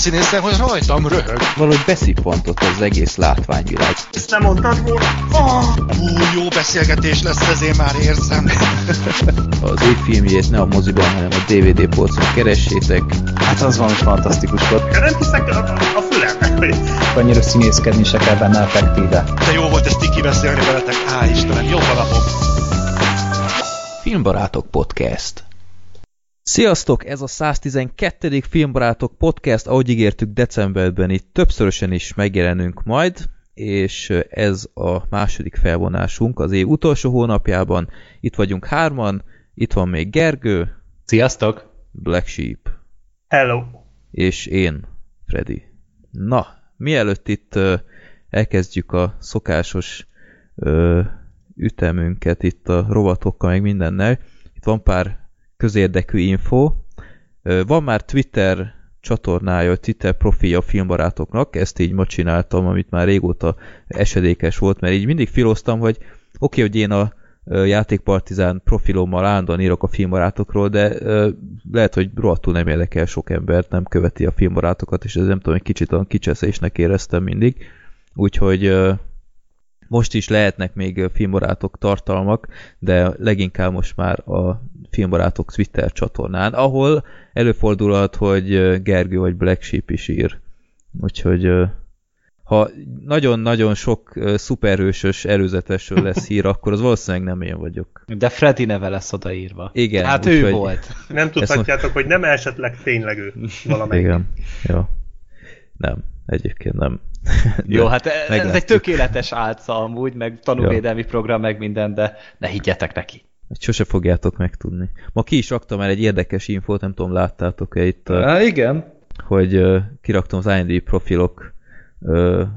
színészen, hogy rajtam röhög. Valahogy beszippantott az egész látványvilág. Ezt nem mondtad volna? Oh, ú, jó beszélgetés lesz, ezért már érzem. Az év filmjét ne a moziban, hanem a DVD polcon keressétek. Hát az valami fantasztikus volt. Nem hiszek a, a, fülemnek, hogy Annyira színészkedni se kell benne effektíve. De jó volt ezt tiki beszélni veletek. Á, Istenem, jó a napom. Filmbarátok Podcast. Sziasztok! Ez a 112. Filmbarátok Podcast, ahogy ígértük decemberben itt többszörösen is megjelenünk majd, és ez a második felvonásunk az év utolsó hónapjában. Itt vagyunk hárman, itt van még Gergő, Sziasztok! Black Sheep, hello. és én, Freddy. Na, mielőtt itt elkezdjük a szokásos ütemünket itt a rovatokkal, meg mindennel, itt van pár közérdekű info. Van már Twitter csatornája, Twitter profilja a filmbarátoknak, ezt így ma csináltam, amit már régóta esedékes volt, mert így mindig filoztam, hogy oké, okay, hogy én a játékpartizán profilommal állandóan írok a filmbarátokról, de lehet, hogy rohadtul nem érdekel sok embert, nem követi a filmbarátokat, és ez nem tudom, egy kicsit olyan kicseszésnek éreztem mindig. Úgyhogy most is lehetnek még filmbarátok tartalmak, de leginkább most már a filmbarátok Twitter csatornán, ahol előfordulhat, hogy Gergő vagy Black Sheep is ír. Úgyhogy ha nagyon-nagyon sok szuperhősös előzetesről lesz hír, akkor az valószínűleg nem én vagyok. De Freddy neve lesz odaírva. Igen, Hát ő volt. Nem tudhatjátok, hogy nem esetleg tényleg ő valamelyik. Igen, jó. Nem, egyébként nem. Jó, hát ez egy tökéletes álca amúgy, meg tanúvédelmi program, meg minden, de ne higgyetek neki. Ezt Sose fogjátok megtudni. Ma ki is raktam el egy érdekes infót, nem tudom, láttátok-e itt, Há, igen. hogy kiraktam az IMDb profilok,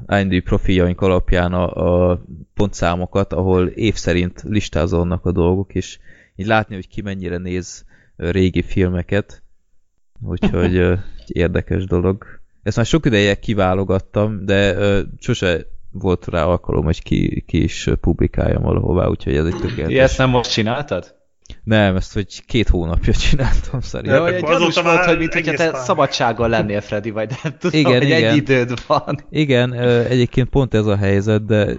IMDb profiljaink alapján a, a pontszámokat, ahol év szerint listázolnak a dolgok, és így látni, hogy ki mennyire néz régi filmeket, úgyhogy egy érdekes dolog. Ezt már sok ideje kiválogattam, de uh, sose volt rá alkalom, hogy ki, ki is publikáljam valahová, úgyhogy ez egy tökéletes. Ilyet nem most csináltad? Nem, ezt hogy két hónapja csináltam szerintem. Jó, egy gyanús volt, hogy mint hogyha egész te pár. szabadsággal lennél, Freddy, vagy nem tudom, Igen, hogy igen. egy időd van. Igen, ö, egyébként pont ez a helyzet, de ö,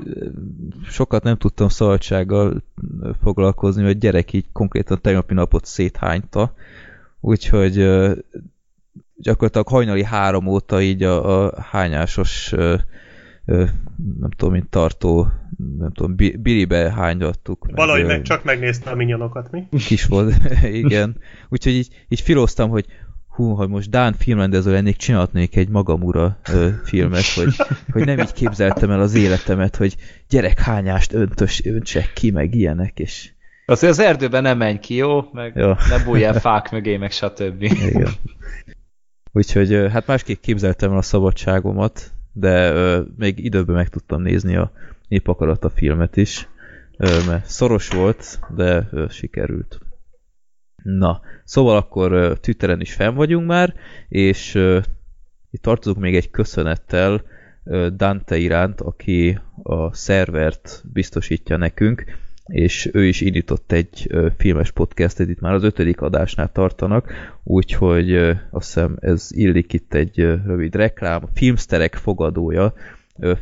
sokat nem tudtam szabadsággal ö, foglalkozni, mert gyerek így konkrétan tegnapi napot széthányta, úgyhogy ö, gyakorlatilag hajnali három óta így a, a hányásos ö, ö, nem tudom, mint tartó nem tudom, bi- bilibe hányattuk. Valahogy ö, meg csak megnézte a minyonokat, mi? kis volt, igen. Úgyhogy így, így filoztam, hogy hú, ha most Dán filmrendező lennék, csinálhatnék egy magamura ö, filmet, hogy, hogy nem így képzeltem el az életemet, hogy gyerekhányást öntös, öntsek ki, meg ilyenek, és Azért az erdőben nem menj ki, jó? Meg Ja. ne bújj el fák mögé, meg stb. igen. Úgyhogy hát másképp képzeltem el a szabadságomat, de még időben meg tudtam nézni a Népakarat a filmet is, mert szoros volt, de sikerült. Na, szóval akkor Twitteren is fenn vagyunk már, és itt tartozunk még egy köszönettel Dante iránt, aki a szervert biztosítja nekünk, és ő is indított egy filmes podcastet, itt már az ötödik adásnál tartanak, úgyhogy azt hiszem ez illik itt egy rövid reklám. Filmsterek fogadója,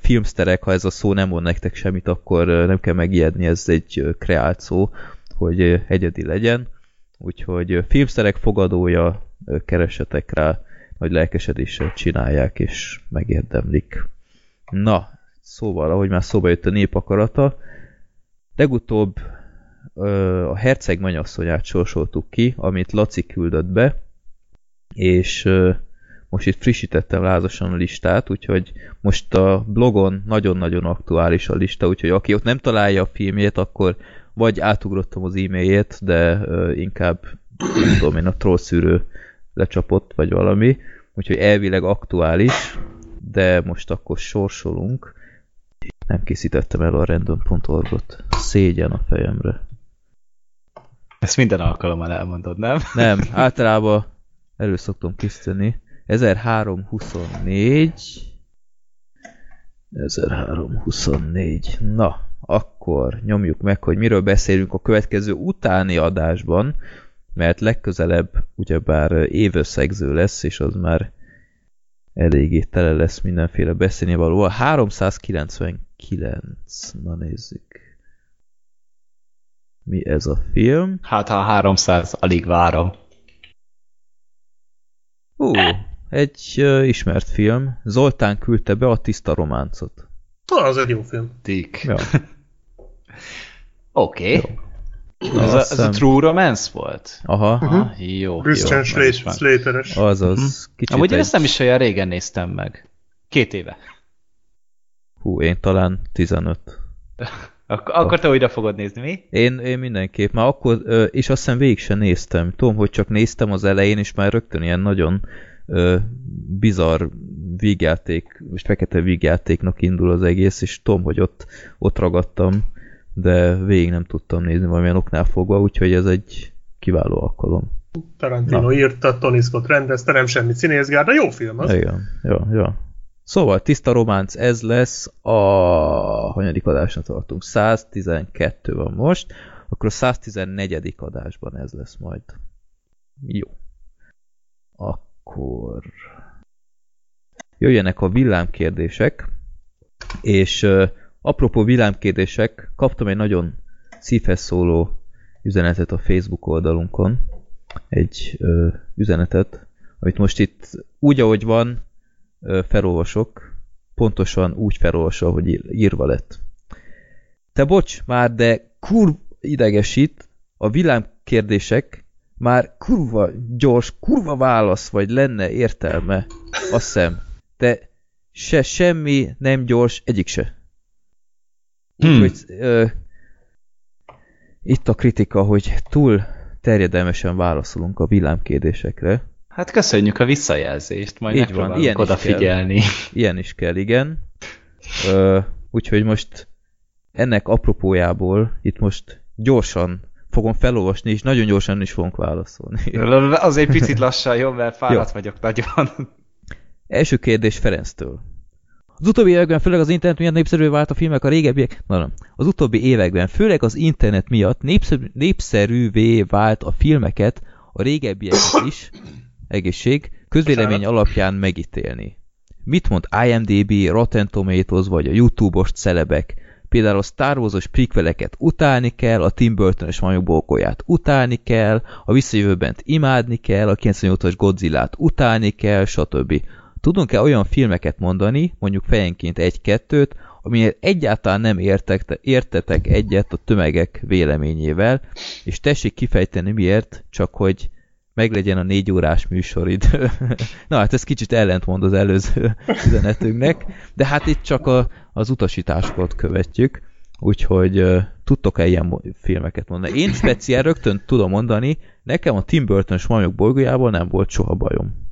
Filmsterek, ha ez a szó nem mond nektek semmit, akkor nem kell megijedni, ez egy kreált szó, hogy egyedi legyen. Úgyhogy Filmsterek fogadója, ö, keressetek rá, nagy lelkesedéssel csinálják, és megérdemlik. Na, szóval, ahogy már szóba jött a népakarata, legutóbb ö, a herceg mennyasszonyát sorsoltuk ki, amit Laci küldött be, és ö, most itt frissítettem lázasan a listát, úgyhogy most a blogon nagyon-nagyon aktuális a lista, úgyhogy aki ott nem találja a filmjét, akkor vagy átugrottam az e-mailjét, de ö, inkább nem tudom én, a trollszűrő lecsapott, vagy valami, úgyhogy elvileg aktuális, de most akkor sorsolunk. Nem készítettem el a random.org-ot. Szégyen a fejemre. Ezt minden alkalommal elmondod, nem? Nem, általában elő szoktam készíteni. 1324 1324 Na, akkor nyomjuk meg, hogy miről beszélünk a következő utáni adásban, mert legközelebb ugyebár évösszegző lesz, és az már eléggé tele lesz mindenféle beszélni való. 399, na nézzük. Mi ez a film? Hát ha 300, alig várom. Ú, egy uh, ismert film. Zoltán küldte be a tiszta románcot. Az egy jó film. Dick. Ja. Oké. Okay. Ez, a- ez a True Romance volt? Aha, Ah, jó, Christian jó. Slater-es. azaz. Kicsit Amúgy én egy... ezt nem is olyan régen néztem meg. Két éve. Hú, én talán 15. Ak- akkor te újra fogod nézni, mi? Én, én mindenképp. Már akkor, és azt hiszem végig sem néztem. Tudom, hogy csak néztem az elején, és már rögtön ilyen nagyon ö, bizarr vígjáték, most fekete vígjátéknak indul az egész, és tudom, hogy ott, ott ragadtam, de végig nem tudtam nézni valamilyen oknál fogva, úgyhogy ez egy kiváló alkalom. Tarantino Na. írta, Tony Scott rendezte, nem semmi színészgár, de jó film az. Igen, ja, ja. Szóval, tiszta románc, ez lesz a hanyadik adásnak tartunk. 112 van most, akkor a 114. adásban ez lesz majd. Jó. Akkor jöjjenek a villámkérdések, és uh, apropó villámkérdések, kaptam egy nagyon szívhez szóló üzenetet a Facebook oldalunkon, egy ö, üzenetet, amit most itt úgy, ahogy van, ö, felolvasok, pontosan úgy felolvasol, hogy ír- írva lett. Te bocs már, de kurv idegesít, a villámkérdések már kurva gyors, kurva válasz, vagy lenne értelme, azt hiszem. De se semmi nem gyors, egyik se. Hmm. Úgyhogy ö, itt a kritika, hogy túl terjedelmesen válaszolunk a villámkérdésekre. Hát köszönjük a visszajelzést, majd Így van, ilyen is odafigyelni. Ilyen is kell, igen. Ö, úgyhogy most ennek apropójából itt most gyorsan fogom felolvasni, és nagyon gyorsan is fogunk válaszolni. Azért picit lassan, jó, mert fáradt vagyok nagyon. Első kérdés Ferenctől. Az utóbbi években, főleg az internet miatt népszerűvé vált a filmek a régebbiek... Na, nem. Az utóbbi években, főleg az internet miatt népszerű, népszerűvé vált a filmeket, a régebbieket is, egészség, közvélemény alapján megítélni. Mit mond IMDB, Rotten Tomatoes vagy a YouTube-os celebek? Például a Star Wars-os prequeleket utálni kell, a Tim Burton-es majombolgóját utálni kell, a visszajövőbent imádni kell, a 98-as Godzilla-t utálni kell, stb. Tudunk-e olyan filmeket mondani, mondjuk fejenként egy-kettőt, amiért egyáltalán nem értek, értetek egyet a tömegek véleményével, és tessék kifejteni miért, csak hogy meglegyen a négy órás műsoridő. Na hát ez kicsit ellentmond az előző üzenetünknek, de hát itt csak a, az utasításokat követjük, úgyhogy uh, tudtok-e ilyen filmeket mondani? Én speciál rögtön tudom mondani, nekem a Tim Burton-s majok nem volt soha bajom.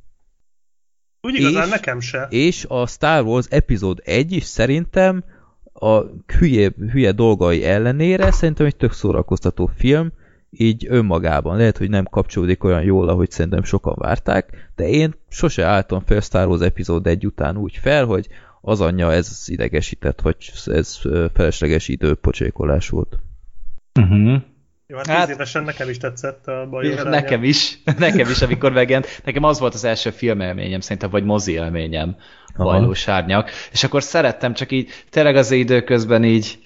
Úgy igazán És- nekem se. És a Star Wars epizód 1 is szerintem a hülye, hülye dolgai ellenére szerintem egy tök szórakoztató film, így önmagában. Lehet, hogy nem kapcsolódik olyan jól, ahogy szerintem sokan várták, de én sose álltam fel Star Wars epizód 1 után úgy fel, hogy az anyja ez idegesített, vagy ez felesleges időpocsékolás volt. Uh-huh. Jó, hát, Hát- évesen nekem is tetszett a bajos Nekem is, nekem is, amikor megjelent. Nekem az volt az első filmélményem, szerintem, vagy mozi élményem. Bajlós Árnyak. És akkor szerettem, csak így tényleg az időközben így,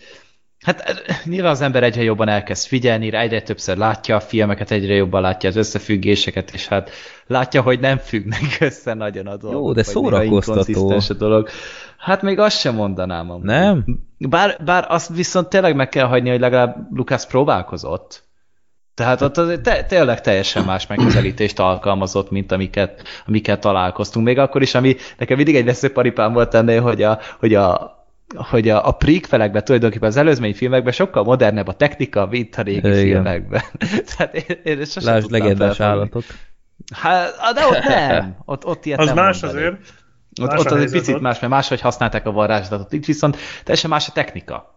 hát eh, nyilván az ember egyre jobban elkezd figyelni egyre többször látja a filmeket, egyre jobban látja az összefüggéseket, és hát látja, hogy nem függnek össze nagyon a dolgok. Jó, de szórakoztató. a dolog. Hát még azt sem mondanám amúgy. Nem? Bár, bár azt viszont tényleg meg kell hagyni, hogy legalább Lukács próbálkozott. Tehát ott azért te, tényleg teljesen más megközelítést alkalmazott, mint amiket, amiket találkoztunk. Még akkor is, ami nekem mindig egy veszőparipám volt ennél, hogy a, hogy a hogy a, a prequelekben tulajdonképpen az előzmény filmekben sokkal modernebb a technika, mint a régi Igen. filmekben. Tehát én, én sosem Lásd legendás felfogni. állatok. Hát, de ott nem. Ott, ott ilyet Az nem más mondani. azért. Ott, Más ott az egy picit ott. más, mert máshogy használták a varázslatot. Itt viszont teljesen más a technika.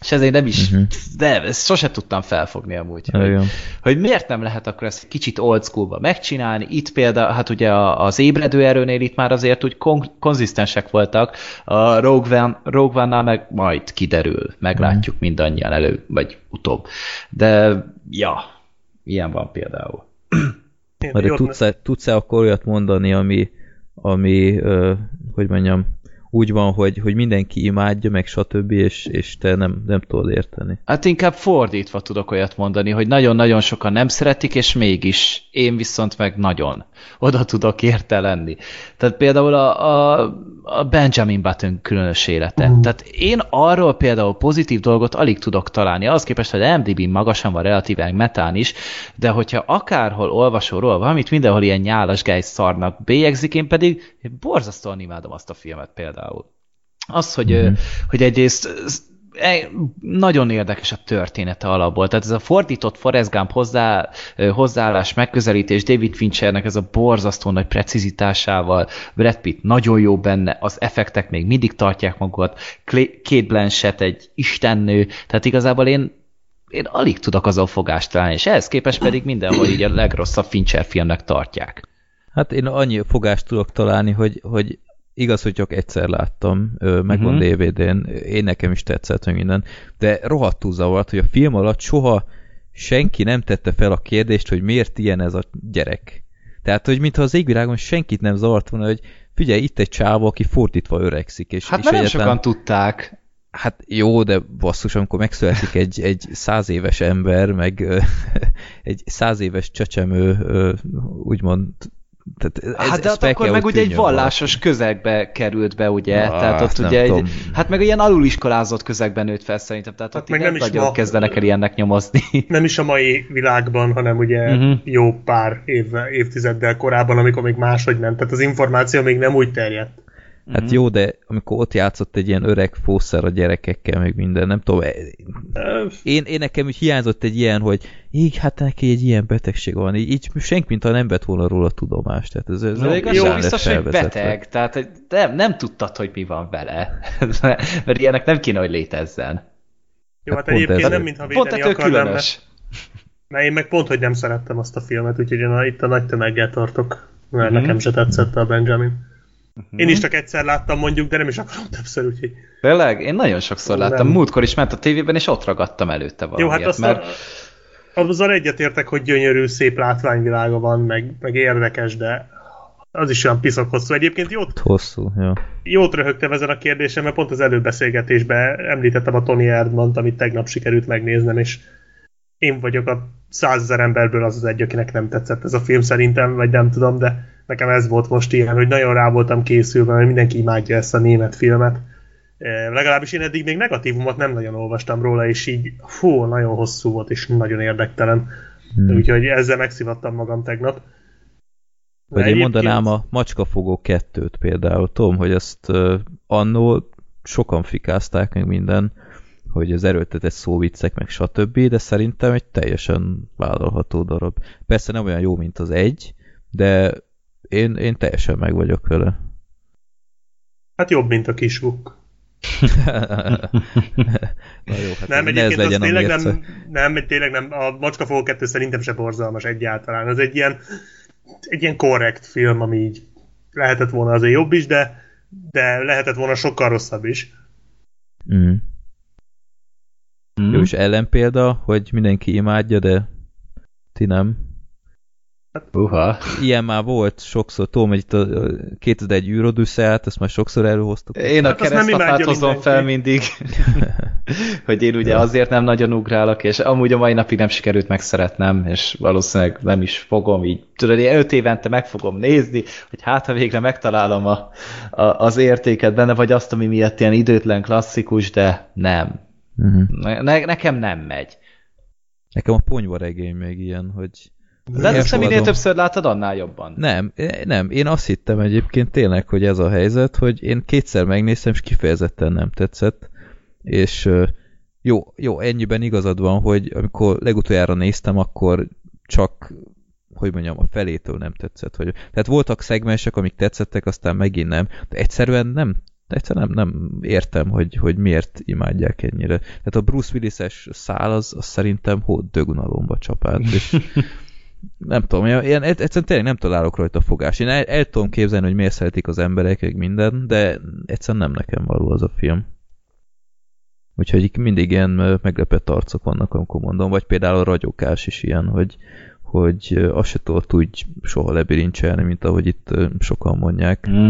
És ezért nem is, Mhm. de ezt sose tudtam felfogni amúgy. Hogy, Igen. hogy miért nem lehet akkor ezt kicsit old schoolba megcsinálni. Itt például, hát ugye a- az ébredő erőnél itt már azért úgy kon- konzisztensek voltak, a Rogue, One, Rogue One-nál meg majd kiderül, meglátjuk Mhm. mindannyian elő, vagy utóbb. De, ja, ilyen van például. Tudsz-e, tudsz-e akkor olyat mondani, ami, ami, hogy mondjam, úgy van, hogy, hogy mindenki imádja, meg stb., és, és te nem, nem tudod érteni. Hát inkább fordítva tudok olyat mondani, hogy nagyon-nagyon sokan nem szeretik, és mégis én viszont meg nagyon oda tudok érte lenni. Tehát például a, a, a Benjamin Button különös élete. Uh. Tehát én arról például pozitív dolgot alig tudok találni. Az képest, hogy MDB magasan van relatíven metán is, de hogyha akárhol olvasol róla valamit, mindenhol ilyen nyálas gáj szarnak bélyegzik, én pedig borzasztóan imádom azt a filmet például. Az, hogy, uh-huh. hogy egyrészt nagyon érdekes a története alapból. Tehát ez a fordított Forrest Gump hozzá, hozzáállás, megközelítés David Finchernek ez a borzasztó nagy precizitásával, Brad Pitt nagyon jó benne, az effektek még mindig tartják magukat, Kate Blanchett egy istennő, tehát igazából én én alig tudok azon fogást találni, és ehhez képest pedig mindenhol így a legrosszabb Fincher filmnek tartják. Hát én annyi fogást tudok találni, hogy, hogy Igaz, hogy csak egyszer láttam, megvan uh-huh. Mhm. DVD-n, én nekem is tetszett, hogy minden, de rohadtul zavart, hogy a film alatt soha senki nem tette fel a kérdést, hogy miért ilyen ez a gyerek. Tehát, hogy mintha az égvilágon senkit nem zavart volna, hogy figyelj, itt egy csávó, aki fordítva öregszik. És, hát és nem egyetlen... sokan tudták. Hát jó, de basszus, amikor megszületik egy, egy száz éves ember, meg egy száz éves csecsemő, úgymond tehát ez, hát de ez akkor meg ugye egy vallásos van. közegbe került be, ugye, ah, tehát ott ugye egy, hát meg ilyen aluliskolázott közegben nőtt fel szerintem, tehát hát ott meg nem is nagyon ma, kezdenek el ilyennek nyomozni. Nem is a mai világban, hanem ugye uh-huh. jó pár év, évtizeddel korábban, amikor még máshogy ment, tehát az információ még nem úgy terjedt. Hát mm-hmm. jó, de amikor ott játszott egy ilyen öreg fószer a gyerekekkel, meg minden, nem tudom, e, én, én nekem is hiányzott egy ilyen, hogy így, hát neki egy ilyen betegség van, így, így senki, mintha nem vett volna róla tudomást. Tehát ez, ez igaz, jó, biztos, hogy beteg, tehát nem, nem tudtad, hogy mi van vele, mert ilyenek nem kéne, hogy létezzen. Jó, hát, hát egyébként ez, nem mintha védeni pont akarnám, különös. mert én meg pont, hogy nem szerettem azt a filmet, úgyhogy én itt a nagy tömeggel tartok, mert mm-hmm. nekem se tetszett a Benjamin. Uh-huh. Én is csak egyszer láttam mondjuk, de nem is akarom többször, úgyhogy... Tényleg? Én nagyon sokszor nem. láttam. Múltkor is ment a tévében, és ott ragadtam előtte valamiért. Jó, hát azt mert... a, azzal egyetértek, hogy gyönyörű, szép látványvilága van, meg, meg érdekes, de az is olyan piszok hosszú. Egyébként jót, hosszú, jó. jót röhögtem ezen a kérdésem, mert pont az előbeszélgetésben említettem a Tony Erdmant, amit tegnap sikerült megnéznem, és én vagyok a százezer emberből az az egy, akinek nem tetszett ez a film szerintem, vagy nem tudom, de nekem ez volt most ilyen, hogy nagyon rá voltam készülve, mert mindenki imádja ezt a német filmet. Legalábbis én eddig még negatívumot nem nagyon olvastam róla, és így fú, nagyon hosszú volt, és nagyon érdektelen. Hmm. Úgyhogy ezzel megszivattam magam tegnap. Vagy én mondanám a Macskafogó kettőt például. Tudom, hogy ezt uh, annó sokan fikázták meg minden, hogy az erőltetett szóviccek, meg stb., de szerintem egy teljesen vállalható darab. Persze nem olyan jó, mint az egy, de én, én teljesen meg vagyok vele. Hát jobb, mint a kisvuk. Na jó, hát nem, ez legyen, az tényleg nem, nem, tényleg nem, a Macskafogó 2 szerintem se borzalmas egyáltalán. Ez egy ilyen, egy ilyen korrekt film, ami így lehetett volna azért jobb is, de, de lehetett volna sokkal rosszabb is. Mm. Mm. Jó, és ellenpélda, hogy mindenki imádja, de ti nem. Uha. Ilyen már volt sokszor, tudom, hogy itt a 2001 űrodüsszeát, ezt már sokszor előhoztuk. Én a hát keresztapát hozom mindenki. fel mindig, hogy én ugye azért nem nagyon ugrálok, és amúgy a mai napig nem sikerült megszeretnem, és valószínűleg nem is fogom így. Tudod, én öt évente meg fogom nézni, hogy hát ha végre megtalálom a, a, az értéket benne, vagy azt, ami miatt ilyen időtlen klasszikus, de nem. Uh-huh. Ne, nekem nem megy. Nekem a ponyvaregény még ilyen, hogy de ezt minél többször látod, annál jobban. Nem, nem, én azt hittem egyébként tényleg, hogy ez a helyzet, hogy én kétszer megnéztem, és kifejezetten nem tetszett, és jó, jó, ennyiben igazad van, hogy amikor legutoljára néztem, akkor csak hogy mondjam, a felétől nem tetszett. Hogy... Tehát voltak szegmensek, amik tetszettek, aztán megint nem. De egyszerűen nem, egyszerűen nem, nem értem, hogy, hogy miért imádják ennyire. Tehát a Bruce Willis-es szál az, az szerintem hód dögunalomba csapált, és nem tudom, ilyen, egyszerűen tényleg nem találok rajta fogás. Én el, el tudom képzelni, hogy miért szeretik az emberek, meg minden, de egyszerűen nem nekem való az a film. Úgyhogy mindig ilyen meglepett arcok vannak, amikor mondom, vagy például a ragyokás is ilyen, hogy, hogy azt se tudott úgy soha lebirincselni, mint ahogy itt sokan mondják. Mm.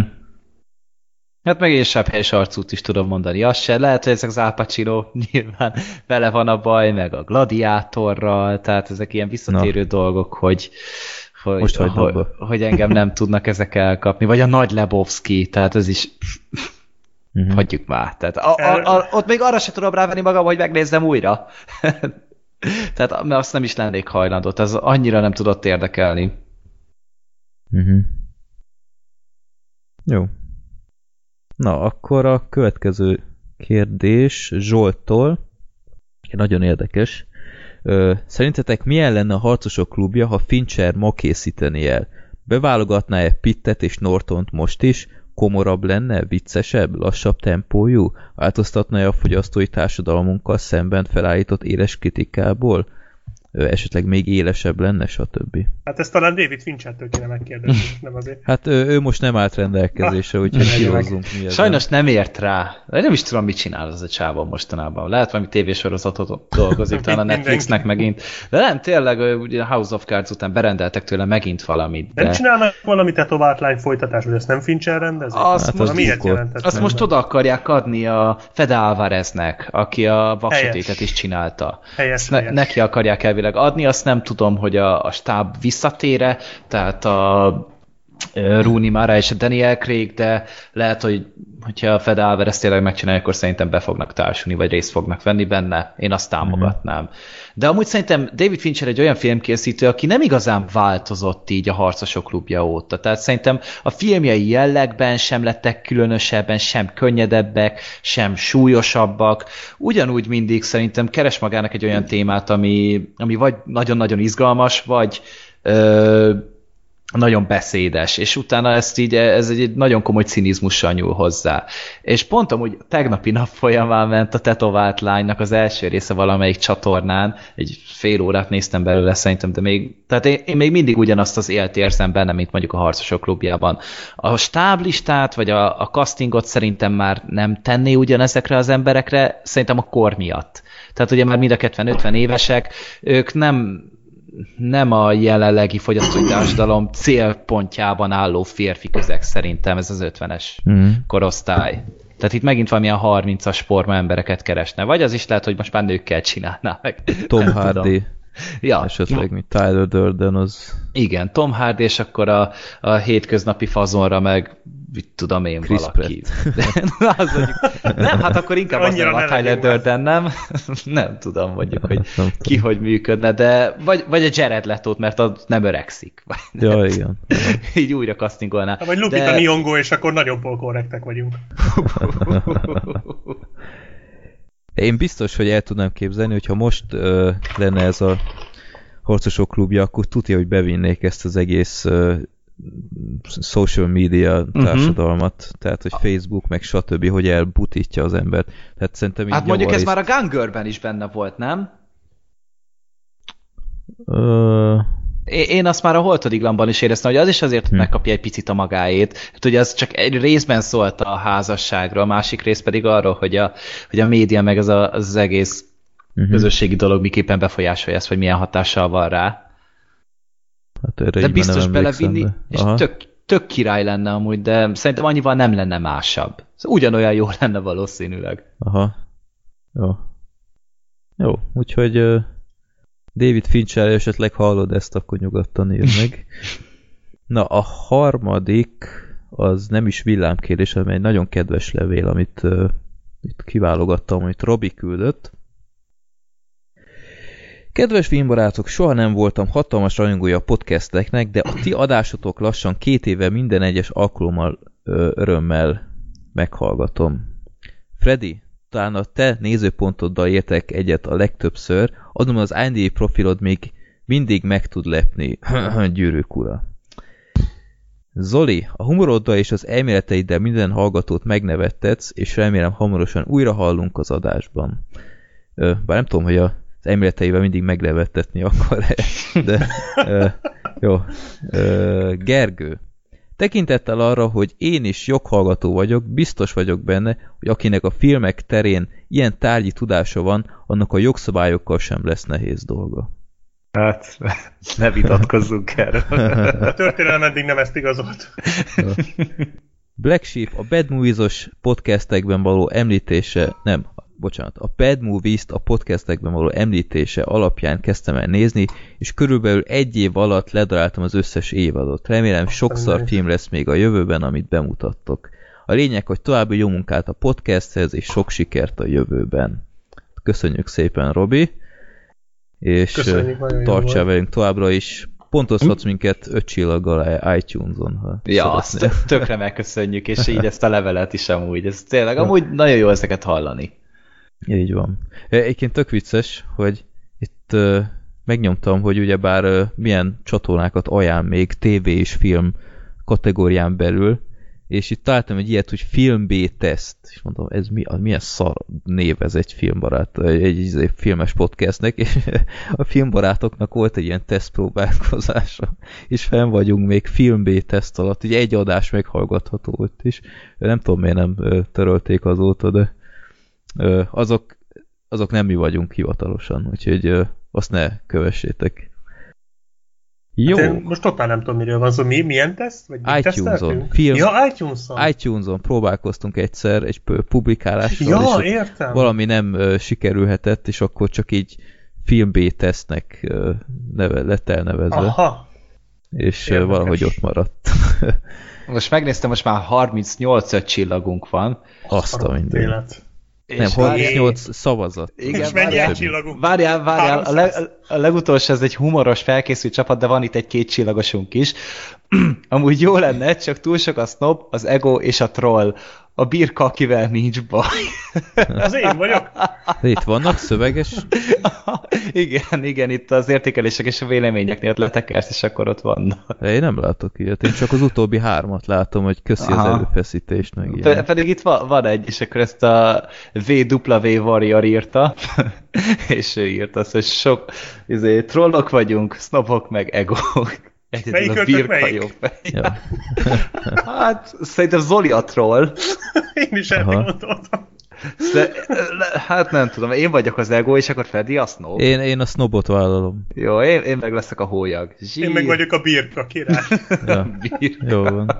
Hát meg én sebb helyes arcút is tudom mondani. Az se. Lehet, hogy ezek az Al Pacino nyilván vele van a baj, meg a gladiátorral, tehát ezek ilyen visszatérő Na. dolgok, hogy, hogy, Most hogy, abba. hogy engem nem tudnak ezek elkapni. Vagy a Nagy Lebowski, tehát ez is Mhm. hagyjuk már. Tehát a, a, a, ott még arra se tudom rávenni magam, hogy megnézzem újra. tehát mert azt nem is lennék hajlandó. Ez annyira nem tudott érdekelni. Uh-huh. Jó. Na, akkor a következő kérdés Zsolttól. Nagyon érdekes. Szerintetek milyen lenne a harcosok klubja, ha Fincher ma készíteni el? Beválogatná-e Pittet és Nortont most is? Komorabb lenne? Viccesebb? Lassabb tempójú? Változtatna-e a fogyasztói társadalmunkkal szemben felállított éles kritikából? Esetleg még élesebb lenne, stb. Hát ezt talán David Finchertől kéne megkérdezni, nem azért. Hát ő, ő most nem állt rendelkezésre, úgyhogy kihozzunk mi. Sajnos nem ért rá. De nem is tudom, mit csinál az a csávó mostanában. Lehet valami tévésorozatot dolgozik, talán a. Netflixnek megint. De nem, tényleg, ugye a House of Cards után berendeltek tőle megint valamit. Nem De csinálnak valami tetovált lány folytatás, hogy ezt nem Fincher rendezi? Azt Hát most- az miért jelentett azt most oda akarják adni a Fede Alvareznek, aki a vaksötétet Helyes. is csinálta. Helyes, ne, helyes. neki akarják elvileg adni, azt nem tudom, hogy a, a stáb visszatére, tehát a Rooney Mara és a Daniel Craig, de lehet, hogy hogyha a Fede Alvarez tényleg megcsinálja, akkor szerintem be fognak társulni, vagy részt fognak venni benne. Én azt támogatnám. De amúgy szerintem David Fincher egy olyan filmkészítő, aki nem igazán változott így a harcosok klubja óta. Tehát szerintem a filmjei jellegben sem lettek különösebben, sem könnyedebbek, sem súlyosabbak. Ugyanúgy mindig szerintem keres magának egy olyan témát, ami, ami vagy nagyon-nagyon izgalmas, vagy ö, nagyon beszédes, és utána ezt így, ez egy nagyon komoly cinizmussal nyúl hozzá. És pont amúgy tegnapi nap folyamán ment a tetovált lánynak az első része valamelyik csatornán, egy fél órát néztem belőle szerintem, de még, tehát én, én még mindig ugyanazt az élt érzem benne, mint mondjuk a harcosok klubjában. A stáblistát, vagy a, a castingot szerintem már nem tenné ugyanezekre az emberekre, szerintem a kor miatt. Tehát ugye már mind a 50 évesek, ők nem nem a jelenlegi fogyasztói társadalom célpontjában álló férfi közeg szerintem ez az 50-es Mhm. korosztály. Tehát itt megint valamilyen 30-as forma embereket keresne. Vagy az is lehet, hogy most már nőkkel csinálná meg. Tom Hardy, tudom. Ja, esetleg, mint Tyler Durden, az igen, Tom Hardy, és akkor a, a hétköznapi fazonra meg mit tudom én Chris valaki. Na, az mondjuk, nem, hát akkor inkább az nem a Tyler. Durden, nem? nem tudom mondjuk, hogy ki hogy működne, de vagy, vagy a Jared leto mert az nem öregszik. Vagy nem Ja, igen. Így újra castingolná. Hát, Vagy Lupita De- Nyong'o, és akkor nagyon polkorrektek vagyunk. Én biztos, hogy el tudnám képzelni, hogyha most ö, lenne ez a harcosok klubja, akkor tudja, hogy bevinnék ezt az egész ö, social media Mhm. társadalmat, tehát hogy Facebook, meg stb., hogy elbutítja az embert. Tehát szerintem Hát mondjuk ez már a Gun Girl-ben is benne volt, nem? Ö, Én azt már a Holtodiglamban is éreztem, hogy az is azért Hm. megkapja egy picit a magáét. Hát ugye az csak egy részben szólt a házasságról, a másik rész pedig arról, hogy a, hogy a média meg az, a, az egész mhm. közösségi dolog miképpen befolyásolja ezt, vagy milyen hatással van rá. Hát erre De biztos belevinni, de- és tök, tök király lenne amúgy, de szerintem annyival nem lenne másabb. Szóval ugyanolyan jó lenne valószínűleg. Aha. Jó. Jó, úgyhogy David Fincher esetleg hallod ezt, akkor nyugodtan írd meg. Na, a harmadik az nem is villámkérdés, hanem egy nagyon kedves levél, amit ö, itt kiválogattam, amit Robi küldött. Kedves filmbarátok, soha nem voltam hatalmas rajongója a podcasteknek, de a ti adásotok lassan két éve minden egyes alkalommal ö, örömmel meghallgatom. Freddy, talán a te nézőpontoddal értek egyet a legtöbbször, adom az IMDb profilod még mindig meg tud lepni. Gyűrűk ura. Zoli, a humoroddal és az elméleteiddel minden hallgatót megnevettetsz, és remélem hamarosan újra hallunk az adásban. Ö, bár nem tudom, hogy az elméleteivel mindig megnevettetni akar -e, de ö, jó. Ö, Gergő, Tekintettel arra, hogy én is joghallgató vagyok, biztos vagyok benne, hogy akinek a filmek terén ilyen tárgyi tudása van, annak a jogszabályokkal sem lesz nehéz dolga. Hát, ne vitatkozzunk erről. A történelem eddig nem ezt igazolt. Black Sheep a Bad Movies-os podcastekben való említése, nem, bocsánat, a Bad Movies-t a podcastekben való említése alapján kezdtem el nézni, és körülbelül egy év alatt ledaráltam az összes évadot. Remélem sokszor film lesz még a jövőben, amit bemutattok. A lényeg, hogy további jó munkát a podcasthez, és sok sikert a jövőben. Köszönjük szépen, Robi! És Köszönjük, tartsál velünk továbbra is. Pontozhatsz minket öt csillaggal iTunes-on, ha Ja, azt tökre megköszönjük, és így ezt a levelet is amúgy. Ez tényleg, amúgy nagyon jó ezeket hallani. Így van. Egyébként tök vicces, hogy itt uh, megnyomtam, hogy ugyebár uh, milyen csatornákat ajánl még TV és film kategórián belül, és itt találtam egy ilyet, hogy film B teszt, és mondom, ez mi, az milyen szar név ez egy filmbarát, egy, egy, egy filmes podcastnek, és a filmbarátoknak volt egy ilyen tesztpróbálkozása, és fenn vagyunk még film B teszt alatt, ugye egy adás meghallgatható ott is, nem tudom miért nem törölték azóta, de azok, azok nem mi vagyunk hivatalosan, úgyhogy azt ne kövessétek. Jó, Hát én most totál nem tudom, miről van szó. Mi, milyen teszt? Vagy mit iTunes-on. Film- Ja, iTunes-on. iTunes-on próbálkoztunk egyszer egy pu- publikálással, Ja, és értem. valami nem ö, sikerülhetett, és akkor csak így film B tesztnek ö, neve, lett elnevezve, Aha. és Érdekes. valahogy ott maradt. Most megnéztem, most már 38 öt csillagunk van. Azt a minden. Élet. Nem, És 38 szavazat. Igen, És mennyi várjál. egy csillagunk? Várjál, várjál, a, leg, 300. a legutolsó ez egy humoros felkészült csapat, de van itt egy két csillagosunk is. Amúgy jó lenne, csak túl sok a snob, az ego és a troll. A birka, akivel nincs baj. Az én vagyok. De itt vannak szöveges? igen, igen, itt az értékelések és a véleményeknél letekersz, és akkor ott vannak. De én nem látok ilyet, én csak az utóbbi hármat látom, hogy köszi az Aha. erőfeszítést, meg Pe- ilyen. pedig itt van, van egy, és akkor ezt a VW Warrior írta, és ő írta azt, hogy sok izé, trollok vagyunk, snobok meg egók. Egyedül Melyik a birka melyik? jobb. Ja. Hát, szerintem Zoli a troll. Én is erre gondoltam. De, le- hát nem tudom, én vagyok az ego, és akkor Freddy a snob. Én, én a snobot vállalom. Jó, én, én meg leszek a hólyag. Zsír. Én meg vagyok a birka király. Ja. Birka. Jó van.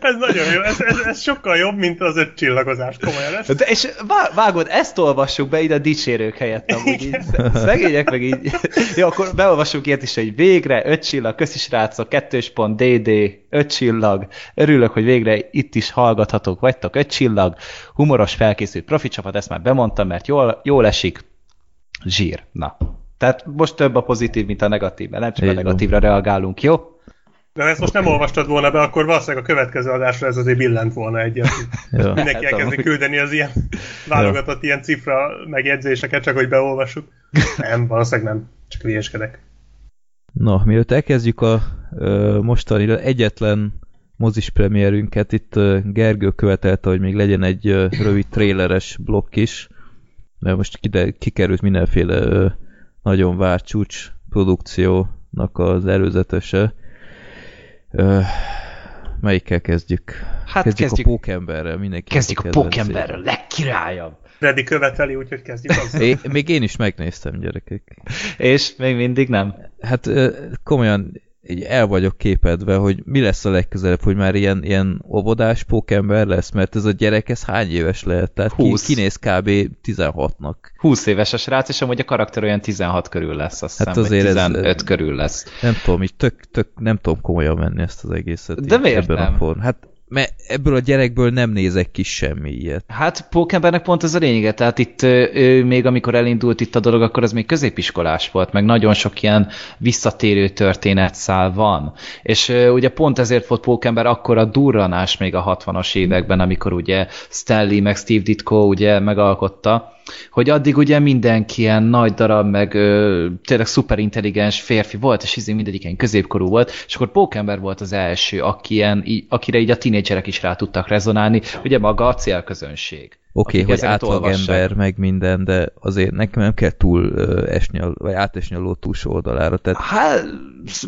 Ez nagyon jó. Ez, ez, ez sokkal jobb, mint az öt csillagozás. Komolyan. Ez, De és vá- vágod, ezt olvassuk be ide a dicsérők helyett, amúgy így, szegények meg így. Jó, akkor beolvassuk ilyet is, hogy végre, öt csillag, köszi srácok, kettős pont, DD, öt csillag, örülök, hogy végre itt is hallgathatók vagytok, öt csillag, humoros felkészült profi csapat, ezt már bemondtam, mert jól, jól esik, zsír, na. Tehát most több a pozitív, mint a negatív, mert nem csak Így a van. negatívra reagálunk, jó? de ha ezt most nem olvastad volna be, akkor valószínűleg a következő adásra ez azért billent volna egyet. Mindenki Hát, elkezdi küldeni az ilyen válogatott ilyen cifra megjegyzéseket, csak hogy beolvassuk. Nem, valószínűleg nem. Csak hülyeskedek. Na, mielőtt elkezdjük a ö, mostani egyetlen mozis premierünket, itt Gergő követelte, hogy még legyen egy rövid tréleres blokk is, mert most kide, kikerült mindenféle nagyon várt csúcs produkciónak az előzetese. Melyikkel kezdjük? Hát kezdjük, kezdjük- a pókemberrel, mindenki. Kezdjük a pókemberrel, legkirályabb. Freddy követeli, úgyhogy kezdjük azzal. É, még én is megnéztem, gyerekek. És még mindig nem. Hát komolyan így el vagyok képedve, hogy mi lesz a legközelebb, hogy már ilyen, ilyen óvodás pókember lesz, mert ez a gyerek, ez hány éves lehet? Tehát ki, Húsz. kinéz kb. 16-nak. 20 éves a srác, és amúgy a karakter olyan 16 körül lesz, azt Hát hiszem, azért ez- vagy 15 körül lesz. Nem tudom, így tök, tök, nem tudom komolyan venni ezt az egészet. De miért ebben nem? A form. Hát mert ebből a gyerekből nem nézek ki semmi ilyet. Hát Pókembernek pont ez a lényege, tehát itt ő, még amikor elindult itt a dolog, akkor az még középiskolás volt, meg nagyon sok ilyen visszatérő történetszál van. És ugye pont ezért volt Pókember akkor a durranás még a 60-as években, amikor ugye Stanley meg Steve Ditko ugye megalkotta, hogy addig ugye mindenki ilyen nagy darab, meg ö, tényleg szuperintelligens férfi volt, és izé mindegyik ilyen középkorú volt, és akkor Pókember volt az első, aki ilyen, akire így a tinédzserek is rá tudtak rezonálni, ugye maga a célközönség. Oké, akik hogy átlagember, meg minden, de azért nekem nem kell túl esni, vagy átesni a ló túlsó oldalára. Tehát Hát,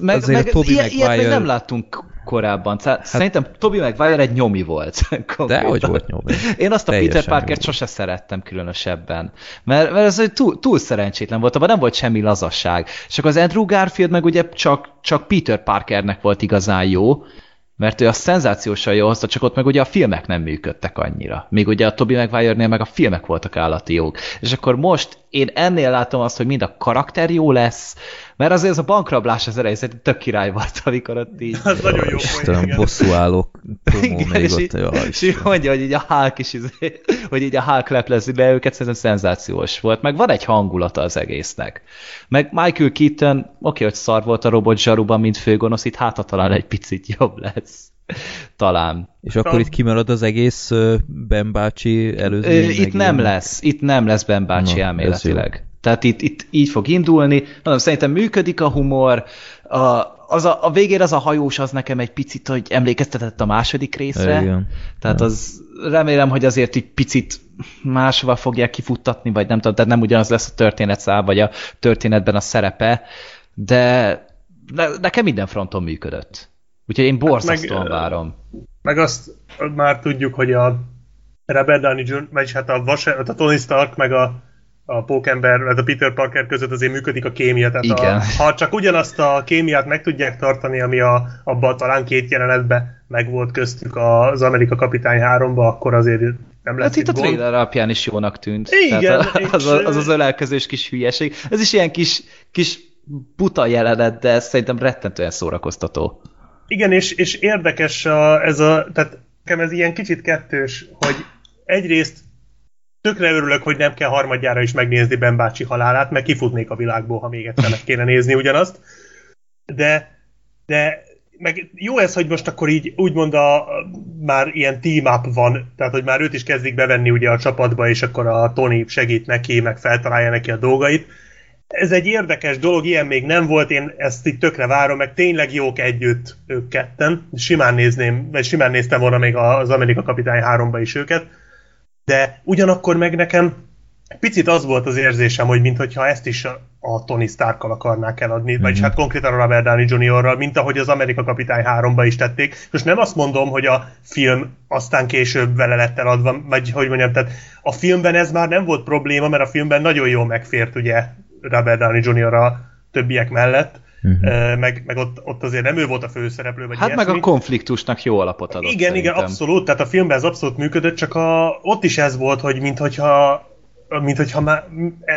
meg, Azért meg a Tobey ilyet, ilyet még nem láttunk korábban. Hát, Szerintem Toby Maguire egy nyomi volt. de hogy volt nyomi? Én azt a Teljesen Peter Parkert jó. sose szerettem különösebben, mert, mert ez egy túl, túl szerencsétlen volt, abban nem volt semmi lazasság. És akkor az Andrew Garfield meg ugye csak, csak Peter Parkernek volt igazán jó, mert ő a szenzációsan jó hozta, csak ott meg ugye a filmek nem működtek annyira. Míg ugye a Tobey Maguire-nél meg a filmek voltak állati jók. És akkor most én ennél látom azt, hogy mind a karakter jó lesz, mert azért ez a bankrablás az elején szerintem tök király volt, amikor ott így... Az nagyon jó Istenem, bosszú állok Igen, még és, ott. így, Ja, és így mondja, hogy így a Hulk is, izé- hogy így a Hulk leplezi be őket, szerintem szenzációs volt. Meg van egy hangulata az egésznek. Meg Michael Keaton, oké, hogy szar volt a robot zsaruban, mint főgonosz, itt hát talán egy picit jobb lesz. Talán. És akkor itt kimarad az egész Ben bácsi előző. Ö, itt nem lesz, itt nem lesz Ben bácsi Na, elméletileg. Tehát itt, itt így fog indulni. Mondom, szerintem működik a humor, a, az a, a végén az a hajós az nekem egy picit, hogy emlékeztetett a második részre. Igen. Tehát az remélem, hogy azért egy picit máshova fogják kifuttatni, vagy nem tudom, tehát nem ugyanaz lesz a történetszál, vagy a történetben a szerepe, de ne, nekem minden fronton működött. Úgyhogy én borzasztóan meg, várom. Meg azt már tudjuk, hogy a Robert Downey Jr., vagyis hát a, Vas, a Tony Stark, meg a, a Pókember, vagy a Peter Parker között azért működik a kémia. Tehát Igen. A, ha csak ugyanazt a kémiát meg tudják tartani, ami a, abban talán két jelenetben megvolt köztük az Amerika Kapitány 3-ba, akkor azért nem lesz Hát itt a gond. trailer alapján is jónak tűnt. Igen, Tehát és- az, az, az ölelkezős kis hülyeség. Ez is ilyen kis, kis buta jelenet, de ez szerintem rettentően szórakoztató. Igen, és, és érdekes a, ez a, tehát nekem ez ilyen kicsit kettős, hogy egyrészt tökre örülök, hogy nem kell harmadjára is megnézni Ben bácsi halálát, mert kifutnék a világból, ha még egyszer meg kéne nézni ugyanazt. De, de meg jó ez, hogy most akkor így úgymond a, már ilyen team up van, tehát hogy már őt is kezdik bevenni ugye a csapatba, és akkor a Tony segít neki, meg feltalálja neki a dolgait. Ez egy érdekes dolog, ilyen még nem volt, én ezt így tökre várom, meg tényleg jók együtt ők ketten. Simán nézném, vagy simán néztem volna még az Amerika Kapitány 3-ba is őket, de ugyanakkor meg nekem picit az volt az érzésem, hogy mintha ezt is a, a Tony Starkkal akarnák eladni, mm-hmm. vagyis hát konkrétan a Robert Downey Jr.-ral, mint ahogy az Amerika Kapitány 3-ba is tették. Most nem azt mondom, hogy a film aztán később vele lett eladva, vagy hogy mondjam, tehát a filmben ez már nem volt probléma, mert a filmben nagyon jól megfért ugye Robert Downey Jr. a többiek mellett, uh-huh. meg, meg ott, ott azért nem ő volt a főszereplő, vagy Hát ilyesmi. meg a konfliktusnak jó alapot adott Igen, igen, szerintem. abszolút, tehát a filmben ez abszolút működött, csak a, ott is ez volt, hogy minthogyha mint hogyha, már,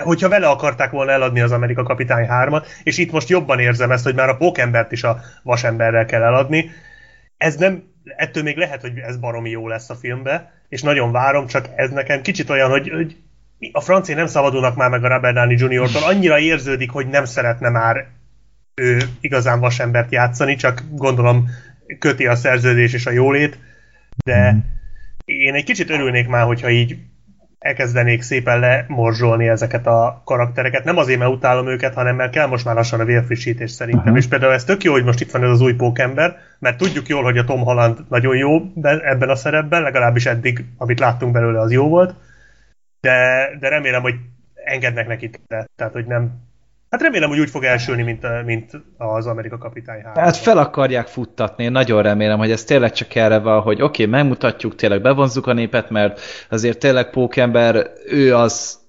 hogyha vele akarták volna eladni az Amerika Kapitány 3-at, és itt most jobban érzem ezt, hogy már a pókembert is a vasemberrel kell eladni. Ez nem, ettől még lehet, hogy ez baromi jó lesz a filmbe, és nagyon várom, csak ez nekem kicsit olyan, hogy, hogy a francia nem szabadulnak már meg a Robert Downey Jr.-tól, annyira érződik, hogy nem szeretne már ő igazán vasembert játszani, csak gondolom köti a szerződés és a jólét, de én egy kicsit örülnék már, hogyha így elkezdenék szépen lemorzsolni ezeket a karaktereket. Nem azért, mert utálom őket, hanem mert kell most már lassan a vérfrissítés szerintem. Uh-huh. És például ez tök jó, hogy most itt van ez az új pókember, mert tudjuk jól, hogy a Tom Holland nagyon jó ebben a szerepben, legalábbis eddig, amit láttunk belőle, az jó volt. De, de remélem, hogy engednek neki, tehát hogy nem Hát remélem, hogy úgy fog elsülni, mint, mint az Amerika Kapitány 3. Hát fel akarják futtatni, én nagyon remélem, hogy ez tényleg csak erre van, hogy oké, okay, megmutatjuk, tényleg bevonzuk a népet, mert azért tényleg Pókember, ő az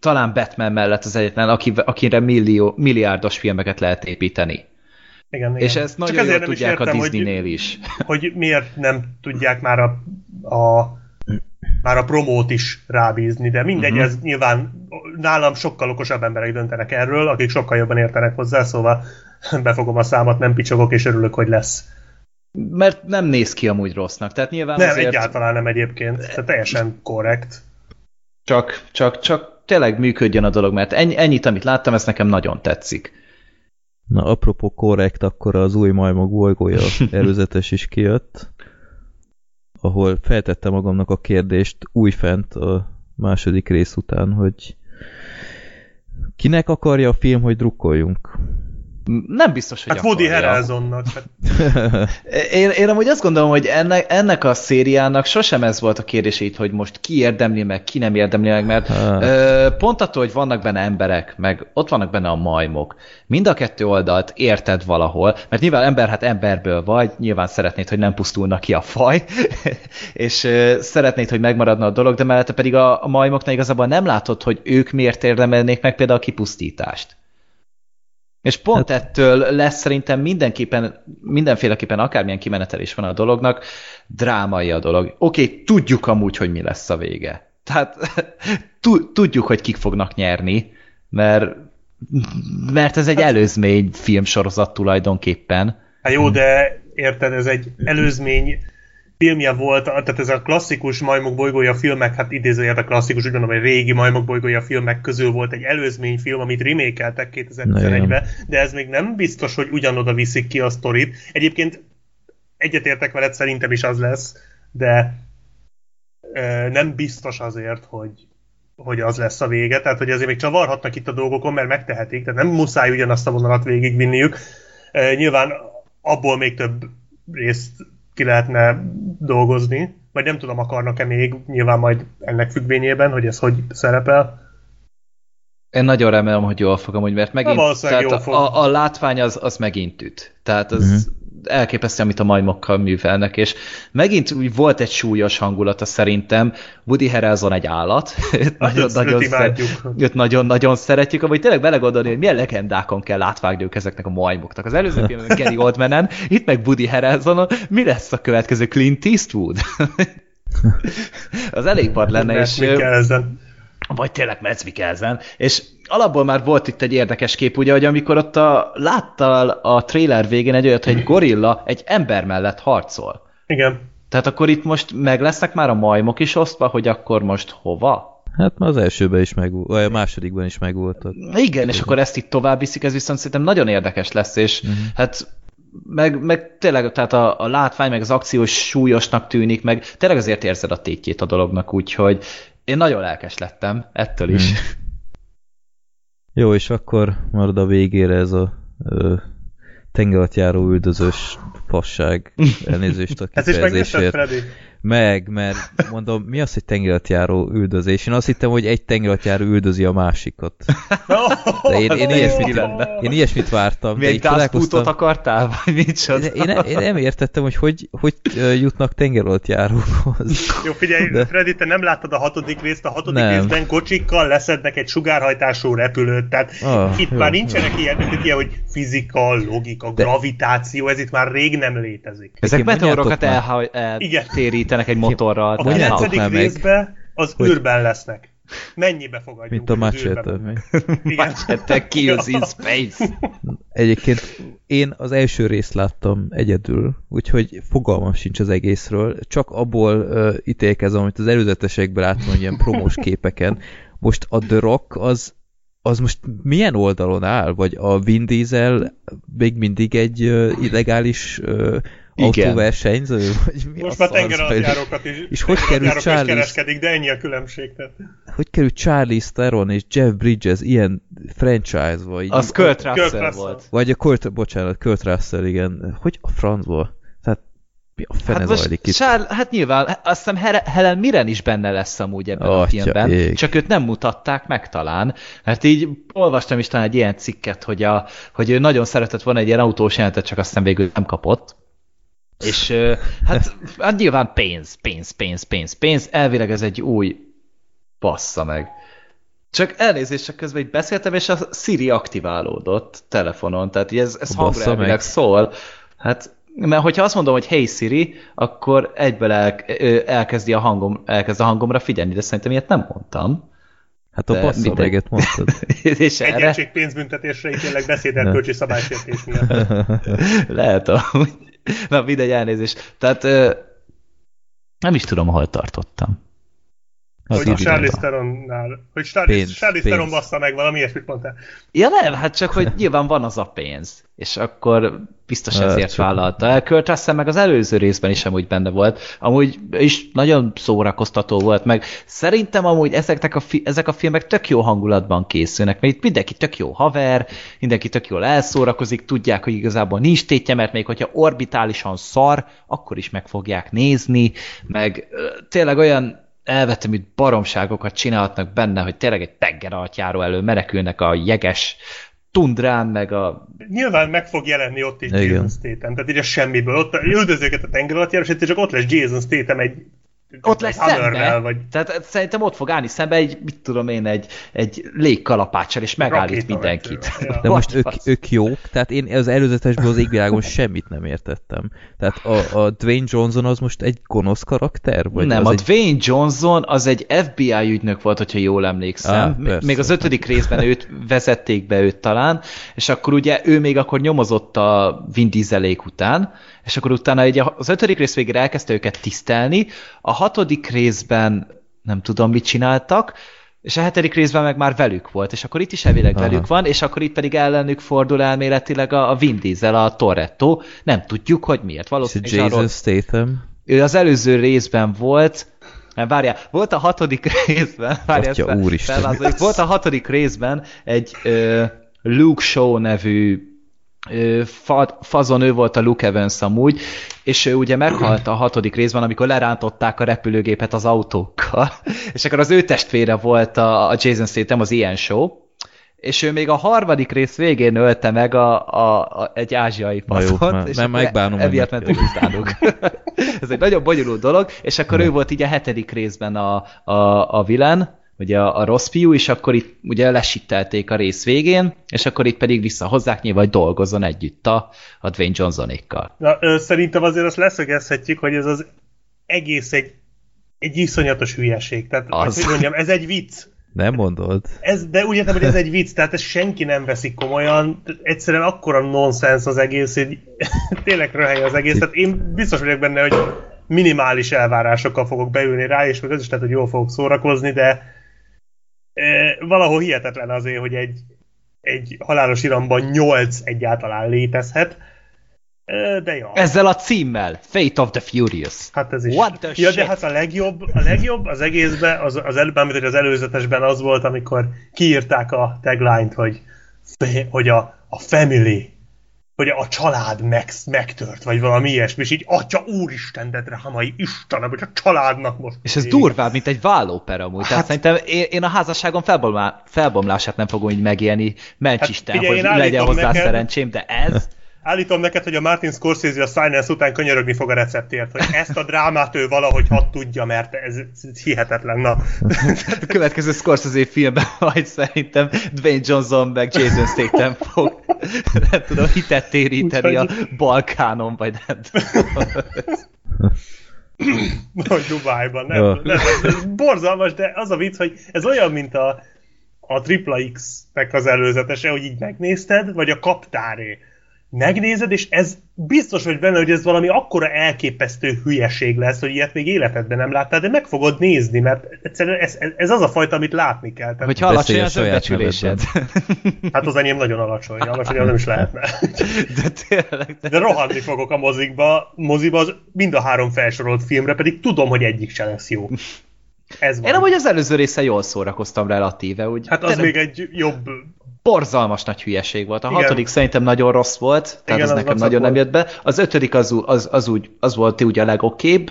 talán Batman mellett az egyetlen, aki, akire millió, milliárdos filmeket lehet építeni. Igen, igen. És ezt nagyon jól tudják értem, a Disney-nél hogy, is. Hogy miért nem tudják már a, a már a promót is rábízni, de mindegy, uh-huh. ez nyilván nálam sokkal okosabb emberek döntenek erről, akik sokkal jobban értenek hozzá, szóval befogom a számot, nem picsogok, és örülök, hogy lesz. Mert nem néz ki amúgy rossznak, tehát nyilván Nem, azért... egyáltalán nem egyébként, tehát teljesen korrekt. Csak, csak, csak tényleg működjön a dolog, mert ennyi, ennyit, amit láttam, ez nekem nagyon tetszik. Na, apropó korrekt, akkor az új majmok bolygója előzetes is kijött ahol feltette magamnak a kérdést újfent a második rész után, hogy kinek akarja a film, hogy drukkoljunk? Nem biztos, hogy Hát Woody akarja. Harrelsonnak. Hát, Én, én amúgy azt gondolom, hogy ennek, ennek a szériának sosem ez volt a kérdés itt, hogy most ki érdemli meg, ki nem érdemli meg, mert Hát. ö, pont attól, hogy vannak benne emberek, meg ott vannak benne a majmok, mind a kettő oldalt érted valahol, mert nyilván ember, hát emberből vagy, nyilván szeretnéd, hogy nem pusztulna ki a faj, és ö, szeretnéd, hogy megmaradna a dolog, de mellette pedig a, a majmoknál igazából nem látod, hogy ők miért érdemelnék meg például a kipusztítást. És pont hát, ettől lesz szerintem mindenképpen, mindenféleképpen akármilyen kimenetelés van a dolognak, drámai a dolog. Oké, okay, tudjuk amúgy, hogy mi lesz a vége. Tehát tu- tudjuk, hogy kik fognak nyerni, mert, mert ez egy előzmény filmsorozat tulajdonképpen. hát jó, de érted, ez egy előzmény filmje volt, tehát ez a klasszikus Majmok bolygója filmek, hát idézőjelben klasszikus, úgy mondom, hogy régi Majmok bolygója filmek közül volt egy előzmény film, amit remékeltek 2011-ben, de ez még nem biztos, hogy ugyanoda viszik ki a sztorit. Egyébként egyetértek veled, szerintem is az lesz, de ö, nem biztos azért, hogy hogy az lesz a vége, tehát hogy azért még csavarhatnak itt a dolgokon, mert megtehetik, tehát nem muszáj ugyanazt a vonalat végigvinniük. E, nyilván abból még több részt ki lehetne dolgozni, vagy nem tudom, akarnak-e még, nyilván majd ennek függvényében, hogy ez hogy szerepel. Én nagyon remélem, hogy jól fogom, hogy mert megint, Na, tehát jól a, fog. a, a látvány az, az megint üt. Tehát az uh-huh. Elképesztő, amit a majmokkal művelnek, és megint úgy volt egy súlyos hangulata szerintem. Woody Harrelson egy állat. Őt nagyon, őt nagyon, nagyon-nagyon szeretjük, amúgy tényleg belegondolni, hogy milyen legendákon kell átvágniuk ezeknek a majmoknak. Az előző filmben Gary Oldmanen, itt meg Woody Harrelsonon, mi lesz a következő Clint Eastwood? az elég vad lenne, és... Vagy tényleg Mikkelsen, és alapból már volt itt egy érdekes kép, ugye, hogy amikor ott a, láttál a trailer végén egy olyat, hogy egy gorilla egy ember mellett harcol. Igen. Tehát akkor itt most meg lesznek már a majmok is osztva, hogy akkor most hova? Hát már az elsőben is meg, vagy a másodikban is megvoltak. Igen, és akkor ezt itt tovább viszik, ez viszont szerintem nagyon érdekes lesz, és uh-huh. hát meg, meg tényleg tehát a, a látvány, meg az akció is súlyosnak tűnik, meg tényleg azért érzed a tétjét a dolognak, úgyhogy én nagyon lelkes lettem ettől is. Hmm. Jó, és akkor marad a végére ez a ö, tengeralattjáró üldözős fasság. Elnézést a Ez is megnézted, kifejezésért. Freddy? Meg, mert mondom, mi az, hogy tengeralattjáró üldözés? Én azt hittem, hogy egy tengeralattjáró üldözi a másikat. De én, én, ilyesmit, jó. én ilyesmit vártam. Mi de egy így gázpútot akartál, vagy micsoda? Én, én, én nem értettem, hogy hogy, hogy jutnak tengeralattjárókhoz. Jó, figyelj, De-. Freddy, te nem láttad a hatodik részt, a hatodik Nem. részben kocsikkal leszednek egy sugárhajtású repülőt, tehát Ah, itt jó. már nincsenek ilyen, mint ilyen, hogy fizika, logika, De- gravitáció, ez itt már rég nem létezik. Ezek meteorokat mondjátok eltérítenek egy motorral. A kilencedik részben az hogy- űrben lesznek. Mennyibe fogadjuk? Mint a Machete. Machete kills in space. Egyébként én az első részt láttam egyedül, úgyhogy fogalmam sincs az egészről. Csak abból uh, ítélkezem, amit az előzetesekben láttam, hogy ilyen promós képeken. Most a The Rock az, az most milyen oldalon áll? Vagy a Vin Diesel még mindig egy uh, illegális uh, Igen. autóversenyző? Vagy mi Most a már tengeralattjárókat is, És hogy került Charlie? kereskedik, de ennyi a különbség. Tehát. Hogy került Charlie Theron és Jeff Bridges ilyen franchise-ba? így- Az Kurt Kurt Russell Russell. volt. Vagy a Kurt, bocsánat, Kurt Russell, igen. Hogy a francból? Tehát mi a fene Hát, hát most itt? Sár, hát nyilván, azt hiszem Hel- Helen Mirren is benne lesz amúgy ebben a Atya filmben, ég. csak őt nem mutatták meg talán, mert így olvastam is talán egy ilyen cikket, hogy, a, hogy ő nagyon szeretett volna egy ilyen autós jelentet, csak aztán végül nem kapott. És hát, hát nyilván pénz, pénz, pénz, pénz, pénz, elvileg ez egy új bassza meg. Csak elnézést, csak közben így beszéltem, és a Siri aktiválódott telefonon, tehát így ez, ez hangra elvileg meg. szól. Hát, mert hogyha azt mondom, hogy hey Siri, akkor egyből el, elkezdi a hangom, elkezd a hangomra figyelni, de szerintem ilyet nem mondtam. Hát a meget mondtad. és erre Egyenség pénzbüntetésre ítélek beszédelkölcsi szabálysértés miatt. lehet amúgy. Na, mindegy elnézést. Tehát ö, nem is tudom, hol tartottam. Az Hogy tudom. Steronnál. Hogy pénz. Steron bassza meg, valami ilyesmit mondtál. Ja nem, hát csak, hogy nyilván van az a pénz. És akkor biztos hát, ezért vállalta el. Russell meg az előző részben is amúgy benne volt. Amúgy is nagyon szórakoztató volt, meg szerintem amúgy ezeknek a fi- ezek a filmek tök jó hangulatban készülnek, mert itt mindenki tök jó haver, mindenki tök jól elszórakozik, tudják, hogy igazából nincs tétje, mert még hogyha orbitálisan szar, akkor is meg fogják nézni, meg tényleg olyan elvetemült baromságokat csinálhatnak benne, hogy tényleg egy tengeralattjáró elő menekülnek a jeges tundrán, meg a... Nyilván meg fog jelenni ott Igen. Jason Statham, tehát így a semmiből. Ott üldözőket a tengeralattjáró, és csak ott lesz Jason Statham egy ott lesz szembe, vagy... tehát szerintem ott fog állni szembe egy, mit tudom én, egy, egy légkalapáccsal, és megállít mindenkit. Ja. De most ők, ők jók, tehát én az előzetesből az égvilágon semmit nem értettem. Tehát a, a Dwayne Johnson az most egy gonosz karakter? Vagy nem, a egy... Dwayne Johnson az egy FBI ügynök volt, hogyha jól emlékszem. Ah, persze. még az ötödik részben őt vezették be őt talán, és akkor ugye ő még akkor nyomozott a Vin Dieselék után, és akkor utána ugye az ötödik rész végére elkezdte őket tisztelni, a hatodik részben nem tudom, mit csináltak, és a hetedik részben meg már velük volt, és akkor itt is elvileg Aha. velük van, és akkor itt pedig ellenük fordul elméletileg a, a Vin Diesel, a Toretto, nem tudjuk, hogy miért. Valószínűleg Jason arról, Statham? Ő az előző részben volt, nem, várjál, volt a hatodik részben, várjál, Atya, úristen. volt a hatodik részben egy ö, Luke Show nevű fa, fazon ő volt a Luke Evans amúgy, és ő ugye meghalt a hatodik részben, amikor lerántották a repülőgépet az autókkal, és akkor az ő testvére volt a, a Jason Statham, az ilyen show, és ő még a harmadik rész végén ölte meg a, a, a, egy ázsiai faszot, és megbánom emiatt mentünk utánuk. Ez egy nagyon bonyolult dolog, és akkor ő volt így a hetedik részben a, a, a villain, ugye a, a rossz fiú, és akkor itt ugye lesittelték a rész végén, és akkor itt pedig visszahozzák nyilván, hogy dolgozzon együtt a, a Dwayne Johnsonékkal. Na, ö, szerintem azért azt leszögezhetjük, hogy ez az egész egy, egy iszonyatos hülyeség. Tehát, az. hogy mondjam, ez egy vicc. Nem mondod. Ez, de úgy értem, hogy ez egy vicc, tehát ezt senki nem veszik komolyan. Egyszerűen akkora nonsens az egész, hogy tényleg röhely az egész. Tehát én biztos vagyok benne, hogy minimális elvárásokkal fogok beülni rá, és meg az is tehát, hogy jól fogok szórakozni, de valahol hihetetlen azért, hogy egy, egy halálos iramban nyolc egyáltalán létezhet. De ja. Ezzel a címmel, Fate of the Furious. Hát ez is. What the ja, shit? de hát a legjobb, a legjobb az egészben, az, az, előbb, amit az előzetesben az volt, amikor kiírták a tagline-t, hogy, hogy a, a family hogy a család meg, megtört, vagy valami ilyesmi, és így atya úristen, de drámai Istenem, hogy a családnak most... És ez durvább, mint egy vállóper amúgy. Hát, Tehát szerintem én, én a házasságom felbomlá, felbomlását nem fogom így megélni, mencs hát, Isten, hogy legyen hozzá neked, szerencsém, de ez... Állítom neked, hogy a Martin Scorsese a Silence után könyörögni fog a receptért, hogy ezt a drámát ő valahogy hadd tudja, mert ez, ez hihetetlen. Na. a következő Scorsese filmben majd szerintem Dwayne Johnson meg Jason Statham fog nem tudom, hitet téríteni a Balkánon, vagy nem tudom. Vagy Dubájban, nem, nem, nem, ez borzalmas, de az a vicc, hogy ez olyan, mint a, a Tripla X-nek az előzetese, hogy így megnézted, vagy a Kaptáré megnézed, és ez biztos vagy benne, hogy ez valami akkora elképesztő hülyeség lesz, hogy ilyet még életedben nem láttál, de meg fogod nézni, mert egyszerűen ez, ez az a fajta, amit látni kell. Tehát hogy alacsony az önbecsülésed. Hát az enyém nagyon alacsony, alacsony nem is lehetne. De tényleg. De... de rohanni fogok a mozikba, moziba az mind a három felsorolt filmre, pedig tudom, hogy egyik se lesz jó. Ez van. Én amúgy az előző része jól szórakoztam relatíve. Úgy, hát az még egy jobb borzalmas nagy hülyeség volt. A Igen. hatodik szerintem nagyon rossz volt, tehát Igen, az, az nekem nagyon volt. nem jött be. Az ötödik az, az, az, úgy, az volt ugye a legokébb,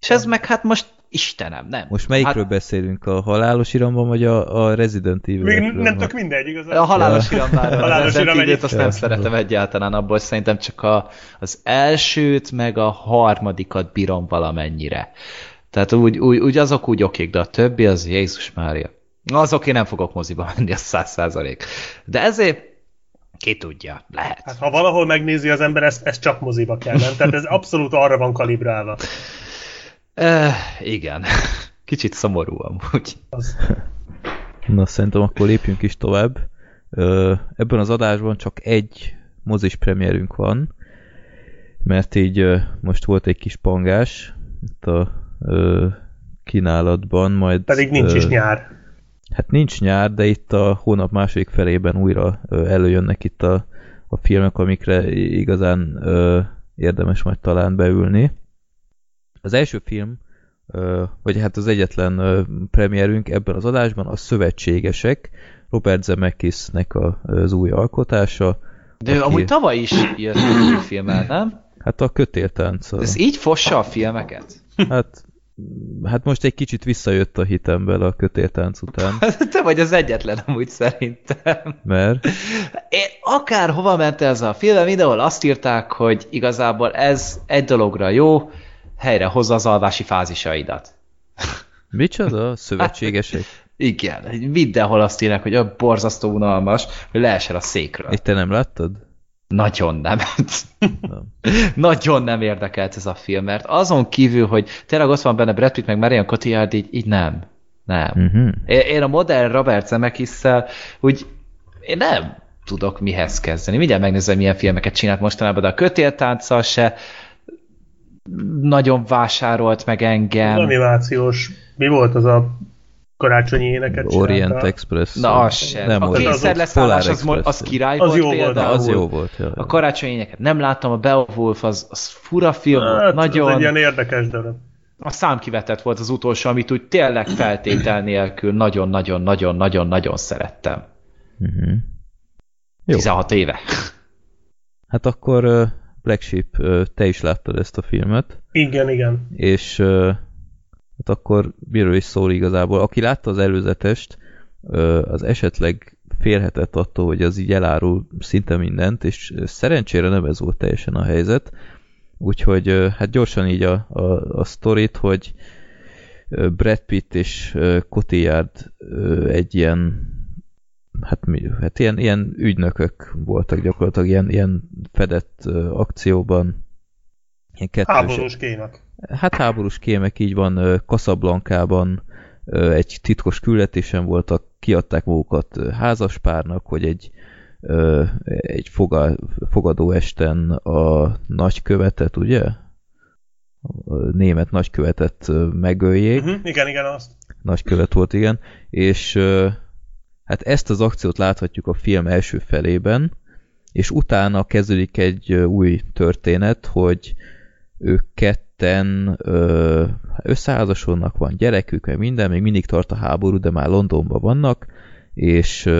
és ez meg hát most Istenem, nem. Most melyikről hát, beszélünk? A halálos iramban, vagy a, a Resident evil Nem tök mindegy, igazán. A halálos iramban. a halálos iram egy... azt nem szeretem egyáltalán, abból szerintem csak a, az elsőt, meg a harmadikat bírom valamennyire. Tehát úgy, úgy, úgy azok úgy okék, de a többi az Jézus Mária. Az oké, nem fogok moziba menni, az száz százalék. De ezért ki tudja, lehet. Hát, ha valahol megnézi az ember, ezt, ezt csak moziba kell, nem? Tehát ez abszolút arra van kalibrálva. E, igen. Kicsit szomorú amúgy. Az. Na, szerintem akkor lépjünk is tovább. Ebben az adásban csak egy mozis premierünk van, mert így most volt egy kis pangás itt a kínálatban, majd... Pedig nincs is nyár. Hát nincs nyár, de itt a hónap második felében újra előjönnek itt a a filmek, amikre igazán ö, érdemes majd talán beülni. Az első film, ö, vagy hát az egyetlen ö, premierünk ebben az adásban a Szövetségesek, Robert Zemeckisnek a, az új alkotása. De ő amúgy tavaly is jött egy filmmel, nem? Hát a kötéltánc. Ez így fossa a filmeket? Hát, hát most egy kicsit visszajött a hitemben a kötéltánc után. Te vagy az egyetlen amúgy szerintem. Mert? Én akár hova ment ez a film, mindenhol azt írták, hogy igazából ez egy dologra jó, helyre hozza az alvási fázisaidat. Micsoda? Szövetségesek? Igen, mindenhol azt írják, hogy a borzasztó unalmas, hogy leesel a székről. Egy te nem láttad? Nagyon nem. Nagyon nem érdekelt ez a film, mert azon kívül, hogy tényleg ott van benne Brad Pitt, meg Marion Cotillard, így, így nem. Nem. Uh-huh. Én, én a modern Robert Zemeckis-szel úgy én nem tudok mihez kezdeni. Mindjárt megnézem, milyen filmeket csinált mostanában, de a kötéltánccal se nagyon vásárolt meg engem. Az animációs. Mi volt az a karácsonyi éneket Orient csinálta? Express. Na, az sem. Nem a kényszerleszállás az, az Express. király Az volt jó volt, például. Az jó volt. Ja. A karácsonyi éneket nem láttam, a Beowulf az, az fura film volt, Hát, nagyon... Ez egy ilyen érdekes darab. A számkivetett volt az utolsó, amit úgy tényleg feltétel nélkül nagyon-nagyon-nagyon-nagyon-nagyon szerettem. Uh-huh. Jó. 16 éve. Hát akkor Black Sheep, te is láttad ezt a filmet, Igen, igen. és hát akkor miről is szól igazából. Aki látta az előzetest, az esetleg félhetett attól, hogy az így elárul szinte mindent, és szerencsére nem ez volt teljesen a helyzet. Úgyhogy hát gyorsan így a, a, a sztorit, hogy Brad Pitt és Cotillard egy ilyen hát, mi, hát ilyen, ilyen ügynökök voltak gyakorlatilag, ilyen, ilyen fedett akcióban. Ilyen kettős, Háborús kémek. Hát háborús kémek így van, Casablancában uh, egy titkos küldetésen voltak, kiadták magukat házaspárnak, hogy egy egy foga, fogadóesten a nagykövetet, ugye? A német nagykövetet megöljék. Uh-huh. Igen, igen, azt. Nagykövet volt, igen. És Hát ezt az akciót láthatjuk a film első felében, és utána kezdődik egy új történet, hogy ők ketten ö, összeházasodnak, van gyerekük, meg minden, még mindig tart a háború, de már Londonban vannak, és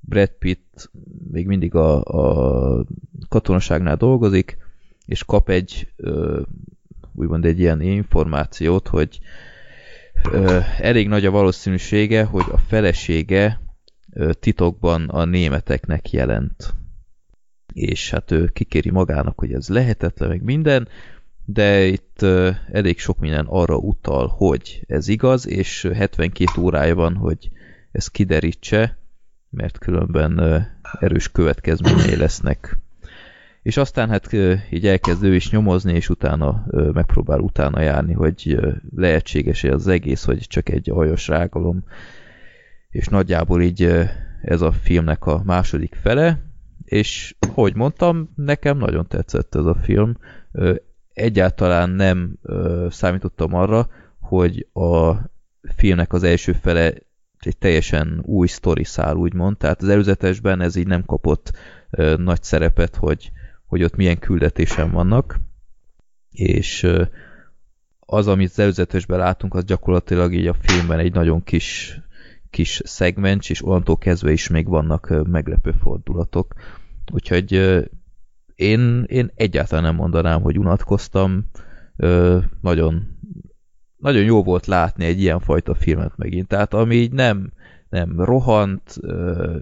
Brad Pitt még mindig a, a katonaságnál dolgozik, és kap egy ö, úgymond egy ilyen információt, hogy elég nagy a valószínűsége, hogy a felesége titokban a németeknek jelent. És hát ő kikéri magának, hogy ez lehetetlen, meg minden, de itt elég sok minden arra utal, hogy ez igaz, és 72 órája van, hogy ez kiderítse, mert különben erős következményei lesznek. És aztán hát így elkezd is nyomozni, és utána megpróbál utána járni, hogy ö, lehetséges-e az egész, vagy csak egy aljas rágalom. És nagyjából így ez a filmnek a második fele, és hogy mondtam, nekem nagyon tetszett ez a film. Egyáltalán nem ö, számítottam arra, hogy a filmnek az első fele egy teljesen új sztori szál, úgymond. Tehát az előzetesben ez így nem kapott ö, nagy szerepet, hogy, hogy ott milyen küldetésen vannak. És ö, az, amit az előzetesben látunk, az gyakorlatilag így a filmben egy nagyon kis, kis szegmens, és onnantól kezdve is még vannak meglepő fordulatok. Úgyhogy én, én egyáltalán nem mondanám, hogy unatkoztam. Ö, nagyon, nagyon jó volt látni egy ilyen fajta filmet megint. Tehát ami így nem, nem rohant, ö,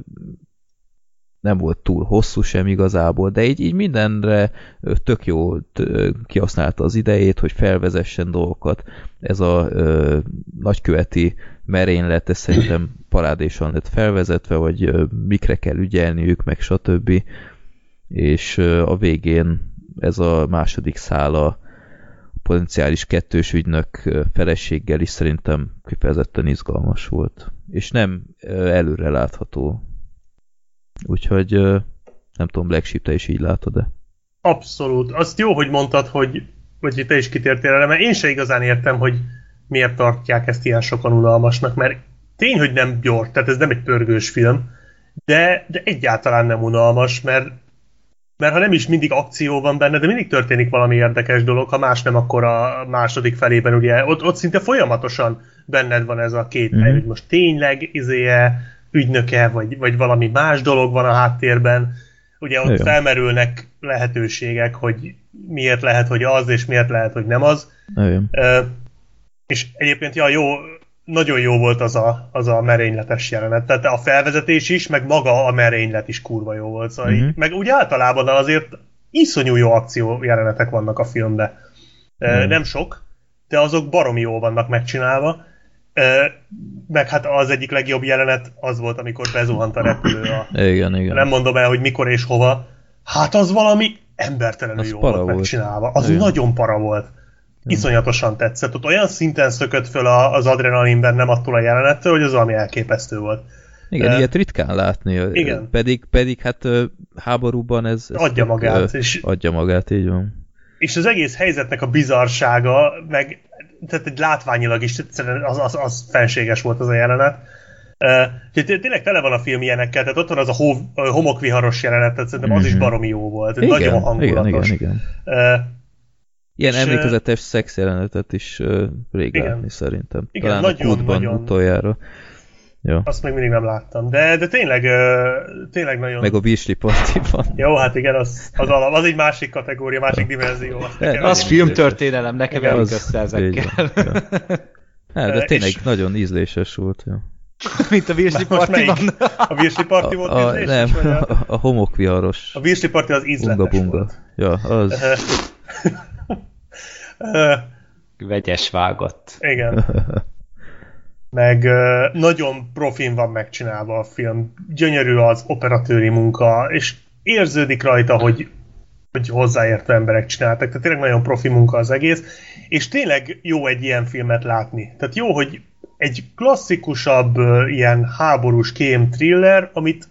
nem volt túl hosszú sem igazából, de így, így mindenre tök jó kihasználta az idejét, hogy felvezessen dolgokat. Ez a ö, nagyköveti merénylet, ez szerintem parádésan lett felvezetve, hogy ö, mikre kell ügyelniük, meg stb és a végén ez a második szála potenciális kettős ügynök feleséggel is szerintem kifejezetten izgalmas volt. És nem előre látható. Úgyhogy nem tudom, Black Sheep, te is így látod-e? Abszolút. Azt jó, hogy mondtad, hogy, hogy te is kitértél erre, mert én se igazán értem, hogy miért tartják ezt ilyen sokan unalmasnak, mert tény, hogy nem gyors, tehát ez nem egy pörgős film, de, de egyáltalán nem unalmas, mert mert ha nem is mindig akció van benne, de mindig történik valami érdekes dolog, ha más nem, akkor a második felében ugye, ott, ott szinte folyamatosan benned van ez a két hely, hogy most tényleg izéje, ügynöke, vagy, vagy valami más dolog van a háttérben. Ugye ott Igen. felmerülnek lehetőségek, hogy miért lehet, hogy az, és miért lehet, hogy nem az. Ö, és egyébként ja, jó, nagyon jó volt az a, az a merényletes jelenet. Tehát a felvezetés is, meg maga a merénylet is kurva jó volt. Szóval Mhm. így, meg úgy általában azért iszonyú jó akció jelenetek vannak a filmben. Ö, Mhm. Nem sok, de azok baromi jól vannak megcsinálva. Meg hát az egyik legjobb jelenet az volt, amikor bezuhant a repülő a... Igen, igen. Nem mondom el, hogy mikor és hova. Hát az valami embertelenül Az jó para volt volt. megcsinálva. Az Igen. nagyon para volt. Iszonyatosan tetszett. Ott olyan szinten szökött föl az adrenalin bennem attól a jelenettől, hogy az valami elképesztő volt. Igen, Ö, ilyet ritkán látni. Igen. Pedig, pedig hát háborúban ez... ez Adja tök, magát, ö, és- Adja magát, így van. És az egész helyzetnek a bizarsága, meg tehát egy látványilag is az, az, az fenséges volt az a jelenet. Uh, té- tényleg tele van a film ilyenekkel, tehát ott van az a a homokviharos jelenet, tehát szerintem az is Mhm. baromi jó volt, Igen, nagyon igen, hangulatos. igen, igen. Uh, Ilyen És, emlékezetes szex jelenetet is ö, rég Igen. látni szerintem. Igen, Talán nagyon, a kútban nagyon. utoljára. Ja. Azt még mindig nem láttam. De, de tényleg, ö, tényleg nagyon... Meg a Beasley Party-ban. Jó, hát igen, az, az, alap, az egy másik kategória, másik dimenzió. Azt nekem Az filmtörténelem, ne keverjük össze ezekkel. van, ja. Hát, de tényleg és- nagyon ízléses volt. Ja. Mint a melyik? Partiban. A Virsi Party volt A, a, ízléses, nem, vagy a, a, homokviharos. a Virsi Party az ízletes Bunga bunga. volt. Ja, az. Vegyes vágott. Igen. Meg nagyon profin van megcsinálva a film. Gyönyörű az operatőri munka, és érződik rajta, hogy, hogy hozzáértő emberek csináltak. Tehát tényleg nagyon profi munka az egész. És tényleg jó egy ilyen filmet látni. Tehát jó, hogy egy klasszikusabb ilyen háborús kém thriller, amit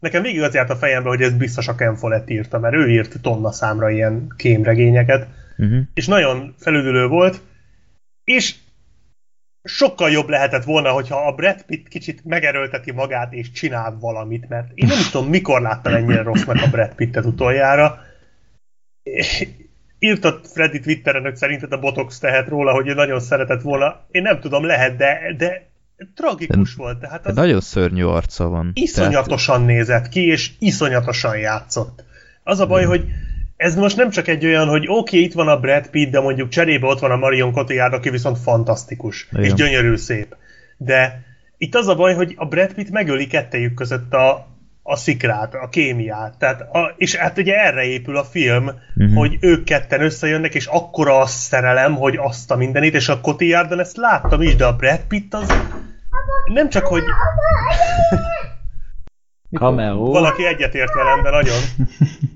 nekem végig az járt a fejembe, hogy ez biztos a Ken Follett írta, mert ő írt tonna számra ilyen kémregényeket Uh-huh. és nagyon felüdülő volt, és sokkal jobb lehetett volna, hogyha a Brad Pitt kicsit megerőlteti magát és csinál valamit, mert én nem tudom, mikor láttam ennyire rossznak a Brad Pittet utoljára. Írtott Freddy Twitteren, hogy szerinted a Botox tehet róla, hogy ő nagyon szeretett volna. Én nem tudom, lehet, de, de tragikus De- volt. Tehát De az nagyon szörnyű arca van. iszonyatosan nézett ki, és iszonyatosan játszott. Az a baj, hogy ez most nem csak egy olyan, hogy oké, okay, itt van a Brad Pitt, de mondjuk cserébe ott van a Marion Cotillard, aki viszont fantasztikus, Igen. és gyönyörű szép. De itt az a baj, hogy a Brad Pitt megöli kettejük között a, a szikrát, a kémiát. Tehát a, és hát ugye erre épül a film, uh-huh. hogy ők ketten összejönnek, és akkora a szerelem, hogy azt a mindenit, és a Cotillardon ezt láttam is, de a Brad Pitt az nem csak, hogy Cameo. valaki egyetért velem, de nagyon.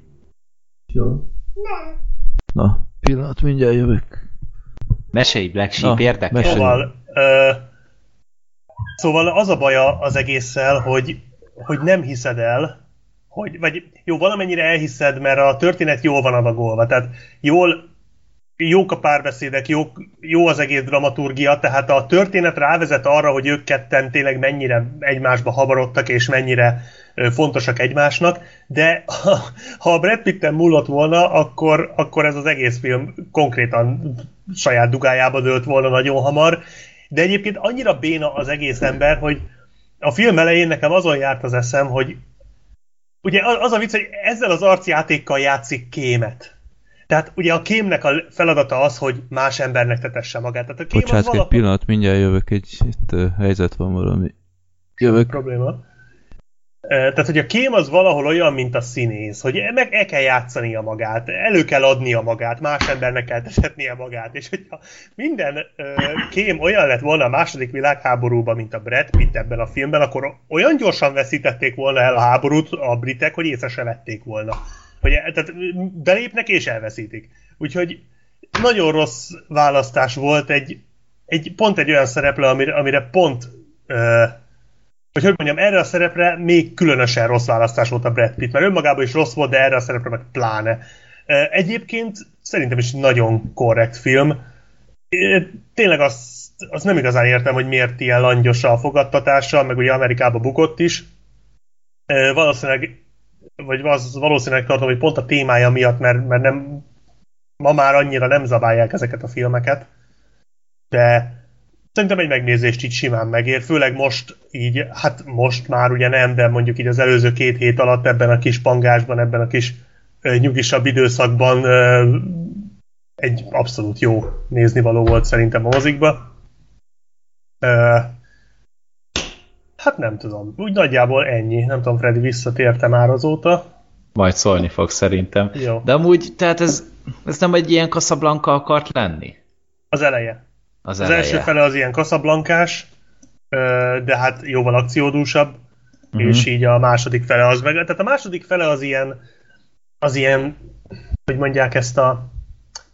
Na, pillanat, mindjárt jövök. Mesélj, Black Sheep, Na, érdekel? Szóval, ö, szóval az a baja az egésszel, hogy, hogy nem hiszed el, hogy, vagy jó, valamennyire elhiszed, mert a történet jól van adagolva, tehát jól, jók a párbeszédek, jó, jó az egész dramaturgia, tehát a történet rávezet arra, hogy ők ketten tényleg mennyire egymásba habarodtak, és mennyire fontosak egymásnak, de ha, a Brad Pitten múlott volna, akkor, akkor ez az egész film konkrétan saját dugájába dőlt volna nagyon hamar, de egyébként annyira béna az egész ember, hogy a film elején nekem azon járt az eszem, hogy ugye az a vicc, hogy ezzel az arcjátékkal játszik kémet. Tehát ugye a kémnek a feladata az, hogy más embernek tetesse magát. Tehát a kém Bocsánat, az egy valahol pillanat, mindjárt jövök, egy itt, uh, helyzet van valami. Jövök. probléma. Tehát, hogy a kém az valahol olyan, mint a színész, hogy meg el kell játszania magát, elő kell adnia magát, más embernek kell tetetnie magát, és hogyha minden kém olyan lett volna a második világháborúban, mint a Brad Pitt ebben a filmben, akkor olyan gyorsan veszítették volna el a háborút a britek, hogy észre se vették volna. Hogy, tehát belépnek és elveszítik. Úgyhogy nagyon rossz választás volt egy, egy pont egy olyan szereplő, amire, amire pont ö, hogy hogy mondjam, erre a szerepre még különösen rossz választás volt a Brad Pitt, mert önmagában is rossz volt, de erre a szerepre meg pláne. Egyébként szerintem is nagyon korrekt film. Tényleg azt, azt nem igazán értem, hogy miért ilyen langyos a fogadtatása, meg ugye Amerikába bukott is. Valószínűleg vagy az valószínűleg tartom, hogy pont a témája miatt, mert, mert nem, ma már annyira nem zabálják ezeket a filmeket, de szerintem egy megnézést így simán megér, főleg most így, hát most már ugye nem, de mondjuk így az előző két hét alatt ebben a kis pangásban, ebben a kis nyugisabb időszakban egy abszolút jó nézni való volt szerintem a mozikba. Hát nem tudom. Úgy nagyjából ennyi. Nem tudom, Freddy visszatérte már azóta. Majd szólni fog szerintem. Jó. De amúgy, tehát ez, ez nem egy ilyen kaszablanka akart lenni? Az eleje. Az, Az eleje. első fele az ilyen kaszablankás, de hát jóval akciódúsabb, Mhm. és így a második fele az meg. Tehát a második fele az ilyen, az ilyen, hogy mondják ezt a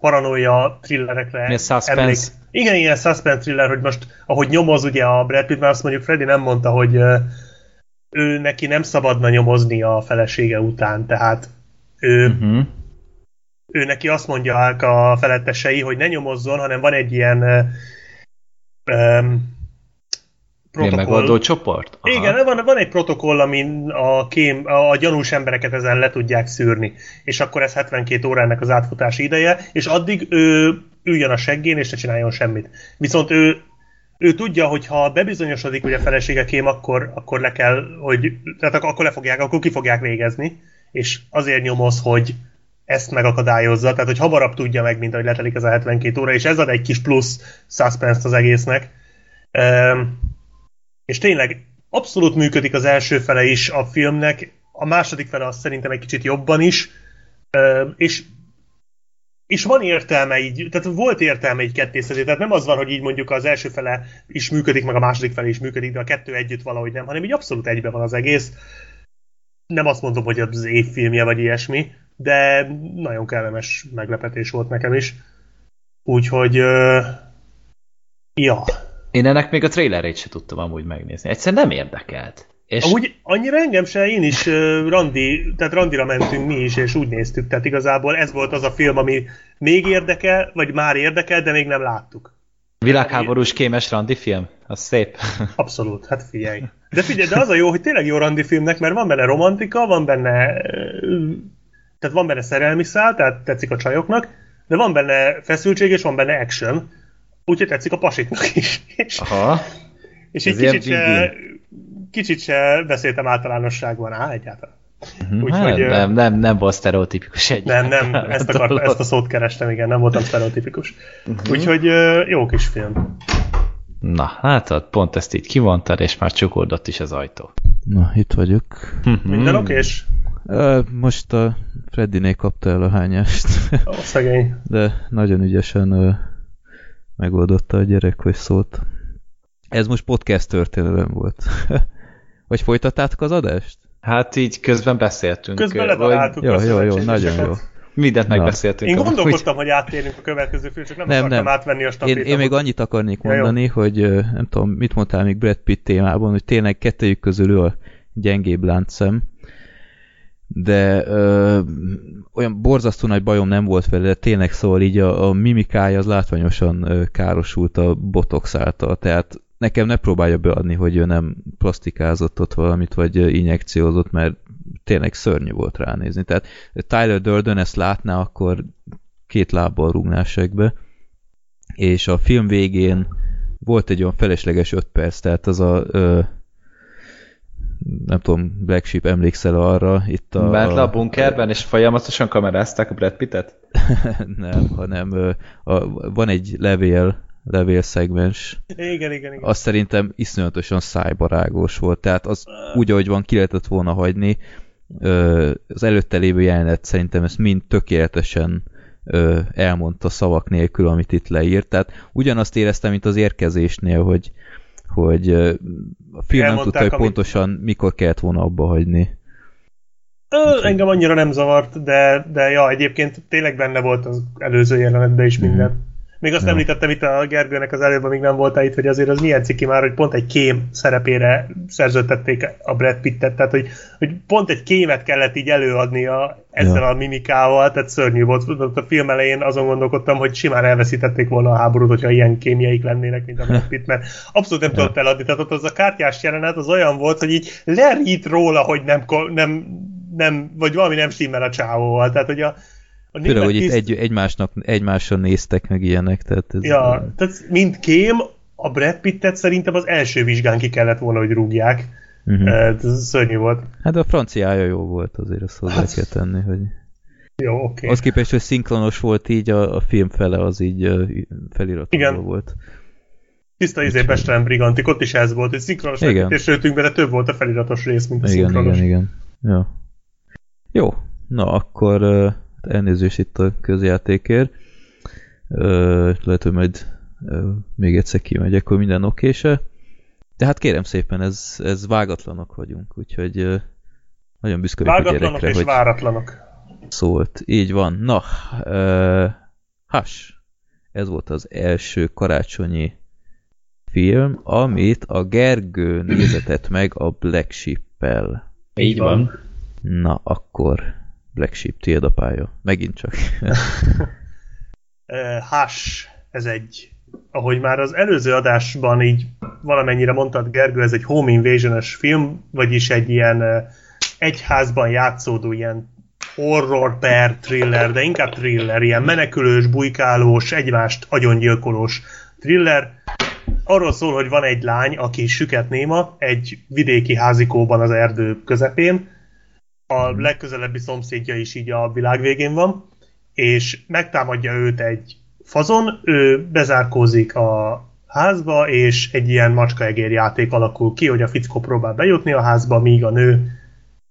paranoia thrillerekre. Mi a suspense? Igen, ilyen suspense thriller, hogy most, ahogy nyomoz ugye a Brad Pitt, mert azt mondjuk Freddy nem mondta, hogy ő neki nem szabadna nyomozni a felesége után, tehát ő, Uh-huh. ő neki azt mondják a felettesei, hogy ne nyomozzon, hanem van egy ilyen ö, öm, Ilyen megoldó csoport? Aha. igen, van, van egy protokoll, amin a, kém, a, gyanús embereket ezen le tudják szűrni, és akkor ez 72 órának az átfutási ideje, és addig ő üljön a seggén, és ne csináljon semmit. Viszont ő, ő tudja, hogy ha bebizonyosodik, hogy a felesége kém, akkor, akkor le kell, hogy, tehát ak- akkor le fogják, akkor ki fogják végezni, és azért nyomoz, hogy ezt megakadályozza, tehát hogy hamarabb tudja meg, mint ahogy letelik ez a 72 óra, és ez ad egy kis plusz suspense az egésznek. Um, és tényleg abszolút működik az első fele is a filmnek, a második fele az szerintem egy kicsit jobban is, és és van értelme így, tehát volt értelme így kettészedni, tehát nem az van, hogy így mondjuk az első fele is működik, meg a második fele is működik, de a kettő együtt valahogy nem, hanem így abszolút egybe van az egész. Nem azt mondom, hogy az évfilmje vagy ilyesmi, de nagyon kellemes meglepetés volt nekem is. Úgyhogy, ja, Én ennek még a trailerét se tudtam amúgy megnézni. Egyszerűen nem érdekelt. És Amúgy annyira engem se, én is uh, Randi, tehát Randira mentünk mi is, és úgy néztük, tehát igazából ez volt az a film, ami még érdekel, vagy már érdekel, de még nem láttuk. világháborús kémes randi film? Az szép. Abszolút, hát figyelj. De figyelj, de az a jó, hogy tényleg jó Randi filmnek, mert van benne romantika, van benne, tehát van benne szerelmi szál, tehát tetszik a csajoknak, de van benne feszültség, és van benne action, úgyhogy tetszik a pasiknak is. És, Aha. és Ez egy kicsit se, kicsit se beszéltem általánosságban, á, egyáltalán. Hát, Úgyhogy, ö, nem, nem, nem volt sztereotipikus egy. Nem, nem, ezt, akart, ezt a szót kerestem, igen, nem voltam sztereotipikus. Mhm. Úgyhogy jó kis film. Na, látod, pont ezt így kimondtad, és már csukódott is az ajtó. Na, itt vagyok. Minden oké, és Ö, Most a Freddynél kapta el a hányást, ó, szegény. de nagyon ügyesen megoldotta a gyerek, hogy szólt. Ez most podcast történelem volt. Vagy folytattátok az adást? Hát így közben beszéltünk. Közben ledaráltuk Jó, a jó, jó, nagyon jó. Mindent Na. megbeszéltünk. Én gondolkodtam, hogy áttérünk a következő film, csak nem, Nem, akartam nem. átvenni a Én, stafétamot. én még annyit akarnék Ja, jó. mondani, hogy ö, nem tudom, mit mondtál még Brad Pitt témában, hogy tényleg kettőjük közül ő a gyengébb láncszem, de ö, olyan borzasztó nagy bajom nem volt vele, de tényleg szóval így a, a mimikája az látványosan ö, károsult a botox által, tehát nekem ne próbálja beadni, hogy ő nem plastikázott ott valamit, vagy injekciózott, mert tényleg szörnyű volt ránézni. Tehát Tyler Durden ezt látná, akkor két lábbal rúgná a segbe, és a film végén volt egy olyan felesleges öt perc, tehát az a ö, nem tudom, Black Sheep emlékszel arra, itt a... Bent le a bunkerben, és folyamatosan kamerázták a Brad Pittet? nem, hanem a, van egy levél, levél szegmens, Igen, igen, igen. az szerintem iszonyatosan szájbarágos volt, tehát az úgy, ahogy van, ki lehetett volna hagyni, az előtte lévő jelenet szerintem ezt mind tökéletesen elmondta szavak nélkül, amit itt leírt, tehát ugyanazt éreztem, mint az érkezésnél, hogy, hogy a film nem tudta, hogy amit- pontosan mikor kellett volna abba hagyni. Ö, engem annyira nem zavart, de, de ja, egyébként tényleg benne volt az előző jelenetben is minden. Még azt Ja. említettem itt a Gergőnek az előbb, amíg nem voltál itt, hogy azért az milyen ciki már, hogy pont egy kém szerepére szerződtették a Brad Pittet, tehát hogy, hogy pont egy kémet kellett így előadnia ezzel Ja. a mimikával, tehát szörnyű volt. A film elején azon gondolkodtam, hogy simán elveszítették volna a háborút, hogyha ilyen kémjeik lennének, mint a Brad Pitt, mert abszolút nem Ja. tudott eladni. Tehát ott az a kártyás jelenet az olyan volt, hogy így lerít róla, hogy nem, nem nem, vagy valami nem stimmel a csávóval. Tehát, hogy a, a Főleg, hogy tiszt... itt egy, egymásnak, egymáson néztek meg ilyenek. Tehát ez ja, tehát mint kém, a Brad Pittet szerintem az első vizsgán ki kellett volna, hogy rúgják. Uh-huh. Ez szörnyű volt. Hát a franciája jó volt, azért azt hozzá hát... kell tenni, hogy... Jó, oké. Okay. Az képest, hogy szinkronos volt így, a, a film fele az így feliratoló volt. Tiszta izé Bestelen Brigantik, ott is ez volt, hogy szinkronos és lőttünk bele, több volt a feliratos rész, mint a igen, szinkronos. Igen, igen, ja. Jó, na akkor elnézést itt a közjátékért. Uh, lehet, hogy majd uh, még egyszer kimegyek, akkor minden okése. De hát kérem szépen, ez, ez vágatlanok vagyunk, úgyhogy uh, nagyon büszke vagyok a gyerekre, és hogy váratlanok. Szólt, így van. Na, uh, has. Ez volt az első karácsonyi film, amit a Gergő nézetett meg a Black Sheep-el. Így van. Na, akkor Black Sheep, tiéd a pálya. Megint csak. Hash, ez egy, ahogy már az előző adásban így valamennyire mondtad, Gergő, ez egy home invasion film, vagyis egy ilyen egyházban játszódó ilyen horror per thriller, de inkább thriller, ilyen menekülős, bujkálós, egymást agyongyilkolós thriller, arról szól, hogy van egy lány, aki süket néma, egy vidéki házikóban az erdő közepén, a legközelebbi szomszédja is így a világ végén van, és megtámadja őt egy fazon, ő bezárkózik a házba, és egy ilyen macskaegér játék alakul ki, hogy a fickó próbál bejutni a házba, míg a nő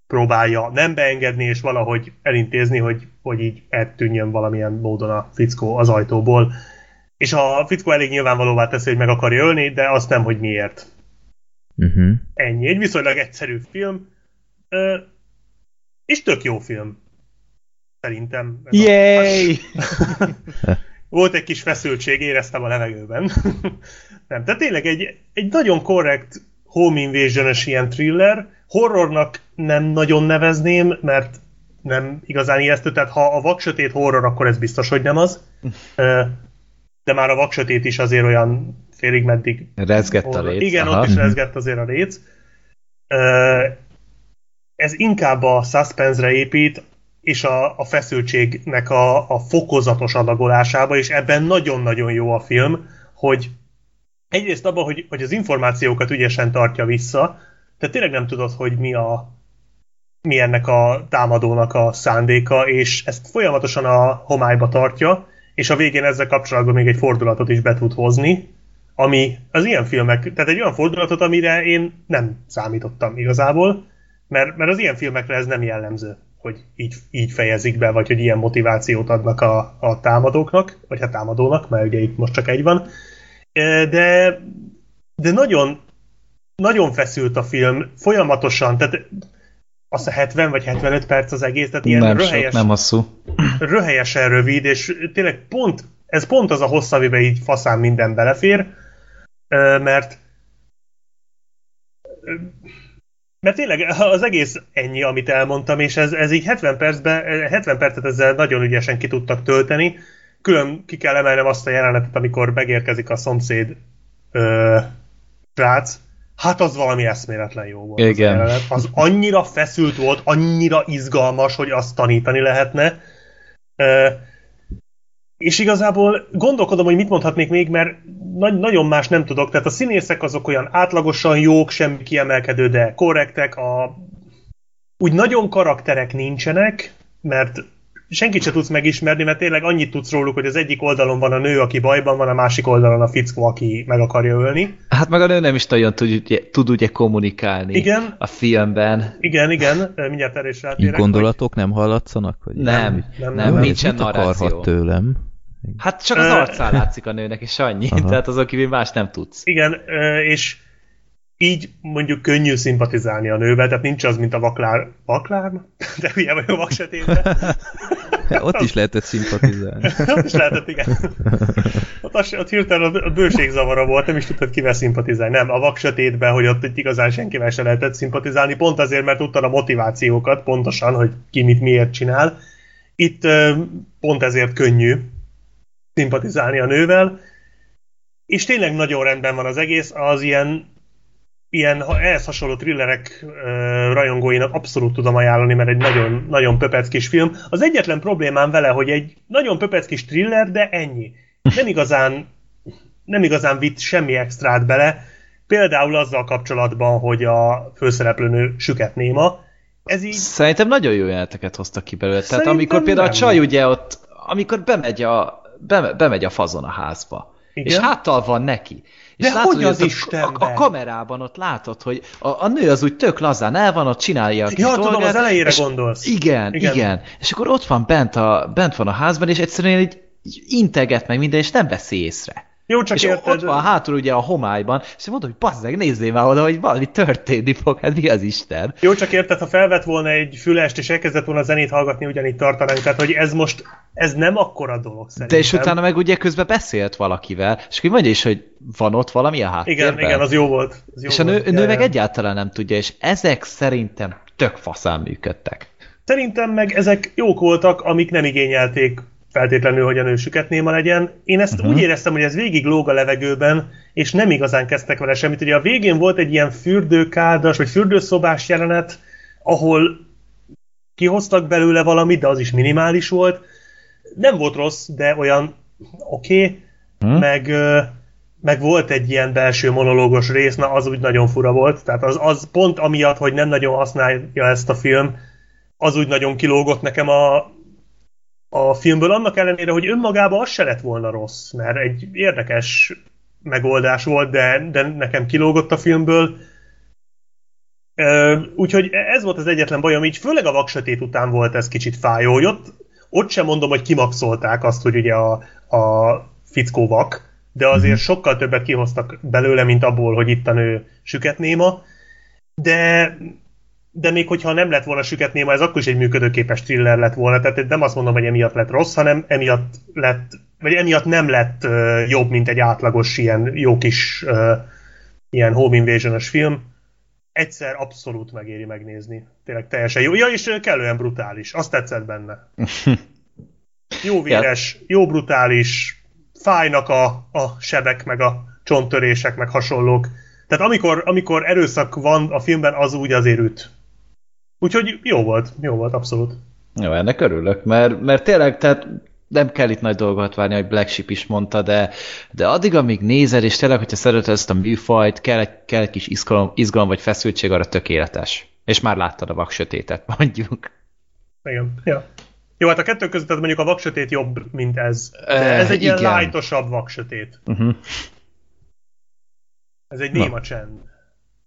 próbálja nem beengedni, és valahogy elintézni, hogy, hogy így eltűnjön valamilyen módon a fickó az ajtóból. És a fickó elég nyilvánvalóvá teszi, hogy meg akarja ölni, de azt nem, hogy miért. Uh-huh. Ennyi. Egy viszonylag egyszerű film. Ö, és tök jó film. Szerintem. Yay! Volt egy kis feszültség, éreztem a levegőben. nem, tehát tényleg egy, egy nagyon korrekt home invasion ilyen thriller. Horrornak nem nagyon nevezném, mert nem igazán ijesztő, tehát ha a vaksötét horror, akkor ez biztos, hogy nem az de már a vaksötét is azért olyan félig meddig... Rezgett a léc. Igen, Aha. ott is rezgett azért a léc. Ez inkább a suspense-re épít, és a, a feszültségnek a, a fokozatos adagolásába, és ebben nagyon-nagyon jó a film, hogy egyrészt abban, hogy, hogy az információkat ügyesen tartja vissza, tehát tényleg nem tudod, hogy mi a mi ennek a támadónak a szándéka, és ezt folyamatosan a homályba tartja, és a végén ezzel kapcsolatban még egy fordulatot is be tud hozni, ami az ilyen filmek, tehát egy olyan fordulatot, amire én nem számítottam igazából, mert, mert az ilyen filmekre ez nem jellemző, hogy így, így fejezik be, vagy hogy ilyen motivációt adnak a, a támadóknak, vagy a támadónak, mert ugye itt most csak egy van. De, de nagyon, nagyon feszült a film, folyamatosan, tehát azt a 70 vagy 75 perc az egész, tehát ilyen nem röhelyes, sok, nem hosszú. röhelyesen rövid, és tényleg pont, ez pont az a hossz, amiben így faszán minden belefér, mert mert tényleg az egész ennyi, amit elmondtam, és ez, ez így 70 percben, 70 percet ezzel nagyon ügyesen ki tudtak tölteni. Külön ki kell emelnem azt a jelenetet, amikor megérkezik a szomszéd ö, prác, Hát az valami eszméletlen jó volt. Igen. Az, az annyira feszült volt, annyira izgalmas, hogy azt tanítani lehetne. E, és igazából gondolkodom, hogy mit mondhatnék még, mert nagy, nagyon más nem tudok. Tehát a színészek azok olyan átlagosan jók, semmi kiemelkedő, de korrektek. A, úgy nagyon karakterek nincsenek, mert senkit se tudsz megismerni, mert tényleg annyit tudsz róluk, hogy az egyik oldalon van a nő, aki bajban van, a másik oldalon a fickó, aki meg akarja ölni. Hát meg a nő nem is nagyon tud, ugye, tud ugye kommunikálni igen. a filmben. Igen, igen, mindjárt erre is rátérek. Gondolatok hogy... nem hallatszanak? Hogy nem, nem, nem, nem, nincsen mit akarhat tőlem? Hát csak az arcán látszik a nőnek, és annyi. Aha. Tehát azon kívül más nem tudsz. Igen, és így mondjuk könnyű szimpatizálni a nővel, tehát nincs az, mint a vaklár... Vaklár? De hülye vagy a vaksötétben. Ja, ott is lehetett szimpatizálni. ott is lehetett, igen. Ott, az, ott hirtelen a bőségzavara volt, nem is tudtad kivel szimpatizálni. Nem, a vaksötétben, hogy ott igazán senkivel se lehetett szimpatizálni, pont azért, mert tudtad a motivációkat, pontosan, hogy ki mit miért csinál. Itt pont ezért könnyű szimpatizálni a nővel, és tényleg nagyon rendben van az egész, az ilyen ilyen ehhez hasonló thrillerek uh, rajongóinak abszolút tudom ajánlani, mert egy nagyon, nagyon pöpec kis film. Az egyetlen problémám vele, hogy egy nagyon pöpec kis thriller, de ennyi. Nem igazán, nem igazán vitt semmi extrát bele, például azzal kapcsolatban, hogy a főszereplőnő süket néma. Ez így... Szerintem nagyon jó jeleneteket hoztak ki belőle. Tehát amikor például nem. a csaj ugye ott, amikor bemegy a, be, bemegy a fazon a házba, Igen? és háttal van neki, és De látod, hogy az, az a, a, kamerában ott látod, hogy a, a nő az úgy tök lazán el van, ott csinálja a Ja, tudom, az elejére és gondolsz. Igen, igen, igen. És akkor ott van bent, a, bent van a házban, és egyszerűen így integet meg minden, és nem veszi észre. Jó, csak és érted. ott van hátul ugye a homályban, és mondom, hogy bazzeg, nézzél már oda, hogy valami történni fog, hát mi az Isten? Jó, csak érted, ha felvett volna egy fülest, és elkezdett volna zenét hallgatni, ugyanígy tartanánk, tehát hogy ez most, ez nem akkora dolog szerintem. De és utána meg ugye közben beszélt valakivel, és akkor mondja is, hogy van ott valami a háttérben. Igen, igen, az jó volt. Az jó és a nő, volt. nő meg egyáltalán nem tudja, és ezek szerintem tök faszán működtek. Szerintem meg ezek jók voltak, amik nem igényelték feltétlenül, hogy a nő néma legyen. Én ezt uh-huh. úgy éreztem, hogy ez végig lóg a levegőben, és nem igazán kezdtek vele semmit. Ugye a végén volt egy ilyen fürdőkádas, vagy fürdőszobás jelenet, ahol kihoztak belőle valamit, de az is minimális volt. Nem volt rossz, de olyan oké, okay. uh-huh. meg, meg volt egy ilyen belső monológos rész, na az úgy nagyon fura volt. Tehát az, az pont amiatt, hogy nem nagyon használja ezt a film, az úgy nagyon kilógott nekem a, a filmből, annak ellenére, hogy önmagában az se lett volna rossz, mert egy érdekes megoldás volt, de, de nekem kilógott a filmből. Úgyhogy ez volt az egyetlen bajom, így főleg a vaksötét után volt ez kicsit fájó, hogy ott, ott sem mondom, hogy kimaxolták azt, hogy ugye a, a fickó vak, de azért mhm. sokkal többet kihoztak belőle, mint abból, hogy itt a nő süketnéma. De de még hogyha nem lett volna süket néma, ez akkor is egy működőképes thriller lett volna, tehát nem azt mondom, hogy emiatt lett rossz, hanem emiatt lett, vagy emiatt nem lett uh, jobb, mint egy átlagos ilyen jó kis uh, ilyen home invasion film. Egyszer abszolút megéri megnézni. Tényleg teljesen jó. Ja, és kellően brutális. Azt tetszett benne. Jó véres, jó brutális, fájnak a, a sebek, meg a csonttörések, meg hasonlók. Tehát amikor, amikor erőszak van a filmben, az úgy azért üt. Úgyhogy jó volt, jó volt, abszolút. Jó, ennek örülök, mert, mert tényleg, tehát nem kell itt nagy dolgot várni, hogy Black Sheep is mondta, de, de addig, amíg nézed, és tényleg, hogyha szereted ezt a műfajt, kell egy, kell egy kis izgalom, izgalom vagy feszültség, arra tökéletes. És már láttad a vaksötétet, mondjuk. Igen, ja. Jó, hát a kettő között mondjuk a vaksötét jobb, mint ez. De ez egy uh, ilyen lájtosabb vaksötét. Uh-huh. Ez egy néma csend.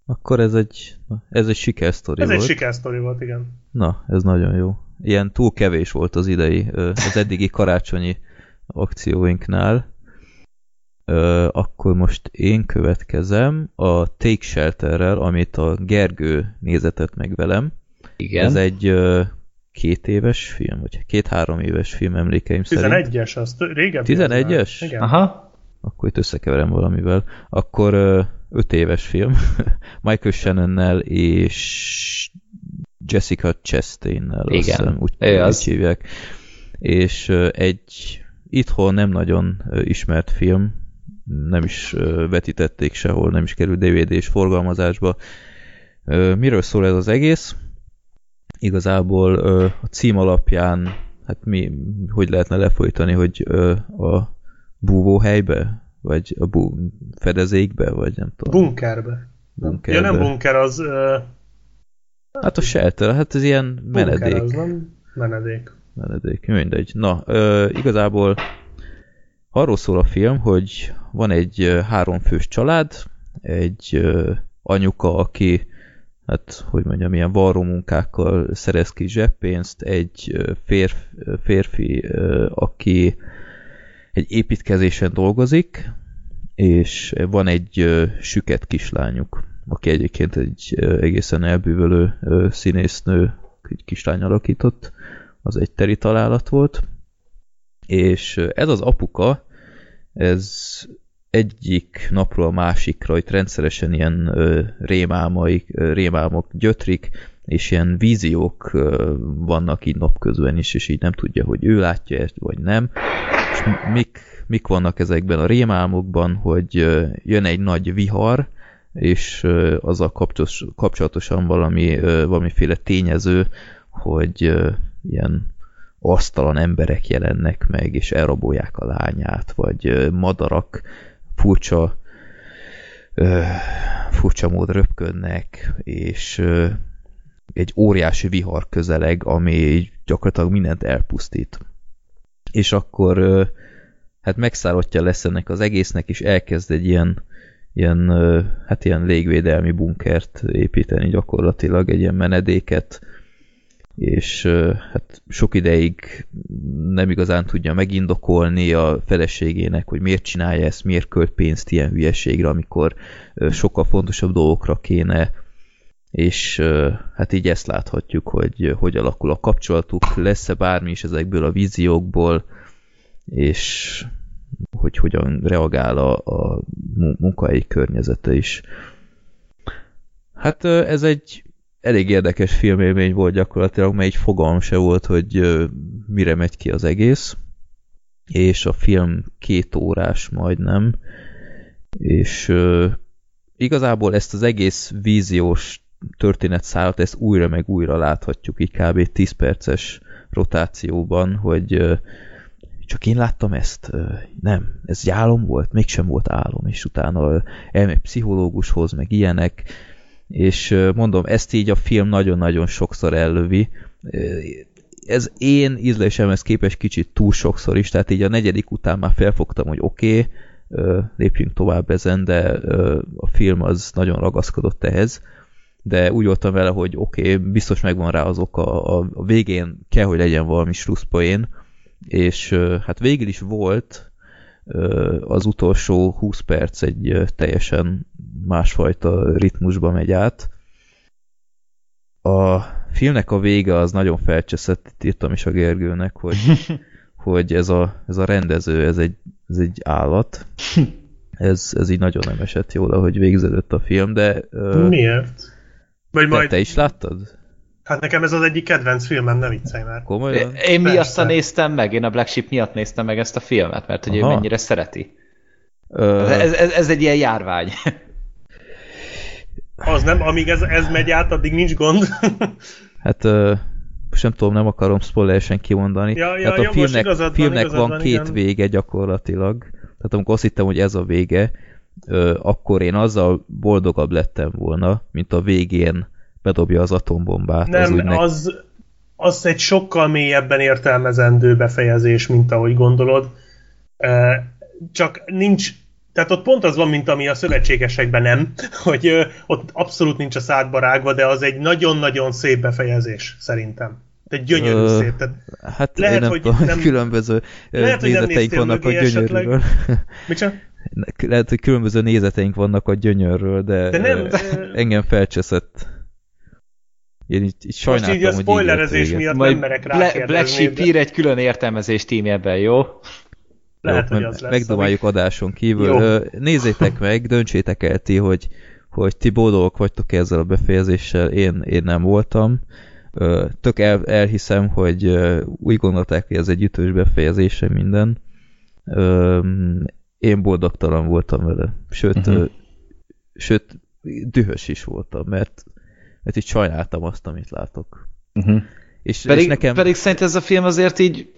Akkor ez egy, ez egy sikersztori ez volt. Ez egy sikersztori volt, igen. Na, ez nagyon jó. Ilyen túl kevés volt az idei, az eddigi karácsonyi akcióinknál. Akkor most én következem a Take Shelterrel, amit a Gergő nézetett meg velem. Igen. Ez egy két éves film, vagy két-három éves film emlékeim 11-es, szerint. 11-es, azt régebbi. 11-es? Igen. Aha. Akkor itt összekeverem valamivel. Akkor öt éves film, Michael Shannonnel és Jessica Chastain-nel, Igen, azt hiszem, úgy, úgy az. hívják. És egy itthon nem nagyon ismert film, nem is vetítették sehol, nem is került DVD-s forgalmazásba. Miről szól ez az egész? Igazából a cím alapján, hát mi, hogy lehetne lefolytani, hogy a búvóhelybe vagy a bu fedezékbe, vagy nem tudom. Bunkerbe. Bunkerbe. Ja, nem bunker, az... Uh... Hát a shelter, hát ez ilyen menedék. Bunker az nem menedék. Menedék, mindegy. Na, uh, igazából arról szól a film, hogy van egy uh, háromfős család, egy uh, anyuka, aki hát, hogy mondjam, ilyen varró munkákkal szerez ki zseppénzt, egy férfi, férfi aki egy építkezésen dolgozik, és van egy uh, süket kislányuk, aki egyébként egy uh, egészen elbűvölő uh, színésznő, egy kislány alakított, az egy teri találat volt, és ez az apuka, ez egyik napról a másikra itt rendszeresen ilyen rémálmaik, uh, rémálmok gyötrik, és ilyen víziók vannak így napközben is, és így nem tudja, hogy ő látja ezt, vagy nem. Mik, mik vannak ezekben a rémálmokban, hogy jön egy nagy vihar, és azzal kapcsolatos, kapcsolatosan valami, valamiféle tényező, hogy ilyen asztalan emberek jelennek meg, és elrabolják a lányát, vagy madarak furcsa furcsa mód röpködnek, és egy óriási vihar közeleg, ami gyakorlatilag mindent elpusztít. És akkor hát megszállottja lesz ennek az egésznek, és elkezd egy ilyen, ilyen, hát ilyen légvédelmi bunkert építeni gyakorlatilag, egy ilyen menedéket, és hát sok ideig nem igazán tudja megindokolni a feleségének, hogy miért csinálja ezt, miért költ pénzt ilyen hülyeségre, amikor sokkal fontosabb dolgokra kéne, és hát így ezt láthatjuk, hogy hogy alakul a kapcsolatuk, lesz-e bármi is ezekből a víziókból, és hogy hogyan reagál a, a munkahelyi környezete is. Hát ez egy elég érdekes filmélmény volt gyakorlatilag, mert egy fogalm se volt, hogy mire megy ki az egész, és a film két órás majdnem, és igazából ezt az egész víziós történetszálat, ezt újra meg újra láthatjuk, így kb. 10 perces rotációban, hogy csak én láttam ezt, nem, ez egy álom volt, mégsem volt álom, és utána elmegy pszichológushoz, meg ilyenek, és mondom, ezt így a film nagyon-nagyon sokszor ellövi. Ez én ízlésemhez képest kicsit túl sokszor is, tehát így a negyedik után már felfogtam, hogy oké, okay, lépjünk tovább ezen, de a film az nagyon ragaszkodott ehhez de úgy voltam vele, hogy oké, okay, biztos megvan rá az oka, a, a végén kell, hogy legyen valami slusszpoén, és hát végül is volt az utolsó 20 perc egy teljesen másfajta ritmusba megy át. A filmnek a vége az nagyon felcseszett, itt írtam is a Gergőnek, hogy, hogy ez, a, ez a rendező, ez egy, ez egy állat. Ez, ez így nagyon nem esett jól, ahogy végződött a film, de... Miért? Vagy majd... Te is láttad? Hát nekem ez az egyik kedvenc filmem, ne viccelj már. Komolyan? Én miatt néztem meg, én a Black Sheep miatt néztem meg ezt a filmet, mert hogy ő mennyire szereti. Ö... Ez, ez, ez egy ilyen járvány. Az nem, amíg ez, ez megy át, addig nincs gond. hát ö, most nem tudom, nem akarom spoileresen kimondani. Ja, ja, hát a ja, filmnek, igazad filmnek igazad van, van két igen. vége gyakorlatilag. Tehát amikor azt hittem, hogy ez a vége, akkor én azzal boldogabb lettem volna, mint a végén bedobja az atombombát. Nem, az, úgy az, az egy sokkal mélyebben értelmezendő befejezés, mint ahogy gondolod. Csak nincs, tehát ott pont az van, mint ami a szövetségesekben nem, hogy ott abszolút nincs a szádba rágva, de az egy nagyon-nagyon szép befejezés, szerintem. Egy gyönyörű Ö, szép. Tehát Hát lehet, nem hogy tudom, nem, különböző lehet, hogy nem nézeteink néztél vannak a. Micsoda? lehet, hogy különböző nézeteink vannak a gyönyörről, de, De nem, de- engem felcseszett. Én így, így Most sajnáltam, így a hogy így lett spoilerezés miatt Majd nem merek Bla- Black. Sheep de ír egy külön értelmezés tímjebben, jó? Lehet, Jó, hogy az lesz. Megdobáljuk adáson kívül. Jó. Nézzétek meg, döntsétek el ti, hogy, hogy ti boldogok vagytok ezzel a befejezéssel, én, én nem voltam. Tök el, elhiszem, hogy úgy gondolták, hogy ez egy ütős befejezése minden. Én boldogtalan voltam vele. Sőt, ö, sőt dühös is voltam, mert, mert így sajnáltam azt, amit látok. Uh-huh. És, Pedig, és nekem... pedig szerintem ez a film azért így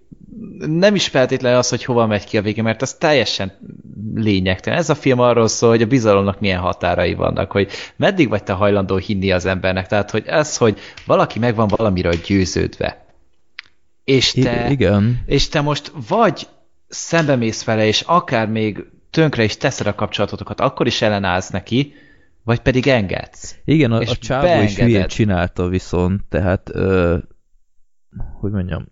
nem is feltétlenül az, hogy hova megy ki a vége, mert az teljesen lényegtelen. Ez a film arról szól, hogy a bizalomnak milyen határai vannak, hogy meddig vagy te hajlandó hinni az embernek. Tehát, hogy ez, hogy valaki meg van valamiről győződve. És te, igen. és te most vagy szembemész vele, és akár még tönkre is teszed a kapcsolatotokat, akkor is ellenállsz neki, vagy pedig engedsz. Igen, a, a csávó is hülyén csinálta viszont, tehát, ö, hogy mondjam,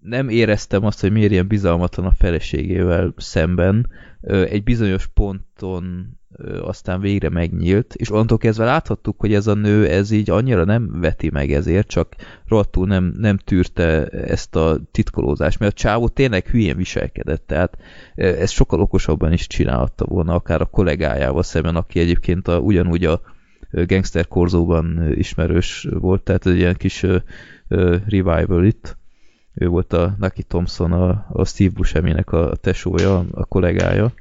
nem éreztem azt, hogy miért ilyen bizalmatlan a feleségével szemben. Egy bizonyos ponton aztán végre megnyílt, és onnantól kezdve láthattuk, hogy ez a nő ez így annyira nem veti meg ezért, csak rohadtul nem, nem tűrte ezt a titkolózást, mert a csávó tényleg hülyén viselkedett, tehát ö, ezt sokkal okosabban is csinálhatta volna, akár a kollégájával szemben, aki egyébként a, ugyanúgy a Gangster Korzóban ismerős volt, tehát egy ilyen kis revival itt. Ő volt a Nucky Thompson, a, a Steve Buscemi-nek a tesója, a kollégája.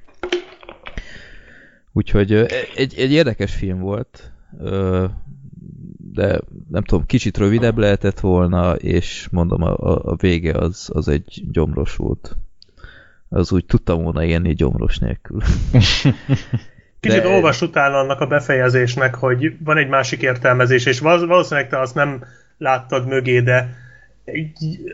Úgyhogy egy, egy érdekes film volt, de nem tudom, kicsit rövidebb lehetett volna, és mondom, a, a vége az, az egy gyomros volt. Az úgy tudtam volna élni gyomros nélkül. Kicsit de... olvas utána annak a befejezésnek, hogy van egy másik értelmezés, és valószínűleg te azt nem láttad mögé, de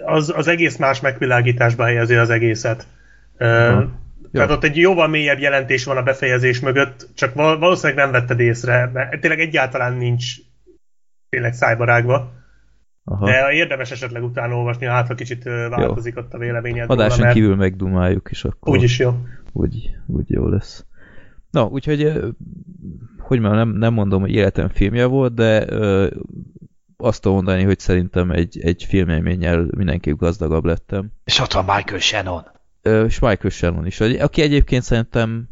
az, az egész más megvilágításba helyezi az egészet. Uh, tehát ott egy jóval mélyebb jelentés van a befejezés mögött, csak valószínűleg nem vetted észre, mert tényleg egyáltalán nincs tényleg szájbarágva. Aha. De érdemes esetleg utána olvasni, hát ha kicsit változik jó. ott a véleményed. Adáson róla, mert... kívül megdumáljuk, és akkor... Úgyis jó. Úgy, úgy jó lesz. Na, úgyhogy, hogy már nem, nem mondom, hogy életem filmje volt, de ö, azt tudom mondani, hogy szerintem egy, egy filmélménnyel mindenképp gazdagabb lettem. És ott van Michael Shannon. Ö, és Michael Shannon is, aki egyébként szerintem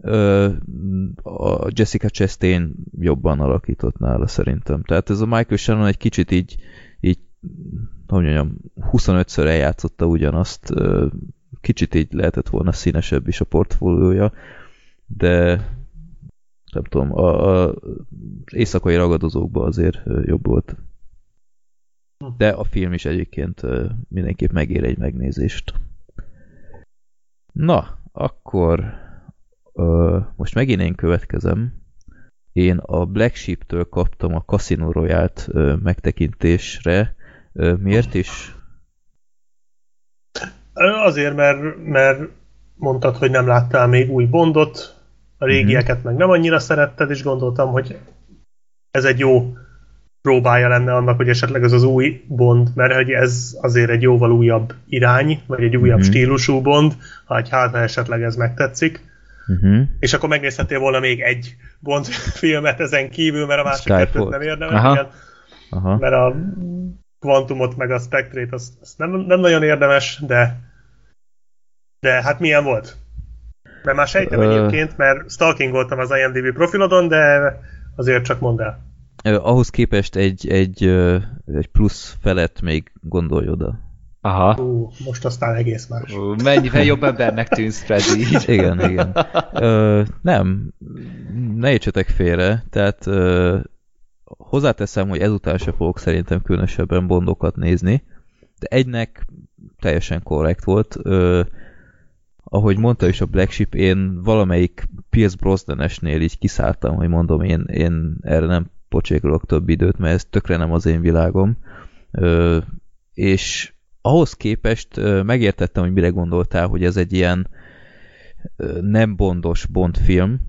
ö, a Jessica Chastain jobban alakított nála szerintem. Tehát ez a Michael Shannon egy kicsit így, így hogy mondjam, 25-ször eljátszotta ugyanazt, ö, kicsit így lehetett volna színesebb is a portfóliója, de nem tudom, a, a éjszakai ragadozókban azért jobb volt. De a film is egyébként mindenképp megér egy megnézést. Na, akkor ö, most megint én következem. Én a Black Sheep-től kaptam a Casino Royale-t megtekintésre. Ö, miért is? Azért, mert, mert mondtad, hogy nem láttál még új Bondot, a régieket meg nem annyira szeretted, és gondoltam, hogy ez egy jó próbája lenne annak, hogy esetleg ez az új Bond, mert hogy ez azért egy jóval újabb irány, vagy egy újabb uh-huh. stílusú Bond, ha egy hát esetleg ez megtetszik. Uh-huh. És akkor megnézhetél volna még egy Bond filmet ezen kívül, mert a másik kettőt nem érdemes. Aha. Igen, Aha. Mert a Quantumot meg a Spectrate azt, azt nem, nem nagyon érdemes, de de hát milyen volt? Mert már sejtem uh, egyébként, mert stalking voltam az IMDb profilodon, de azért csak mondd el. Ahhoz képest egy, egy, egy plusz felett még gondolj oda. Aha. Uh, most aztán egész más. Uh, mennyivel jobb embernek tűnsz, Freddy. igen, igen. Ö, nem, ne értsetek félre, tehát ö, hozzáteszem, hogy ezután se fogok szerintem különösebben bondokat nézni, de egynek teljesen korrekt volt. Ö, ahogy mondta is a Black Sheep, én valamelyik Pierce Brosnan-esnél így kiszálltam, hogy mondom, én, én erre nem pocsékolok több időt, mert ez tökre nem az én világom. Ö, és ahhoz képest ö, megértettem, hogy mire gondoltál, hogy ez egy ilyen ö, nem bondos Bond film,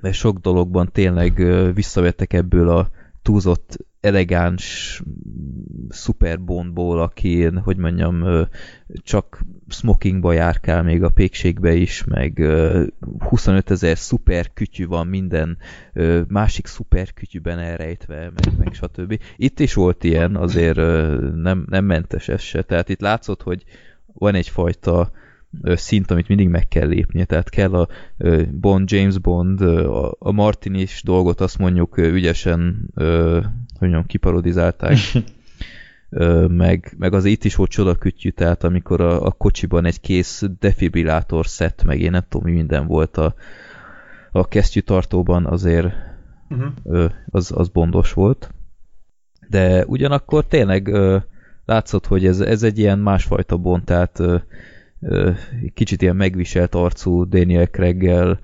mert sok dologban tényleg visszavettek ebből a túlzott elegáns Super Bondból, aki, hogy mondjam, csak smokingba járkál még a pékségbe is, meg 25 ezer szuper kütyű van minden másik szuper kütyűben elrejtve, meg, meg stb. Itt is volt ilyen, azért nem, nem mentes ez se. Tehát itt látszott, hogy van egyfajta szint, amit mindig meg kell lépnie, tehát kell a Bond, James Bond, a Martin is dolgot azt mondjuk ügyesen, hogy mondjam, kiparodizálták, meg, meg az itt is volt csodakütyű, tehát amikor a, a kocsiban egy kész defibrillátor szett, meg én nem tudom, mi minden volt a, a kesztyűtartóban, azért uh-huh. az, az bondos volt. De ugyanakkor tényleg látszott, hogy ez, ez egy ilyen másfajta bond, tehát kicsit ilyen megviselt arcú Daniel Craig-gel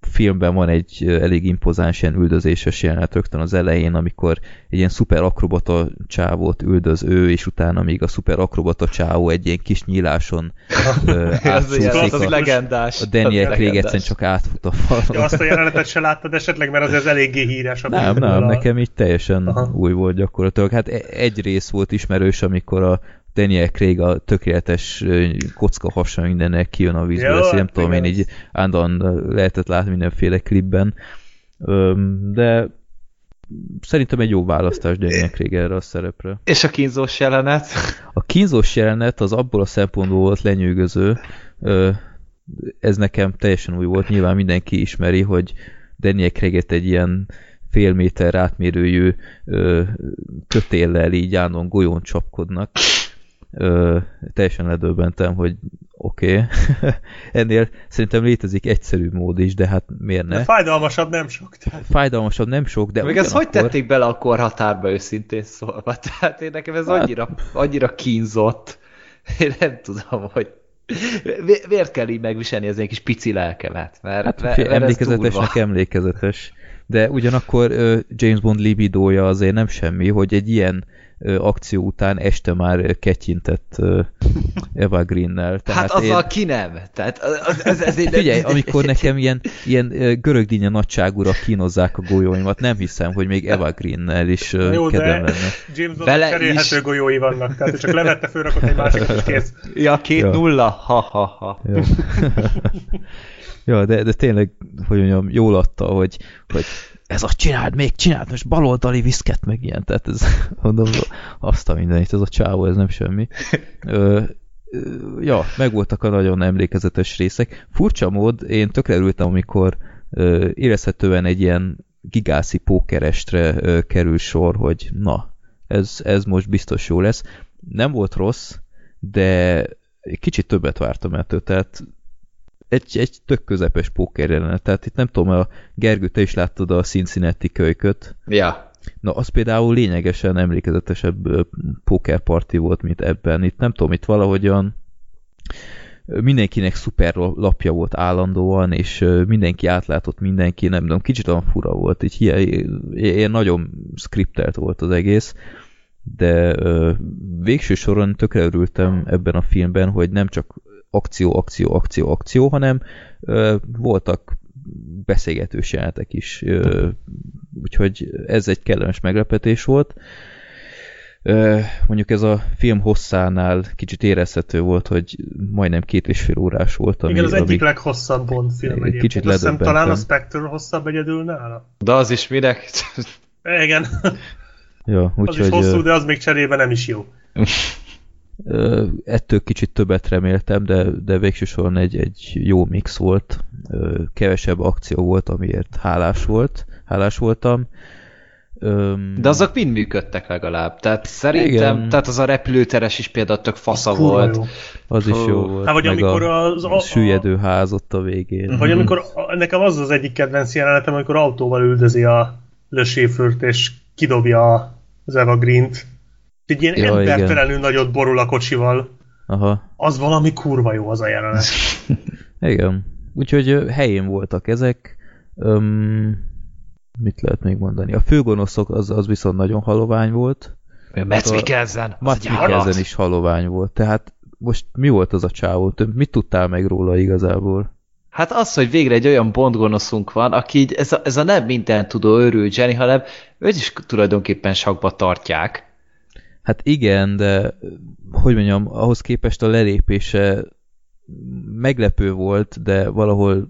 filmben van egy elég impozáns ilyen üldözéses jelenet rögtön az elején, amikor egy ilyen szuper akrobata csávót üldöz ő, és utána még a szuper akrobata csávó egy ilyen kis nyíláson az, az, az legendás. A Daniel Craig egyszerűen csak átfut a falon. Ja, azt a jelenetet se láttad esetleg, mert az ez eléggé híres. A nem, nem, a... nekem így teljesen Aha. új volt gyakorlatilag. Hát e- egy rész volt ismerős, amikor a Daniel Craig a tökéletes kocka hasan mindennek kijön a vízből, ezt nem tudom, én így állandóan lehetett látni mindenféle klipben, de szerintem egy jó választás Daniel Craig erre a szerepre. És a kínzós jelenet? A kínzós jelenet az abból a szempontból volt lenyűgöző, ez nekem teljesen új volt, nyilván mindenki ismeri, hogy Daniel Craig egy ilyen fél méter átmérőjű kötéllel így állandóan golyón csapkodnak, ö, teljesen ledöbbentem, hogy oké, okay. ennél szerintem létezik egyszerű mód is, de hát miért ne? De fájdalmasabb nem sok. Tehát. Fájdalmasabb nem sok, de Még ezt hogy tették bele a korhatárba őszintén szólva? Tehát én nekem ez hát... annyira, annyira kínzott. Én nem tudom, hogy miért kell így megviselni az egy kis pici lelkemet? Mert, hát, mert, mert emlékezetesnek emlékezetes. De ugyanakkor James Bond libidója azért nem semmi, hogy egy ilyen akció után este már ketyintett Eva Green-nel. Tehát hát azzal én... ki nem? Tehát az, ez, ez én Figyelj, amikor nekem ilyen, ilyen görögdínye nagyságúra kínozzák a golyóimat, nem hiszem, hogy még Eva Green-nel is Jó, kedvem lenne. James Bond cserélhető is... golyói vannak, tehát csak levette, fölrakott egy másikat, és kész. Ja, két ja. nulla, ha-ha-ha. Ja. ja, de, de tényleg, hogy mondjam, jól adta, hogy, hogy ez a csináld, még csináld, most baloldali viszket, meg ilyen, tehát ez, mondom, azt a mindenit, ez a csávó, ez nem semmi. Ö, ja, megvoltak a nagyon emlékezetes részek. Furcsa mód, én tökre örültem, amikor ö, érezhetően egy ilyen gigászi pókerestre ö, kerül sor, hogy na, ez, ez most biztos jó lesz. Nem volt rossz, de kicsit többet vártam ettől, tehát egy, egy tök közepes póker jelenet. Tehát itt nem tudom, a Gergő, te is láttad a Cincinnati kölyköt. Ja. Na, az például lényegesen emlékezetesebb pókerparti volt, mint ebben. Itt nem tudom, itt valahogyan mindenkinek szuper lapja volt állandóan, és mindenki átlátott mindenki, nem tudom, kicsit olyan fura volt, így ilyen nagyon skriptelt volt az egész, de végső soron tökre örültem ebben a filmben, hogy nem csak akció, akció, akció, akció, hanem ö, voltak beszélgetős jelenetek is. Ö, úgyhogy ez egy kellemes meglepetés volt. Ö, mondjuk ez a film hosszánál kicsit érezhető volt, hogy majdnem két és fél órás volt. Ami, Igen, az egyik leghosszabb Bond film egyébként. Kicsit Azt hiszem talán a Spectre hosszabb egyedül nála. De az is minek? Igen. Ja, úgy, az is hosszú, de az még cserébe nem is jó. ettől kicsit többet reméltem, de, de végső soron egy, egy jó mix volt, kevesebb akció volt, amiért hálás volt, hálás voltam. De azok mind működtek legalább. Tehát szerintem, igen. tehát az a repülőteres is például tök fasza Kurva volt. Jó. Az is jó volt. Hát, vagy meg amikor a, az, a, süllyedő ház ott a végén. Vagy amikor, nekem az az egyik kedvenc jelenetem, amikor autóval üldözi a Le és kidobja az Eva Green-t egy ilyen ja, embertelenül nagyot borul a kocsival. Aha. Az valami kurva jó az a jelenet. igen. Úgyhogy helyén voltak ezek. Öm, mit lehet még mondani? A főgonoszok az, az viszont nagyon halovány volt. Mikkelsen. Matt Mikkelsen is halovány volt. Tehát most mi volt az a csávó? Mit tudtál meg róla igazából? Hát az, hogy végre egy olyan bondgonoszunk van, aki így, ez a, ez a nem minden tudó őrül Jenny, hanem őt is tulajdonképpen sakba tartják. Hát igen, de hogy mondjam, ahhoz képest a lelépése meglepő volt, de valahol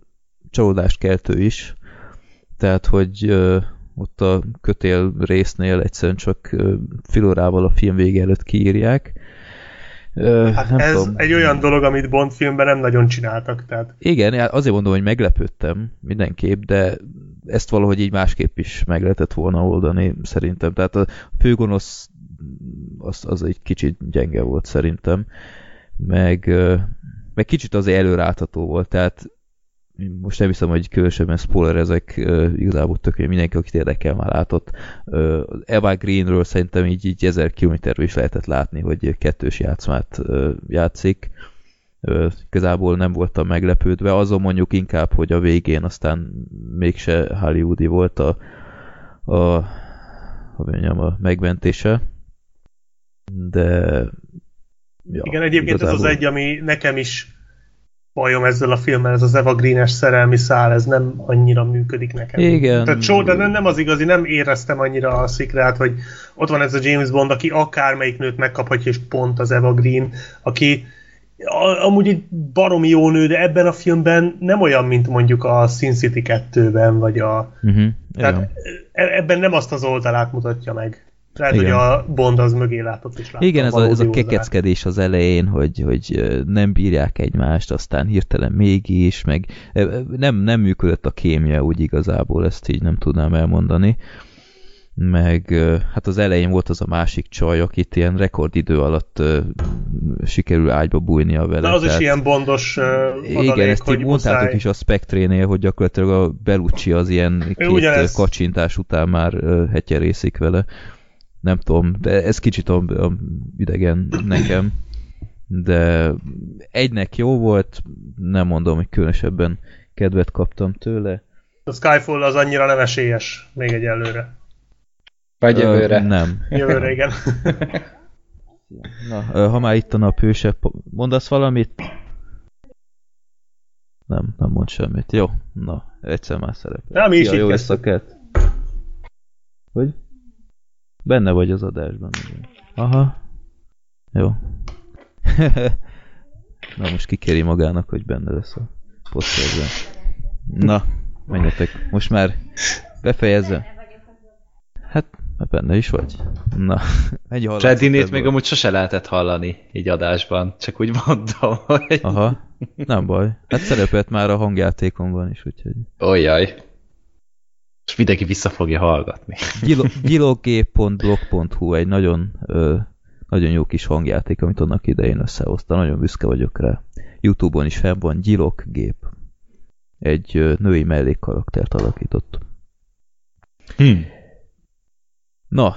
csalódást keltő is. Tehát, hogy ö, ott a kötél résznél egyszerűen csak ö, filorával a film vége előtt kiírják. Ö, hát nem ez tudom. egy olyan dolog, amit Bond filmben nem nagyon csináltak. Tehát. Igen, azért mondom, hogy meglepődtem mindenképp, de ezt valahogy így másképp is meg lehetett volna oldani szerintem. Tehát a főgonosz az, az egy kicsit gyenge volt szerintem, meg, meg kicsit azért előrátható volt, tehát most nem hiszem, hogy különösebben spoiler ezek igazából tök, mindenki, akit érdekel, már látott. Eva Greenről szerintem így, így ezer kilométerről is lehetett látni, hogy kettős játszmát játszik. Igazából nem voltam meglepődve, azon mondjuk inkább, hogy a végén aztán mégse Hollywoodi volt a, a, hogy mondjam, a megmentése de... Ja, Igen, egyébként igazából... ez az egy, ami nekem is bajom ezzel a filmmel, ez az Eva Green-es szerelmi szál, ez nem annyira működik nekem. Igen. Tehát de nem az igazi, nem éreztem annyira a szikrát, hogy ott van ez a James Bond, aki akármelyik nőt megkaphatja, és pont az Eva Green, aki amúgy egy baromi jó nő, de ebben a filmben nem olyan, mint mondjuk a Sin City 2-ben, vagy a... Uh-huh, tehát e, ebben nem azt az oldalát mutatja meg. Lehet, Igen. hogy a Bond az mögé látott is látott. Igen, ez a, ez a kekeckedés az elején, hogy, hogy nem bírják egymást, aztán hirtelen mégis, meg nem, nem működött a kémia úgy igazából, ezt így nem tudnám elmondani. meg hát az elején volt az a másik csaj, akit ilyen rekordidő alatt sikerül ágyba bújnia vele. De az tehát, is ilyen bondos uh, Igen, ezt így mondtátok is a Spectrénél, hogy gyakorlatilag a Belucci az ilyen két ugyanez. kacsintás után már hetjerészik vele. Nem tudom, de ez kicsit a, a idegen nekem. De egynek jó volt, nem mondom, hogy különösebben kedvet kaptam tőle. A Skyfall az annyira nem esélyes még egyelőre. Vagy jövőre. Ö, nem. Jövőre, igen. Na, ha már itt a napőse, mondasz valamit? Nem, nem mond semmit. Jó, na, egyszer már szerepel. Na, mi is ja, jó ezt a kett. Hogy? Benne vagy az adásban. Aha. Jó. Na most kikéri magának, hogy benne lesz a poszterben. Na, menjetek. Most már befejezze. Hát, benne is vagy. Na, egy Fredinét még amúgy sose lehetett hallani így adásban, csak úgy mondtam, hogy... Aha, nem baj. Hát szerepelt már a hangjátékomban is, úgyhogy... Olyaj. És mindenki vissza fogja hallgatni. Gilogé.blog.hu egy nagyon, ö, nagyon jó kis hangjáték, amit annak idején összehozta. Nagyon büszke vagyok rá. Youtube-on is fel van Gilogép. Egy ö, női mellékkaraktert alakított. Hmm. Na,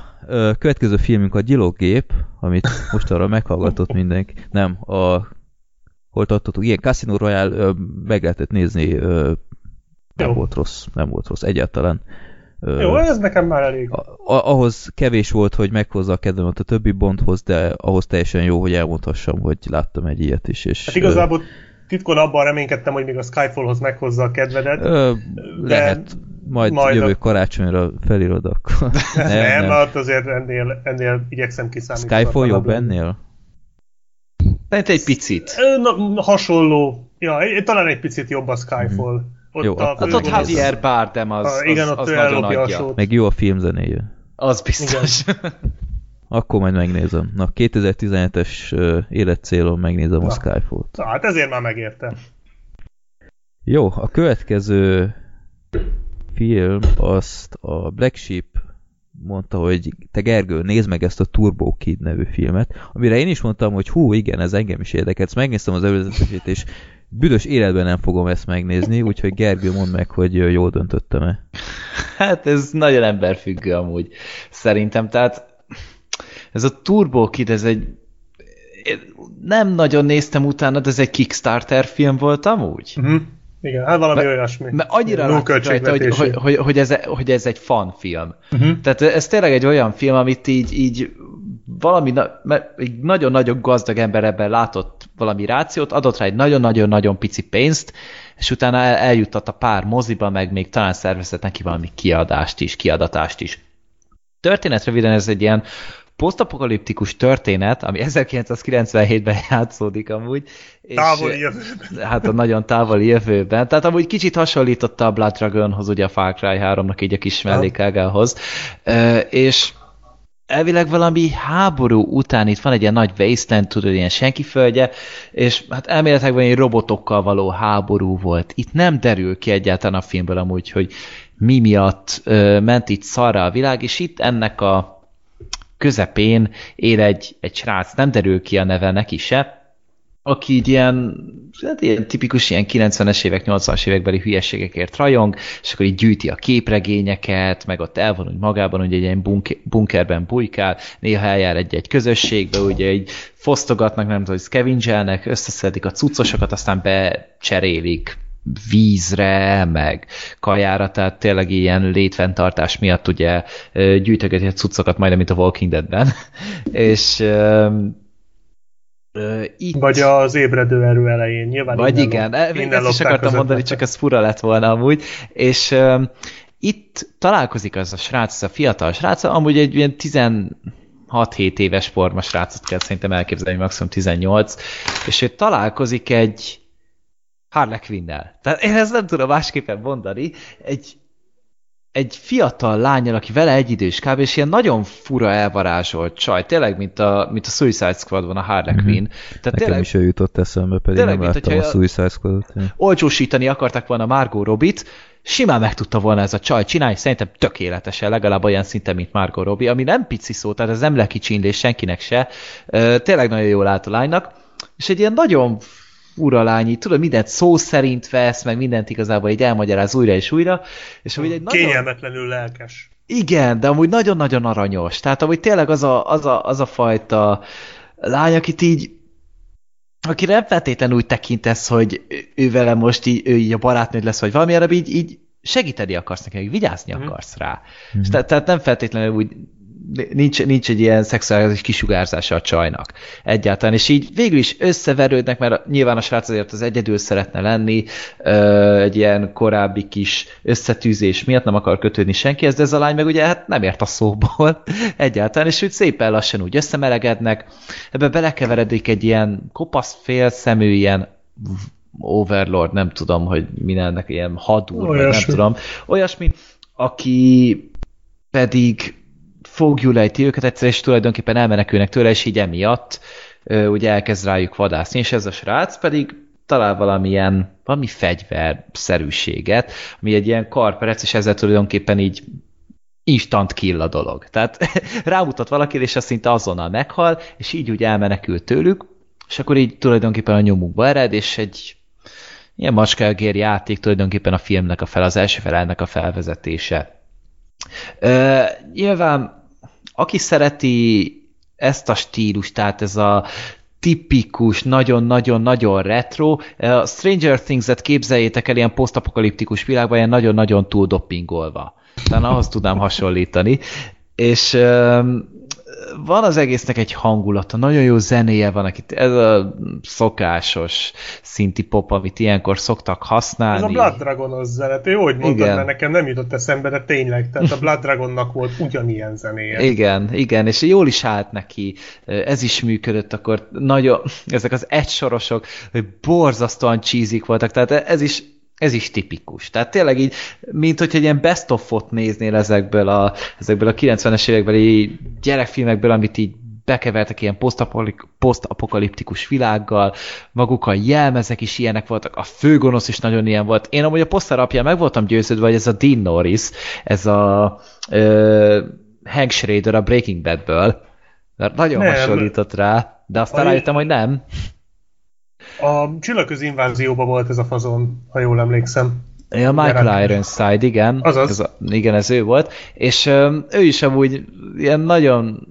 következő filmünk a Gyilogép, amit most arra meghallgatott mindenki. Nem, a hol tartottuk? Igen, Casino Royale meg lehetett nézni, nem Jó. volt rossz, nem volt rossz egyáltalán. Jó, ez nekem már elég. Ahhoz kevés volt, hogy meghozza a kedvemet a többi Bondhoz, de ahhoz teljesen jó, hogy elmondhassam, hogy láttam egy ilyet is. És, hát igazából titkon abban reménykedtem, hogy még a Skyfallhoz meghozza a kedvedet. Ö, de lehet, majd, majd jövő a... karácsonyra felírod akkor. nem, nem, nem. Hát azért ennél, ennél igyekszem kiszámítani. Skyfall jobb ennél? Tehát egy picit. Na, hasonló. Ja, talán egy picit jobb a Skyfall. Mm. Ott jó, a hát ott Javier Bardem az, az, igen, az, az nagyon adja. Meg jó a filmzenéje. Az biztos. Akkor majd megnézem. Na, 2017-es uh, életcélon megnézem Na. a Skyfall-t. Na, hát ezért már megértem. Jó, a következő film azt a Black Sheep mondta, hogy te Gergő, nézd meg ezt a Turbo Kid nevű filmet, amire én is mondtam, hogy hú, igen, ez engem is érdekel. Megnéztem az előzetesét, és büdös életben nem fogom ezt megnézni, úgyhogy Gergő, mondd meg, hogy jól döntöttem-e. Hát ez nagyon emberfüggő amúgy, szerintem. Tehát ez a Turbo Kid, ez egy nem nagyon néztem utána, de ez egy Kickstarter film volt amúgy. Uh-huh. Igen, hát valami mert, olyasmi. Mert annyira látszik rajta, hogy, hogy, hogy, hogy, ez, hogy ez egy fan film. Uh-huh. Tehát ez tényleg egy olyan film, amit így, így valami, mert egy nagyon-nagyon gazdag ember ebben látott valami rációt, adott rá egy nagyon-nagyon-nagyon pici pénzt, és utána el, eljutott a pár moziba, meg még talán szervezett neki valami kiadást is, kiadatást is. Történet röviden ez egy ilyen posztapokaliptikus történet, ami 1997-ben játszódik amúgy. És, távoli jövőben. Hát a nagyon távoli jövőben. Tehát amúgy kicsit hasonlította a Blood Dragonhoz, ugye a Far Cry 3-nak így a kis mellékágához. És elvileg valami háború után itt van egy ilyen nagy wasteland, tudod, ilyen senki földje, és hát elméletekben egy robotokkal való háború volt. Itt nem derül ki egyáltalán a filmből amúgy, hogy mi miatt ö, ment itt szarra a világ, és itt ennek a közepén él egy, egy srác, nem derül ki a neve neki se, aki így ilyen, hát ilyen tipikus ilyen 90-es évek, 80-as évekbeli hülyeségekért rajong, és akkor így gyűjti a képregényeket, meg ott elvonul magában, hogy egy ilyen bunker, bunkerben bujkál, néha eljár egy-egy közösségbe, ugye így fosztogatnak, nem tudom, hogy scavengelnek, összeszedik a cuccosokat, aztán becserélik vízre, meg kajára, tehát tényleg ilyen létfenntartás miatt ugye gyűjtögeti a cuccokat majdnem, mint a Walking Deadben. és uh, itt... Vagy az ébredő erő elején, nyilván Vagy igen, lop, még ezt is akartam mondani, csak ez fura lett volna amúgy. És uh, itt találkozik az a srác, az a fiatal srác, amúgy egy ilyen 16-7 éves forma srácot kell szerintem elképzelni, maximum 18, és ő találkozik egy Harley Quinn-nel. Tehát én ezt nem tudom másképpen mondani. Egy, egy fiatal lányal, aki vele egyidős kb. és ilyen nagyon fura elvarázsolt csaj, tényleg, mint a, mint a Suicide Squad van a Harley mhm. Quinn. Mm-hmm. Tehát Nekem tényleg, is ő jutott eszembe, pedig tényleg, nem láttam a Suicide Squad-ot. Olcsósítani akarták volna Margot Robbit, simán meg tudta volna ez a csaj csinálni, szerintem tökéletesen, legalább olyan szinten, mint Margot Robbie, ami nem pici szó, tehát ez nem lekicsinlés senkinek se. Tényleg nagyon jól állt a lánynak, és egy ilyen nagyon fura lány, így, tudod, mindent szó szerint vesz, meg mindent igazából így elmagyaráz újra és újra, és amúgy egy nagyon... Kényelmetlenül lelkes. Igen, de amúgy nagyon-nagyon aranyos. Tehát amúgy tényleg az a, az a, az a fajta lány, akit így aki nem feltétlenül úgy tekintesz, hogy ő vele most így, ő így a barátnőd lesz, vagy valami, hanem így, így segíteni akarsz neki, vigyázni mm. akarsz rá. Mm. Tehát, tehát nem feltétlenül úgy nincs, nincs egy ilyen szexuális kisugárzása a csajnak egyáltalán, és így végül is összeverődnek, mert nyilván a srác azért az egyedül szeretne lenni, egy ilyen korábbi kis összetűzés miatt nem akar kötődni senkihez, de ez a lány meg ugye hát nem ért a szóból egyáltalán, és úgy szépen lassan úgy összemelegednek, ebbe belekeveredik egy ilyen kopasz félszemű, ilyen overlord, nem tudom, hogy mindennek ilyen hadúr, nem tudom, olyasmi, aki pedig fogjulejti őket egyszer, és tulajdonképpen elmenekülnek tőle, és így emiatt ö, ugye elkezd rájuk vadászni, és ez a srác pedig talál valamilyen, valami fegyverszerűséget, ami egy ilyen karperec, és ezzel tulajdonképpen így instant kill a dolog. Tehát rámutat valaki, és azt szinte azonnal meghal, és így úgy elmenekül tőlük, és akkor így tulajdonképpen a nyomukba ered, és egy ilyen macskágér játék tulajdonképpen a filmnek a fel, az első felelnek a felvezetése. Ö, nyilván aki szereti ezt a stílust, tehát ez a tipikus, nagyon-nagyon-nagyon retro. A Stranger Things-et képzeljétek el ilyen posztapokaliptikus világban, ilyen nagyon-nagyon túl doppingolva. Tehát ahhoz tudnám hasonlítani. És van az egésznek egy hangulata, nagyon jó zenéje van, akit ez a szokásos szinti pop, amit ilyenkor szoktak használni. Ez a Blood Dragon-os zene, jó, hogy mondtad, igen. mert nekem nem jutott eszembe, de tényleg, tehát a Blood Dragonnak volt ugyanilyen zenéje. Igen, igen, és jól is állt neki, ez is működött, akkor nagyon, ezek az egysorosok, hogy borzasztóan csízik voltak, tehát ez is ez is tipikus. Tehát tényleg így, mint hogy egy ilyen best of-ot néznél ezekből a, ezekből a 90-es évekbeli gyerekfilmekből, amit így bekevertek ilyen posztapokaliptikus világgal, maguk a jelmezek is ilyenek voltak, a főgonosz is nagyon ilyen volt. Én amúgy a poszter apján meg voltam győződve, hogy ez a Dean Norris, ez a ö, Hank Schrader a Breaking Badből, mert nagyon nem. hasonlított rá, de aztán rájöttem, hogy nem. A csillagközi invázióban volt ez a fazon, ha jól emlékszem. Ja, Michael Ironside, igen. Azaz. Ez a, igen, ez ő volt. És um, ő is amúgy ilyen nagyon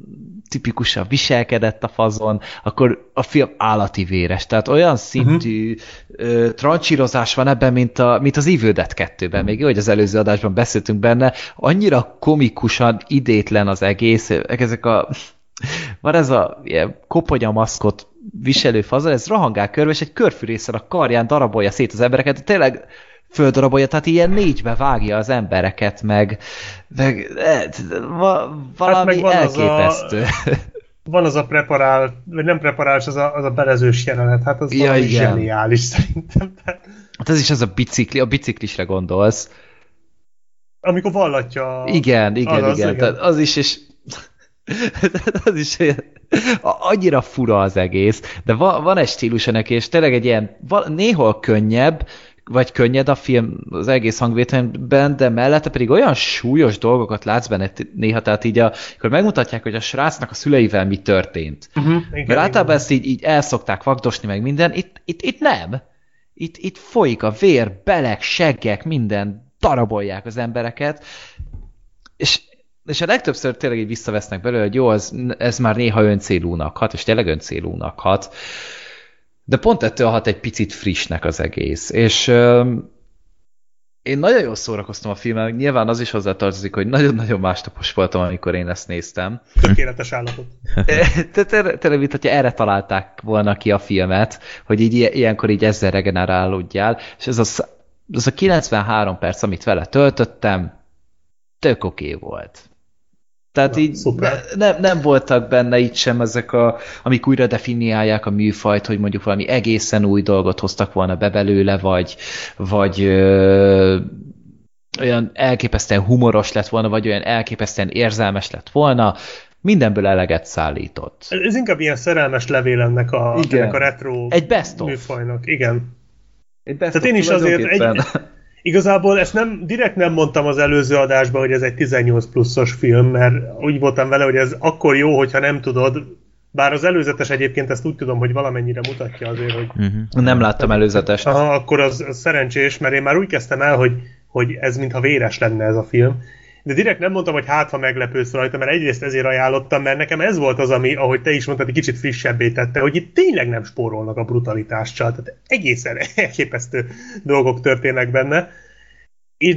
tipikusan viselkedett a fazon, akkor a film állati véres. Tehát olyan szintű uh-huh. trancsírozás van ebben, mint, a, mint az Evil Dead 2-ben. Még jó, hogy az előző adásban beszéltünk benne. Annyira komikusan idétlen az egész. Ezek a van ez a ilyen koponya-maszkot viselő fazon, ez rohangál körbe, és egy körfűrészen a karján darabolja szét az embereket, tényleg földarabolja, tehát ilyen négybe vágja az embereket, meg, meg e, va, valami hát meg elképesztő. Az a, van az a preparál, vagy nem preparálás, az a, az a belezős jelenet, hát az ja, valami igen. zseniális szerintem. Hát ez is az a bicikli, a biciklisre gondolsz. Amikor vallatja. Igen, igen, az, igen. Az, igen. az is, és az is olyan, annyira fura az egész, de van, van egy stílusa neki, és tényleg egy ilyen, néhol könnyebb, vagy könnyed a film az egész hangvételben, de mellette pedig olyan súlyos dolgokat látsz benne néha, tehát így a, akkor megmutatják, hogy a srácnak a szüleivel mi történt. Uh-huh, igen, Mert általában ezt így, így elszokták vagdosni meg minden, itt, itt, itt nem. Itt, itt folyik a vér, belek, seggek, minden, darabolják az embereket, és és a legtöbbször tényleg így visszavesznek belőle, hogy jó, ez, ez már néha öncélúnak hat, és tényleg öncélúnak hat, de pont ettől hat egy picit frissnek az egész. És um, én nagyon jól szórakoztam a filmmel, nyilván az is hozzátartozik, hogy nagyon-nagyon másnapos voltam, amikor én ezt néztem. Tökéletes állapot. Tényleg, mint hogyha erre találták volna ki a filmet, hogy így ilyenkor így ezzel regenerálódjál, és ez a, az a 93 perc, amit vele töltöttem, tök oké okay volt. Tehát Na, így ne, nem, nem voltak benne itt sem ezek, a, amik újra definiálják a műfajt, hogy mondjuk valami egészen új dolgot hoztak volna be belőle, vagy, vagy ö, olyan elképesztően humoros lett volna, vagy olyan elképesztően érzelmes lett volna, mindenből eleget szállított. Ez inkább ilyen szerelmes levél ennek a, ennek a retro Egy best of. műfajnak. Igen. Egy best Tehát én is azért egy, Igazából ezt nem, direkt nem mondtam az előző adásban, hogy ez egy 18 pluszos film, mert úgy voltam vele, hogy ez akkor jó, hogyha nem tudod, bár az előzetes egyébként ezt úgy tudom, hogy valamennyire mutatja azért, hogy... Uh-huh. Nem láttam előzetest. Aha, akkor az, az szerencsés, mert én már úgy kezdtem el, hogy, hogy ez mintha véres lenne ez a film. De direkt nem mondtam, hogy hát, ha meglepősz rajta, mert egyrészt ezért ajánlottam, mert nekem ez volt az, ami, ahogy te is mondtad, egy kicsit frissebbé tette, hogy itt tényleg nem spórolnak a brutalitással, tehát egészen elképesztő dolgok történnek benne.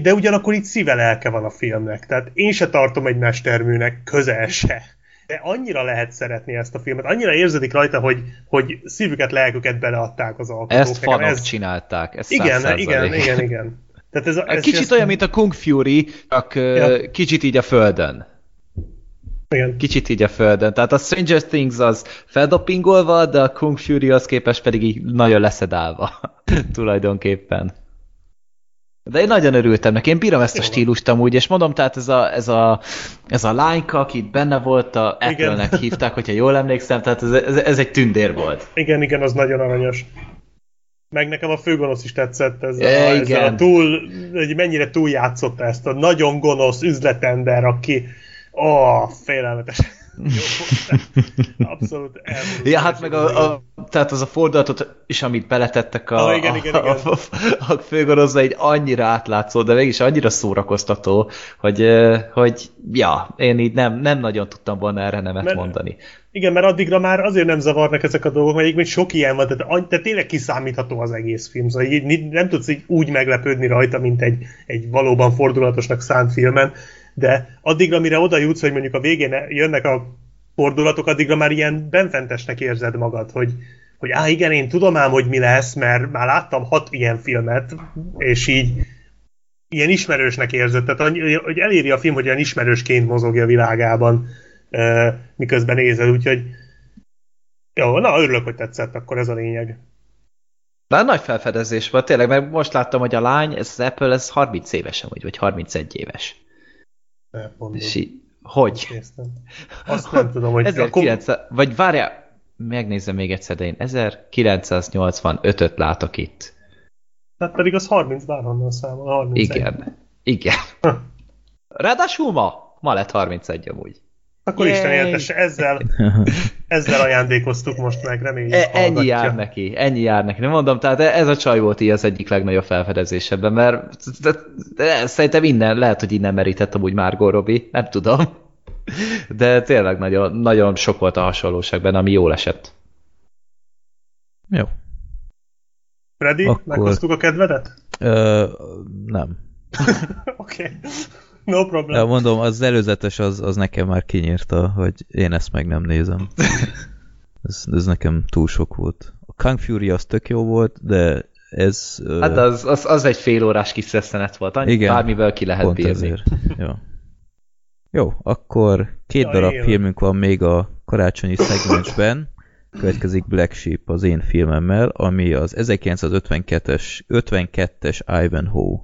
De ugyanakkor itt szíve lelke van a filmnek, tehát én se tartom egy mesterműnek, közel se. De annyira lehet szeretni ezt a filmet, annyira érződik rajta, hogy, hogy szívüket, lelküket beleadták az alkotók. Ezt fanok ez... csinálták, ez igen, igen, igen, igen. Tehát ez, ez kicsit olyan, mint a Kung Fury, csak ja. kicsit így a földön. Igen. Kicsit így a földön. Tehát a Stranger Things az feldopingolva, de a Kung Fury az képes pedig így nagyon leszedálva. tulajdonképpen. De én nagyon örültem neki, én bírom ezt a stílust amúgy, és mondom, tehát ez a, ez a, ez a lányka, aki itt benne volt, a Apple-nek hívták, hogyha jól emlékszem, tehát ez, ez, ez egy tündér volt. Igen, igen, az nagyon aranyos. Meg nekem a főgonosz is tetszett, ez e, a, ez a túl, hogy mennyire túl játszotta ezt a nagyon gonosz üzletember, aki ó, oh, félelmetes. Abszolút elmúlott. Ja, hát meg a, a, tehát az a fordulatot is, amit beletettek a, ah, igen, igen, igen. a, a, egy annyira átlátszó, de mégis annyira szórakoztató, hogy, hogy ja, én így nem, nem nagyon tudtam volna erre nemet mert, mondani. Igen, mert addigra már azért nem zavarnak ezek a dolgok, mert még sok ilyen van, tehát, tehát tényleg kiszámítható az egész film, szóval így, nem tudsz így úgy meglepődni rajta, mint egy, egy valóban fordulatosnak szánt filmen, de addigra, mire oda jutsz, hogy mondjuk a végén jönnek a fordulatok, addigra már ilyen benfentesnek érzed magad, hogy, hogy á, igen, én tudom ám, hogy mi lesz, mert már láttam hat ilyen filmet, és így ilyen ismerősnek érzed, tehát hogy eléri a film, hogy ilyen ismerősként mozogja a világában, miközben nézel, úgyhogy jó, na, örülök, hogy tetszett, akkor ez a lényeg. De nagy felfedezés volt, tényleg, mert most láttam, hogy a lány, ez az Apple, ez 30 évesen, vagy, vagy 31 éves. És így, hogy? Néztem. Azt nem tudom, hogy... 1900, akkor... Vagy várjál, megnézem még egyszer, de én 1985-öt látok itt. Tehát pedig az 30 bárhonnan számol, 31. Igen, igen. Ráadásul ma, ma lett 31 amúgy. Akkor Isten éltesse, ezzel, ezzel ajándékoztuk most meg, reméljük e, Ennyi jár neki, ennyi jár neki. Nem mondom, tehát ez a csaj volt így az egyik legnagyobb felfedezésebben, mert de, de, szerintem innen, lehet, hogy innen merített amúgy Margot Robbie, nem tudom. De tényleg nagyon, nagyon sok volt a hasonlóság benne, ami jól esett. Jó. Freddy, Akkor... meghoztuk a kedvedet? Ö, nem. Oké. okay. No problem. De mondom, az előzetes az, az nekem már kinyírta, hogy én ezt meg nem nézem. ez, ez nekem túl sok volt. A Kung Fury az tök jó volt, de ez... Hát az, az, az egy fél órás kis szeszenet volt. Annyi, igen, bármivel ki lehet pont bírni. Ezért. Jó. Jó, akkor két ja, darab én. filmünk van még a karácsonyi szegmensben. Következik Black Sheep az én filmemmel, ami az 1952-es 52-es Ivanhoe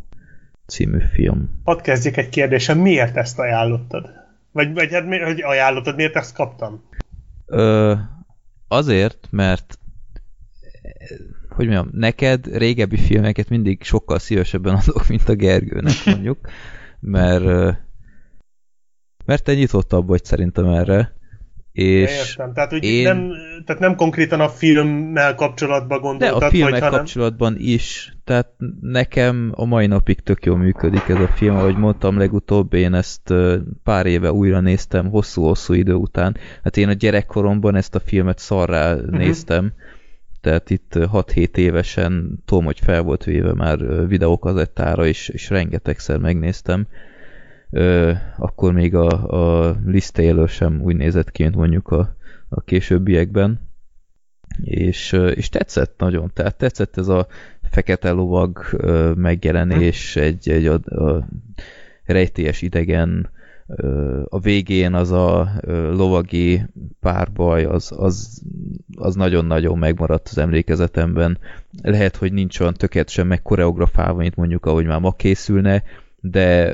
című film. Hadd kezdjek egy kérdésem, miért ezt ajánlottad? Vagy, vagy hát miért, hogy ajánlottad, miért ezt kaptam? Ö, azért, mert hogy mondjam, neked régebbi filmeket mindig sokkal szívesebben adok, mint a Gergőnek mondjuk, mert mert te nyitottabb vagy szerintem erre, és Értem, tehát, hogy én... nem, tehát nem konkrétan a filmmel kapcsolatban gondoltad, De a filmmel hanem... kapcsolatban is. Tehát nekem a mai napig tök jól működik ez a film, ahogy mondtam legutóbb, én ezt pár éve újra néztem, hosszú-hosszú idő után. Hát én a gyerekkoromban ezt a filmet szarrá uh-huh. néztem, tehát itt 6-7 évesen tudom, hogy fel volt véve már videókazettára, és, és rengetegszer megnéztem ö, akkor még a, a Liz Taylor sem úgy nézett ki, mint mondjuk a, a későbbiekben. És, és tetszett nagyon, tehát tetszett ez a fekete lovag ö, megjelenés, egy, egy a, a rejtélyes idegen, a végén az a lovagi párbaj, az, az, az nagyon-nagyon megmaradt az emlékezetemben. Lehet, hogy nincs olyan tökéletesen meg koreografálva, mint mondjuk ahogy már ma készülne, de,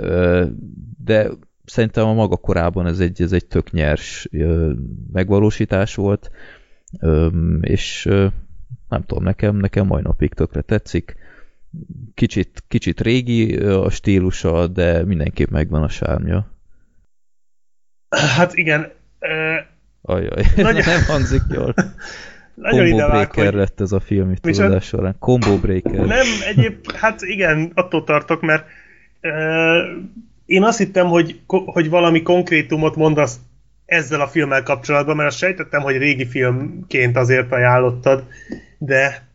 de szerintem a maga korában ez egy, ez egy tök nyers megvalósítás volt, és nem tudom, nekem, nekem mai napig tökre tetszik, kicsit, kicsit régi a stílusa, de mindenképp megvan a sármja. Hát igen. Ajaj, nagyon... nem hangzik jól. Nagyon Combo Breaker hogy... lett ez a film itt során. Combo Breaker. Nem, egyéb, hát igen, attól tartok, mert én azt hittem, hogy, hogy valami konkrétumot mondasz ezzel a filmmel kapcsolatban, mert azt sejtettem, hogy régi filmként azért ajánlottad, de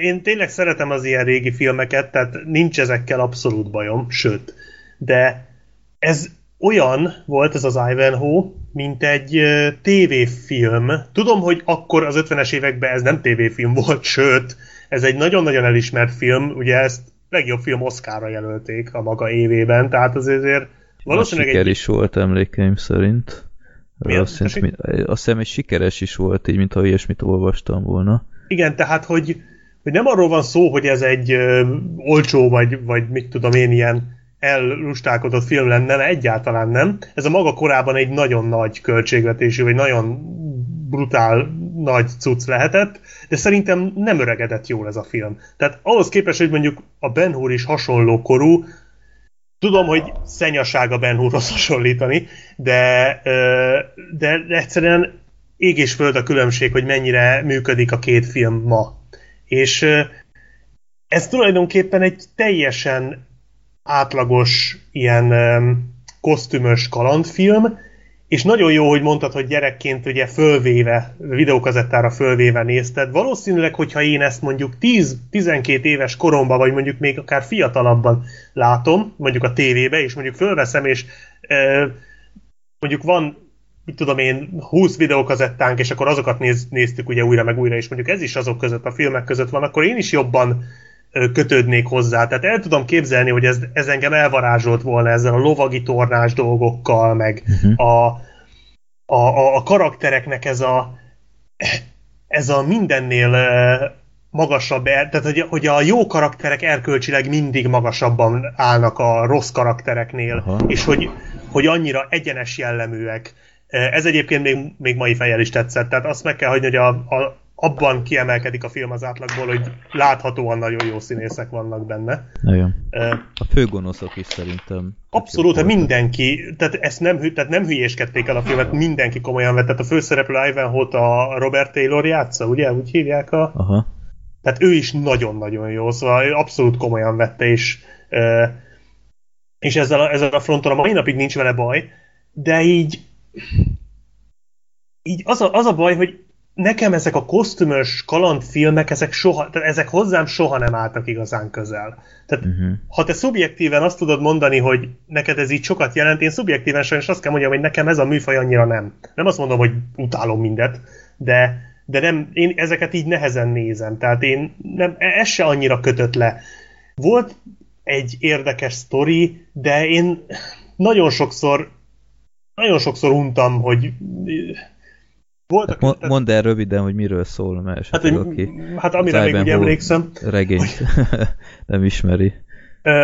én tényleg szeretem az ilyen régi filmeket, tehát nincs ezekkel abszolút bajom, sőt, de ez olyan volt ez az Ivanhoe, mint egy tévéfilm. Tudom, hogy akkor az 50-es években ez nem tévéfilm volt, sőt, ez egy nagyon-nagyon elismert film, ugye ezt legjobb film Oscarra jelölték a maga évében, tehát azért valószínűleg siker egy... is volt emlékeim szerint. Azt hiszem, azt hiszem, egy sikeres is volt, így, mintha ilyesmit olvastam volna. Igen, tehát, hogy, hogy nem arról van szó, hogy ez egy ö, olcsó, vagy, vagy mit tudom én, ilyen ellustálkodott film lenne, mert egyáltalán nem. Ez a maga korában egy nagyon nagy költségvetésű, vagy nagyon brutál nagy cucc lehetett, de szerintem nem öregedett jól ez a film. Tehát ahhoz képest, hogy mondjuk a Ben Hur is hasonló korú, tudom, hogy szenyaság a Ben Hurhoz hasonlítani, de, de, egyszerűen ég és föld a különbség, hogy mennyire működik a két film ma. És ez tulajdonképpen egy teljesen átlagos ilyen kosztümös kalandfilm, és nagyon jó, hogy mondtad, hogy gyerekként ugye fölvéve, videókazettára fölvéve nézted. Valószínűleg, hogyha én ezt mondjuk 10-12 éves koromban, vagy mondjuk még akár fiatalabban látom, mondjuk a tévébe, és mondjuk fölveszem, és e, mondjuk van mit tudom én, 20 videókazettánk, és akkor azokat néz, néztük ugye újra meg újra, és mondjuk ez is azok között, a filmek között van, akkor én is jobban kötődnék hozzá. Tehát el tudom képzelni, hogy ez, ez engem elvarázsolt volna ezzel a lovagi tornás dolgokkal, meg uh-huh. a, a, a, karaktereknek ez a ez a mindennél magasabb, tehát hogy, hogy a jó karakterek erkölcsileg mindig magasabban állnak a rossz karaktereknél, Aha. és hogy, hogy annyira egyenes jelleműek. Ez egyébként még, még mai fejjel is tetszett, tehát azt meg kell hagyni, hogy a, a, abban kiemelkedik a film az átlagból, hogy láthatóan nagyon jó színészek vannak benne. Nagyon. A főgonoszok is szerintem. Abszolút, hát mindenki, tehát ezt nem, tehát nem hülyéskedték el a filmet, mindenki komolyan vett. Tehát a főszereplő Ivanhoe-t a Robert Taylor játsza, ugye? Úgy hívják a... Aha. Tehát ő is nagyon-nagyon jó, szóval ő abszolút komolyan vette, és, és ezzel a, ezzel a fronton a mai napig nincs vele baj, de így így az a, az a baj, hogy nekem ezek a kosztümös kalandfilmek, ezek, soha, tehát ezek hozzám soha nem álltak igazán közel. Tehát uh-huh. ha te szubjektíven azt tudod mondani, hogy neked ez így sokat jelent, én szubjektíven sajnos azt kell mondjam, hogy nekem ez a műfaj annyira nem. Nem azt mondom, hogy utálom mindet, de, de nem, én ezeket így nehezen nézem. Tehát én nem, ez se annyira kötött le. Volt egy érdekes sztori, de én nagyon sokszor nagyon sokszor untam, hogy voltak, hát tehát, mondd el röviden, hogy miről szól, mert hát, hogy, aki hát amire még úgy emlékszem. Regényt nem ismeri.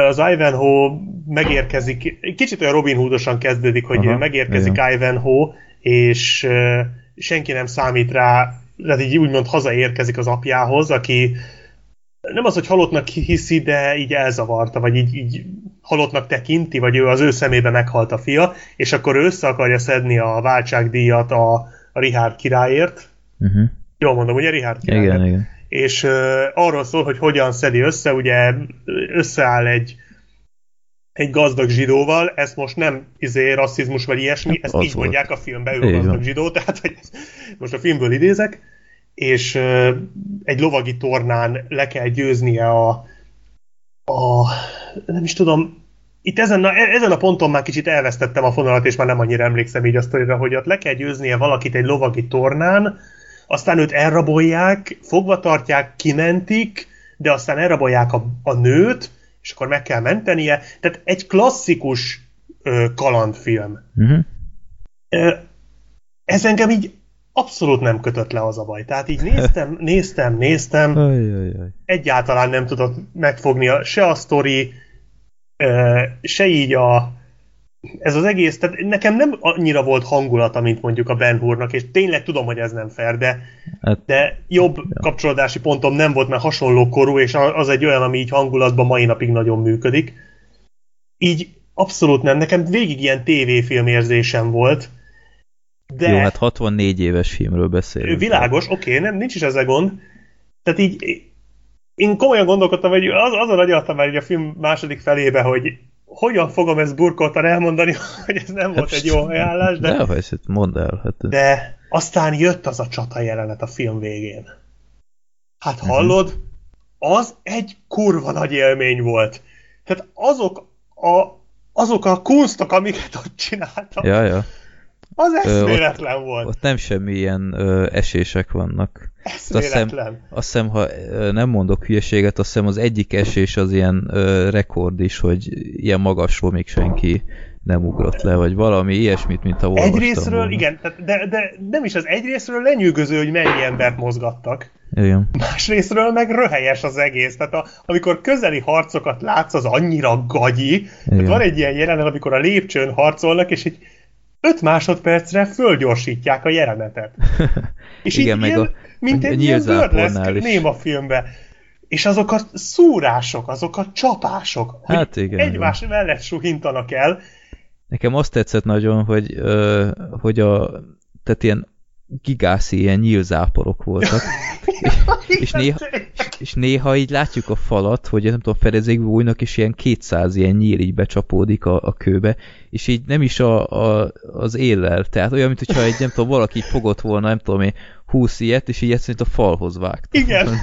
Az Ivanhoe megérkezik, kicsit olyan Robin Hoodosan kezdődik, hogy Aha, megérkezik igen. Ivanhoe, és senki nem számít rá, tehát így úgymond hazaérkezik az apjához, aki nem az, hogy halottnak hiszi, de így elzavarta, vagy így, így halottnak tekinti, vagy ő az ő szemébe meghalt a fia, és akkor ő össze akarja szedni a váltságdíjat a, a Richard királyért. Uh-huh. Jól mondom, ugye Richard királyért. Igen, igen. És uh, arról szól, hogy hogyan szedi össze, ugye összeáll egy egy gazdag zsidóval, ezt most nem izé, rasszizmus vagy ilyesmi, ezt Az így volt. mondják a filmben, ő gazdag zsidó, tehát hogy most a filmből idézek, és uh, egy lovagi tornán le kell győznie a, a nem is tudom, itt ezen a, ezen a ponton már kicsit elvesztettem a fonalat, és már nem annyira emlékszem így a sztorira, hogy ott le kell győznie valakit egy lovagi tornán, aztán őt elrabolják, fogva tartják, kimentik, de aztán elrabolják a, a nőt, és akkor meg kell mentenie. Tehát egy klasszikus ö, kalandfilm. Uh-huh. Ez engem így abszolút nem kötött le az a baj. Tehát így néztem, néztem, néztem, Ajajaj. egyáltalán nem tudott megfogni a, se a sztori, se így a ez az egész, tehát nekem nem annyira volt hangulata, mint mondjuk a Ben Hurnak, és tényleg tudom, hogy ez nem fair, de, Hát, de jobb Ja. kapcsolódási pontom nem volt, mert hasonló korú, és a- az egy olyan, ami így hangulatban mai napig nagyon működik. Így abszolút nem, nekem végig ilyen tévéfilm érzésem volt, de Jó, hát 64 éves filmről beszélünk. világos, oké, nem, nincs is ezzel gond, tehát így én komolyan gondolkodtam, hogy az, azon agyaltam már a film második felébe, hogy hogyan fogom ezt burkoltan elmondani, hogy ez nem volt egy jó ajánlás, de, De, de mondd el. Hát, de aztán jött az a csata jelenet a film végén. Hát Mhm. hallod? Az egy kurva nagy élmény volt. Tehát azok a, azok a kunstok, amiket ott csináltak, ja, ja. Az Ö, ott- eszméletlen volt. Ott nem semmi ilyen ö, esések vannak. azt hiszem- Eszméletlen. Azt hiszem, ha nem mondok hülyeséget, azt hiszem az egyik esés az ilyen ö, rekord is, hogy ilyen magasról még senki nem ugrott le, vagy valami ilyesmit, mint a olvastam Egyrésztről, volna. igen, tehát de, de nem is az egyrésztről lenyűgöző, hogy mennyi embert mozgattak. Igen. Másrésztről meg röhelyes az egész. Tehát a, amikor közeli harcokat látsz, az annyira gagyi. Tehát Igen. van egy ilyen jelenet, amikor a lépcsőn harcolnak, és egy 5 másodpercre fölgyorsítják a jelenetet. És Igen, így meg ilyen, a- mint egy ilyen burleszk néma filmbe. És azok a szúrások, azok a csapások, Hát igen, egymás mellett suhintanak el, Nekem azt tetszett nagyon, hogy, hogy a, tehát ilyen gigászi ilyen nyílzáporok voltak, és néha, és néha így látjuk a falat, hogy nem tudom, fedezékbe bújnak, és ilyen 200 ilyen nyíl így becsapódik a, a kőbe, és így nem is a, a, az éllel, tehát olyan, mint hogyha egy, nem tudom, valaki fogott volna, nem tudom én, 20 ilyet, és így egyszerűen a falhoz vágta. Igen.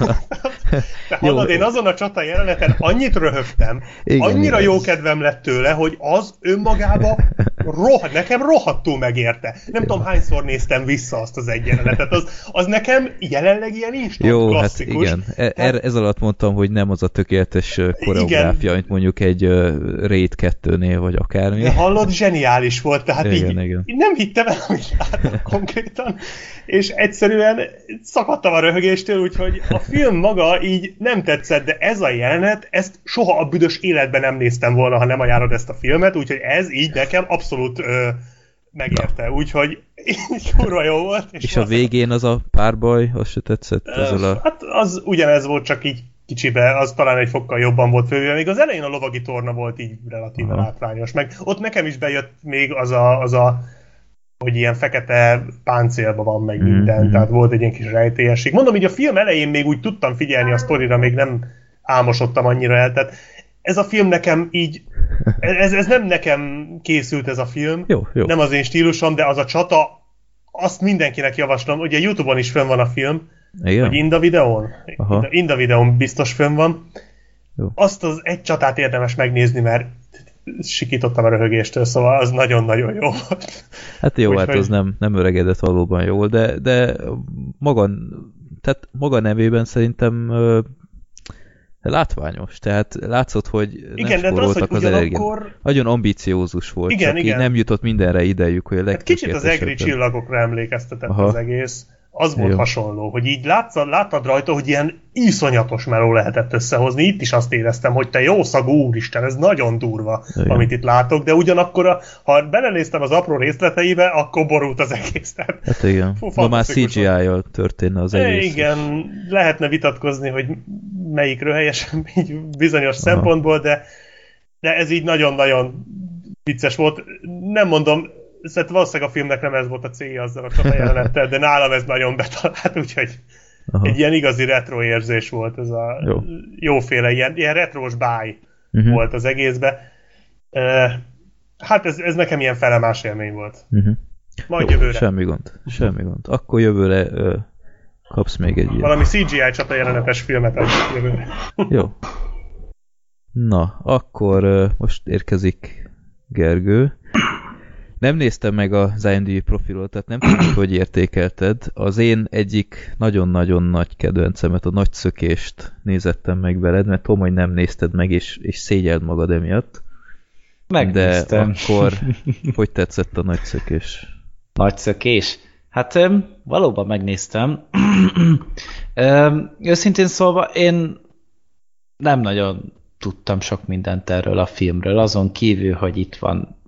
De hallod, én azon a csata jeleneten annyit röhögtem, Igen, annyira igen. jó kedvem lett tőle, hogy az önmagába roh, nekem rohadtul megérte. Nem tudom, hányszor néztem vissza azt az egy jelenetet. Az, az nekem jelenleg ilyen instant Jó, hát klasszikus. igen. E- er, ez alatt mondtam, hogy nem az a tökéletes koreográfia, mint mondjuk egy uh, Raid 2-nél, vagy akármi. De hallod, zseniális volt, tehát Igen, így, igen. nem hittem el, amit látok konkrétan, és egyszerűen szakadtam a röhögéstől, úgyhogy a film maga így nem tetszett, de ez a jelenet, ezt soha a büdös életben nem néztem volna, ha nem ajánlod ezt a filmet, úgyhogy ez így nekem abszolút ö, megérte, úgyhogy így kurva jó volt. És a végén az a párbaj, az se tetszett? Ezzel a... Hát az ugyanez volt, csak így kicsibe, az talán egy fokkal jobban volt fővé, még az elején a lovagi torna volt így relatíve Aha. látványos, meg ott nekem is bejött még az a, az a hogy ilyen fekete páncélban van meg minden, Mhm. tehát volt egy ilyen kis rejtélyesség. Mondom, így a film elején még úgy tudtam figyelni a sztorira, még nem álmosodtam annyira el, tehát ez a film nekem így, ez, ez nem nekem készült ez a film, Jó, jó. nem az én stílusom, de az a csata, azt mindenkinek javaslom, ugye Youtube-on is fönn van a film, Igen? vagy Inda videón? Aha. Inda, Inda videón biztos fönn van. Jó. Azt az egy csatát érdemes megnézni, mert sikítottam a röhögéstől, szóval az nagyon-nagyon jó volt. Hát jó, Úgyhogy- hát az nem, nem öregedett valóban jól, de, de maga, tehát maga nevében szerintem látványos, tehát látszott, hogy nem Igen, de az, hogy az ugyanakkor Nagyon ambiciózus volt, Igen, csak igen. így nem jutott mindenre idejük, hogy a hát kicsit az egri csillagokra emlékeztetett Aha. az egész. Az volt Jó. hasonló, hogy így látszad, láttad rajta, hogy ilyen iszonyatos meló lehetett összehozni. Itt is azt éreztem, hogy te jó szagú úristen, ez nagyon durva, Igen. amit itt látok, de ugyanakkor, a, ha belenéztem az apró részleteibe, akkor borult az egész. Tehát Hát igen, Fú, ma már CGI-jal történne az egész. Igen, lehetne vitatkozni, hogy melyik röhelyesen így bizonyos Aha. szempontból, de, de ez így nagyon-nagyon vicces volt. Nem mondom, szerintem valószínűleg a filmnek nem ez volt a célja azzal a csata jelenettel, de nálam ez nagyon betalált, úgyhogy Aha. egy ilyen igazi retro érzés volt ez a Jó. jóféle, ilyen, ilyen retrós báj Uh-huh. volt az egészbe. Uh, hát ez, ez nekem ilyen felemás élmény volt. Uh-huh. Majd Jó, jövőre. Semmi gond, semmi gond. Akkor jövőre ö, kapsz még egy ilyen. Valami CGI csata jelenetes filmet jövőre. Jó. Na, akkor ö, most érkezik Gergő. Nem néztem meg az IMDb profilot, tehát nem tudom, hogy értékelted. Az én egyik nagyon-nagyon nagy kedvencemet, a nagy szökést nézettem meg veled, mert tudom, hogy nem nézted meg, és, és szégyeld magad emiatt. Megnéztem. De akkor hogy tetszett a nagy szökés? Nagy szökés. Hát valóban megnéztem. őszintén szólva én nem nagyon tudtam sok mindent erről a filmről, azon kívül, hogy itt van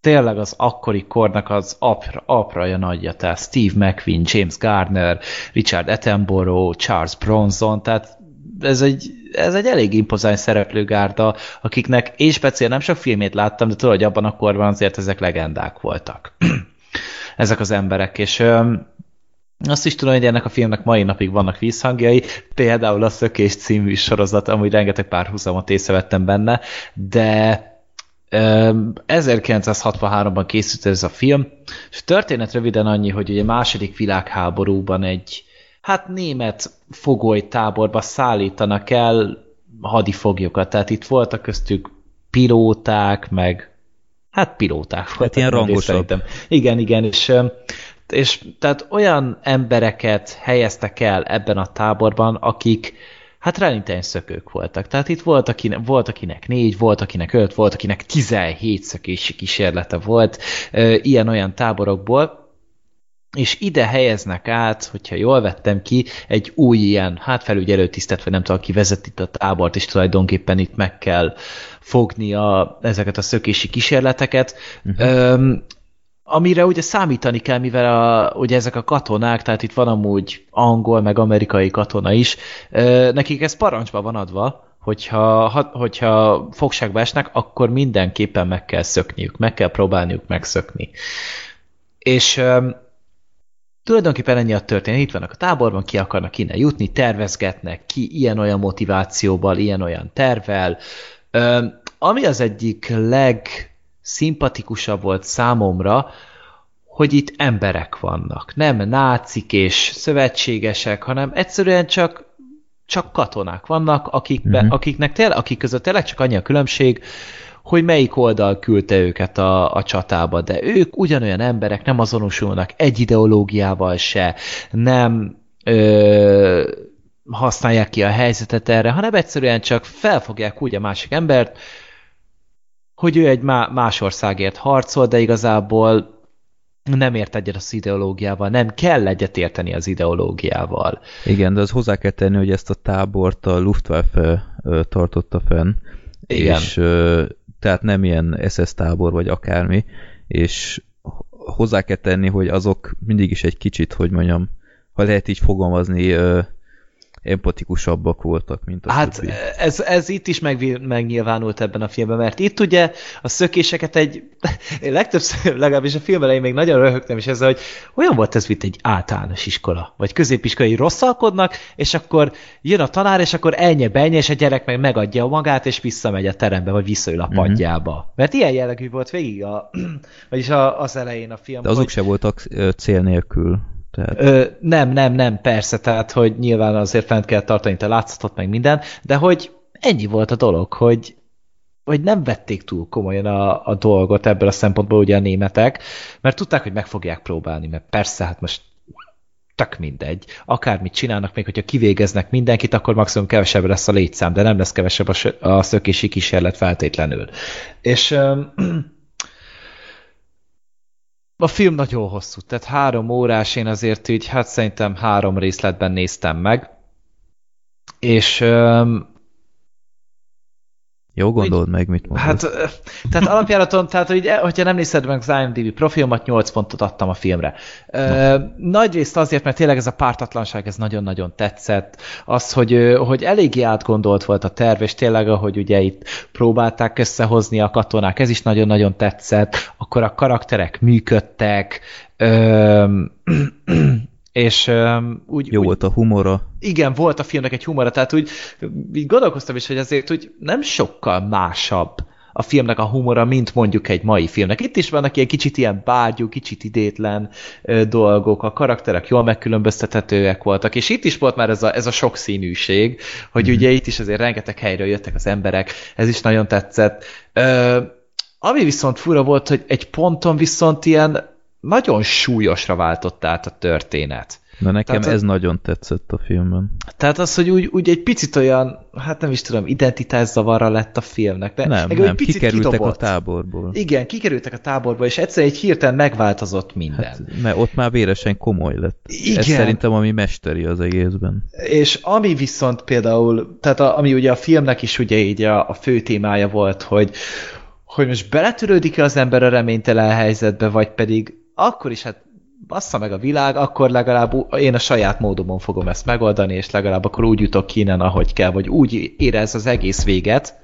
tényleg az akkori kornak az apra, apraja nagyja, tehát Steve McQueen, James Garner, Richard Attenborough, Charles Bronson, tehát ez egy, ez egy elég impozáns szereplőgárda, akiknek és speciál nem sok filmét láttam, de tudod, hogy abban a korban azért ezek legendák voltak. ezek az emberek, és azt is tudom, hogy ennek a filmnek mai napig vannak vízhangjai, például a Szökés című sorozat, amúgy rengeteg párhuzamot észrevettem benne, de 1963-ban készült ez a film, és történet röviden annyi, hogy ugye második világháborúban egy hát német fogolytáborba szállítanak el hadifoglyokat, tehát itt voltak köztük pilóták, meg hát pilóták voltak. Hát ilyen rangosabb. Igen, igen, és és tehát olyan embereket helyeztek el ebben a táborban, akik hát realitány szökők voltak. Tehát itt volt, akinek, volt, akinek négy, volt, akinek öt, volt, akinek 17 szökési kísérlete volt ilyen-olyan táborokból, és ide helyeznek át, hogyha jól vettem ki, egy új ilyen, hát felügyelő tisztet, vagy nem tudom, aki vezet itt a tábort, és tulajdonképpen itt meg kell fogni a, ezeket a szökési kísérleteket. Uh-huh. Öm, amire ugye számítani kell, mivel a, ugye ezek a katonák, tehát itt van amúgy angol, meg amerikai katona is, nekik ez parancsba van adva, hogyha, ha, hogyha fogságba esnek, akkor mindenképpen meg kell szökniük, meg kell próbálniuk megszökni. És tulajdonképpen ennyi a történet. Itt vannak a táborban, ki akarnak innen jutni, tervezgetnek, ki ilyen-olyan motivációval, ilyen-olyan tervel. ami az egyik leg szimpatikusabb volt számomra, hogy itt emberek vannak. Nem nácik és szövetségesek, hanem egyszerűen csak csak katonák vannak, akikbe, uh-huh. akiknek tényleg, akik között tényleg csak annyi a különbség, hogy melyik oldal küldte őket a, a csatába, de ők ugyanolyan emberek, nem azonosulnak egy ideológiával se, nem ö, használják ki a helyzetet erre, hanem egyszerűen csak felfogják úgy a másik embert, hogy ő egy más országért harcol, de igazából nem ért egyet az ideológiával, nem kell egyet érteni az ideológiával. Igen, de az hozzá kell tenni, hogy ezt a tábort a Luftwaffe tartotta fenn, Igen. és tehát nem ilyen SS tábor vagy akármi, és hozzá kell tenni, hogy azok mindig is egy kicsit, hogy mondjam, ha lehet így fogalmazni, empatikusabbak voltak, mint a Hát ez, ez itt is meg, megnyilvánult ebben a filmben, mert itt ugye a szökéseket egy, legtöbbször, legalábbis a film elején még nagyon röhögtem is ezzel, hogy olyan volt ez, mint egy általános iskola, vagy középiskolai rosszalkodnak, és akkor jön a tanár, és akkor elnye benye, és a gyerek meg megadja magát, és visszamegy a terembe, vagy visszaül a mhm. padjába. Mm-hmm. Mert ilyen jellegű volt végig a, vagyis a, az elején a film. De azok hogy... se voltak cél nélkül. Tehát... Ö, nem, nem, nem, persze, tehát, hogy nyilván azért fent kell tartani te látszatot, meg minden, de hogy ennyi volt a dolog, hogy, hogy nem vették túl komolyan a, a dolgot ebből a szempontból ugye a németek, mert tudták, hogy meg fogják próbálni, mert persze, hát most tök mindegy. Akármit csinálnak, még hogyha kivégeznek mindenkit, akkor maximum kevesebb lesz a létszám, de nem lesz kevesebb a, a szökési kísérlet feltétlenül. És a film nagyon hosszú, tehát három órás, én azért így, hát szerintem három részletben néztem meg, és jó gondolod meg, mit mondasz. Hát, tehát alapjáraton, tehát hogy, e, hogyha nem nézed meg az IMDb profilmat, 8 pontot adtam a filmre. No. Nagy részt azért, mert tényleg ez a pártatlanság, ez nagyon-nagyon tetszett. Az, hogy, hogy eléggé átgondolt volt a terv, és tényleg, ahogy ugye itt próbálták összehozni a katonák, ez is nagyon-nagyon tetszett. Akkor a karakterek működtek, és um, úgy... Jó úgy, volt a humora. Igen, volt a filmnek egy humora, tehát úgy, úgy gondolkoztam is, hogy azért úgy nem sokkal másabb a filmnek a humora, mint mondjuk egy mai filmnek. Itt is vannak ilyen kicsit ilyen bágyú, kicsit idétlen ö, dolgok, a karakterek jól megkülönböztethetőek voltak, és itt is volt már ez a, ez a sokszínűség, hogy mm. ugye itt is azért rengeteg helyről jöttek az emberek, ez is nagyon tetszett. Ö, ami viszont fura volt, hogy egy ponton viszont ilyen nagyon súlyosra váltott át a történet. De nekem tehát, ez nagyon tetszett a filmben. Tehát az, hogy úgy, úgy egy picit olyan, hát nem is tudom, identitászavarra lett a filmnek. De nem, nem, picit kikerültek kidobott. a táborból. Igen, kikerültek a táborból, és egyszer egy hirtelen megváltozott minden. Hát, mert ott már véresen komoly lett. Igen. Ez szerintem ami mesteri az egészben. És ami viszont például, tehát a, ami ugye a filmnek is ugye így a, a fő témája volt, hogy hogy most beletörődik-e az ember a reménytelen helyzetbe, vagy pedig akkor is hát bassza meg a világ, akkor legalább én a saját módomon fogom ezt megoldani, és legalább akkor úgy jutok innen, ahogy kell, vagy úgy érez az egész véget,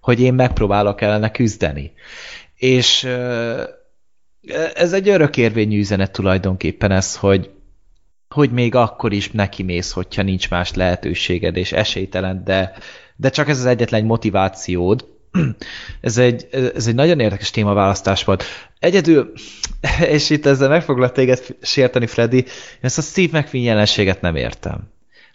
hogy én megpróbálok ellene küzdeni. És ez egy örökérvényű üzenet tulajdonképpen ez, hogy, hogy még akkor is neki mész, hogyha nincs más lehetőséged, és esélytelen, de, de csak ez az egyetlen motivációd, ez egy, ez egy nagyon érdekes témaválasztás volt. Egyedül, és itt ezzel meg foglak téged sérteni, Freddy, ezt a Steve McQueen jelenséget nem értem.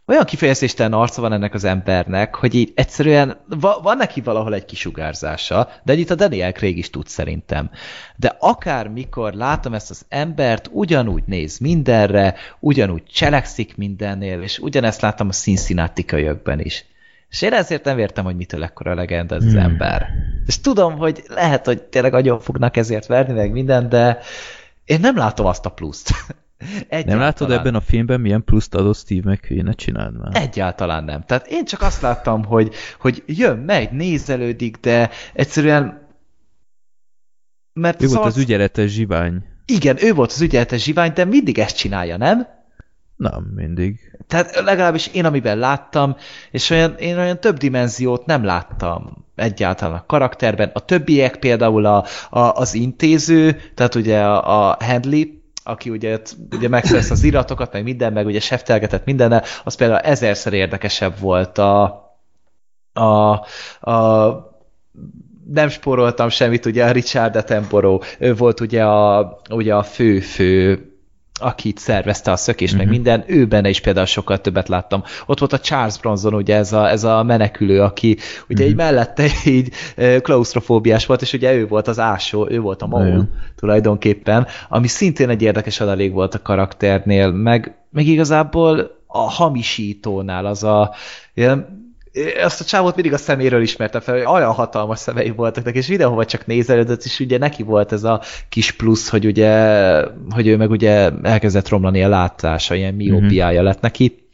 Olyan kifejezéstelen arca van ennek az embernek, hogy így egyszerűen va, van neki valahol egy kisugárzása, de itt a Daniel Craig is tud szerintem. De akár mikor látom ezt az embert, ugyanúgy néz mindenre, ugyanúgy cselekszik mindennél, és ugyanezt láttam a Cincinnati kölyökben is. És én ezért nem értem, hogy mitől ekkora legenda ez az hmm. ember. És tudom, hogy lehet, hogy tényleg agyon fognak ezért verni, meg minden, de én nem látom azt a pluszt. Egyáltalán. Nem látod ebben a filmben, milyen pluszt adott Steve McQueen? Ne csináld már. Egyáltalán nem. Tehát én csak azt láttam, hogy, hogy jön, megy, nézelődik, de egyszerűen mert ő szóval... volt az ügyeletes zsivány. Igen, ő volt az ügyeletes zsivány, de mindig ezt csinálja, nem? Nem, mindig. Tehát legalábbis én, amiben láttam, és olyan, én olyan több dimenziót nem láttam egyáltalán a karakterben. A többiek például a, a, az intéző, tehát ugye a, a Handley, aki ugye, ugye megszerezte az iratokat, meg minden, meg ugye seftelgetett mindennel, az például ezerszer érdekesebb volt a, a, a nem spóroltam semmit, ugye a Richard Attenborough, ő volt ugye a, ugye a fő-fő akit szervezte a szökést, uh-huh. meg mhm. minden, ő benne is például sokkal többet láttam. Ott volt a Charles Bronson, ugye ez a, ez a menekülő, aki ugye uh-huh. így mellette így klaustrofóbiás volt, és ugye ő volt az ásó, ő volt a maul tulajdonképpen, ami szintén egy érdekes adalék volt a karakternél, meg, meg igazából a hamisítónál az a ilyen azt a csávot mindig a szeméről ismertem fel, hogy olyan hatalmas szemei voltak neki, és videóban csak nézelődött, és ugye neki volt ez a kis plusz, hogy ugye, hogy ő meg ugye elkezdett romlani a látása, ilyen miópiája mm-hmm. lett neki.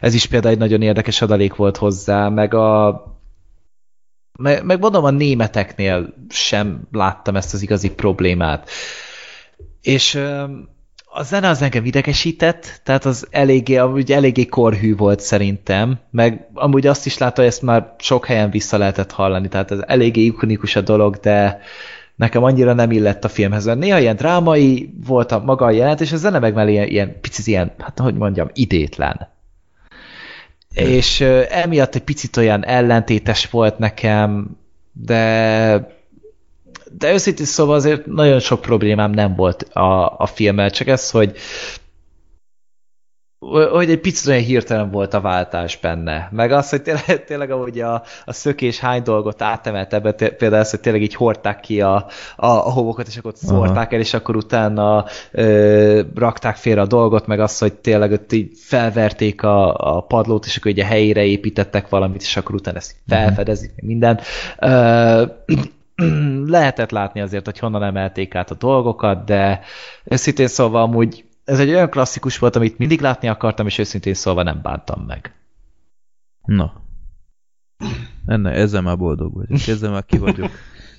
Ez is például egy nagyon érdekes adalék volt hozzá, meg a meg, meg mondom, a németeknél sem láttam ezt az igazi problémát. És a zene az engem idegesített, tehát az eléggé, amúgy eléggé korhű volt szerintem, meg amúgy azt is látta, hogy ezt már sok helyen vissza lehetett hallani, tehát ez eléggé ikonikus a dolog, de nekem annyira nem illett a filmhez. Néha ilyen drámai volt a maga a jelent, és a zene meg mellé ilyen, ilyen picit ilyen, hát hogy mondjam, idétlen. Hmm. És emiatt egy picit olyan ellentétes volt nekem, de de őszintén szóval azért nagyon sok problémám nem volt a, a filmmel, csak ez, hogy hogy egy picit olyan hirtelen volt a váltás benne. Meg az, hogy tényleg, tényleg ahogy a, a szökés hány dolgot átemelt ebbe, például az, hogy tényleg így hordták ki a, a, a homokat, és akkor szórták el, és akkor utána ö, rakták félre a dolgot, meg az, hogy tényleg ott így felverték a, a padlót, és akkor ugye helyére építettek valamit, és akkor utána ezt mhm. felfedezik, uh-huh. minden. Ö, lehetett látni azért, hogy honnan emelték át a dolgokat, de őszintén szóval amúgy ez egy olyan klasszikus volt, amit mindig látni akartam, és őszintén szóval nem bántam meg. Na. Enne, ezzel már boldog vagyok, ezzel már ki vagyok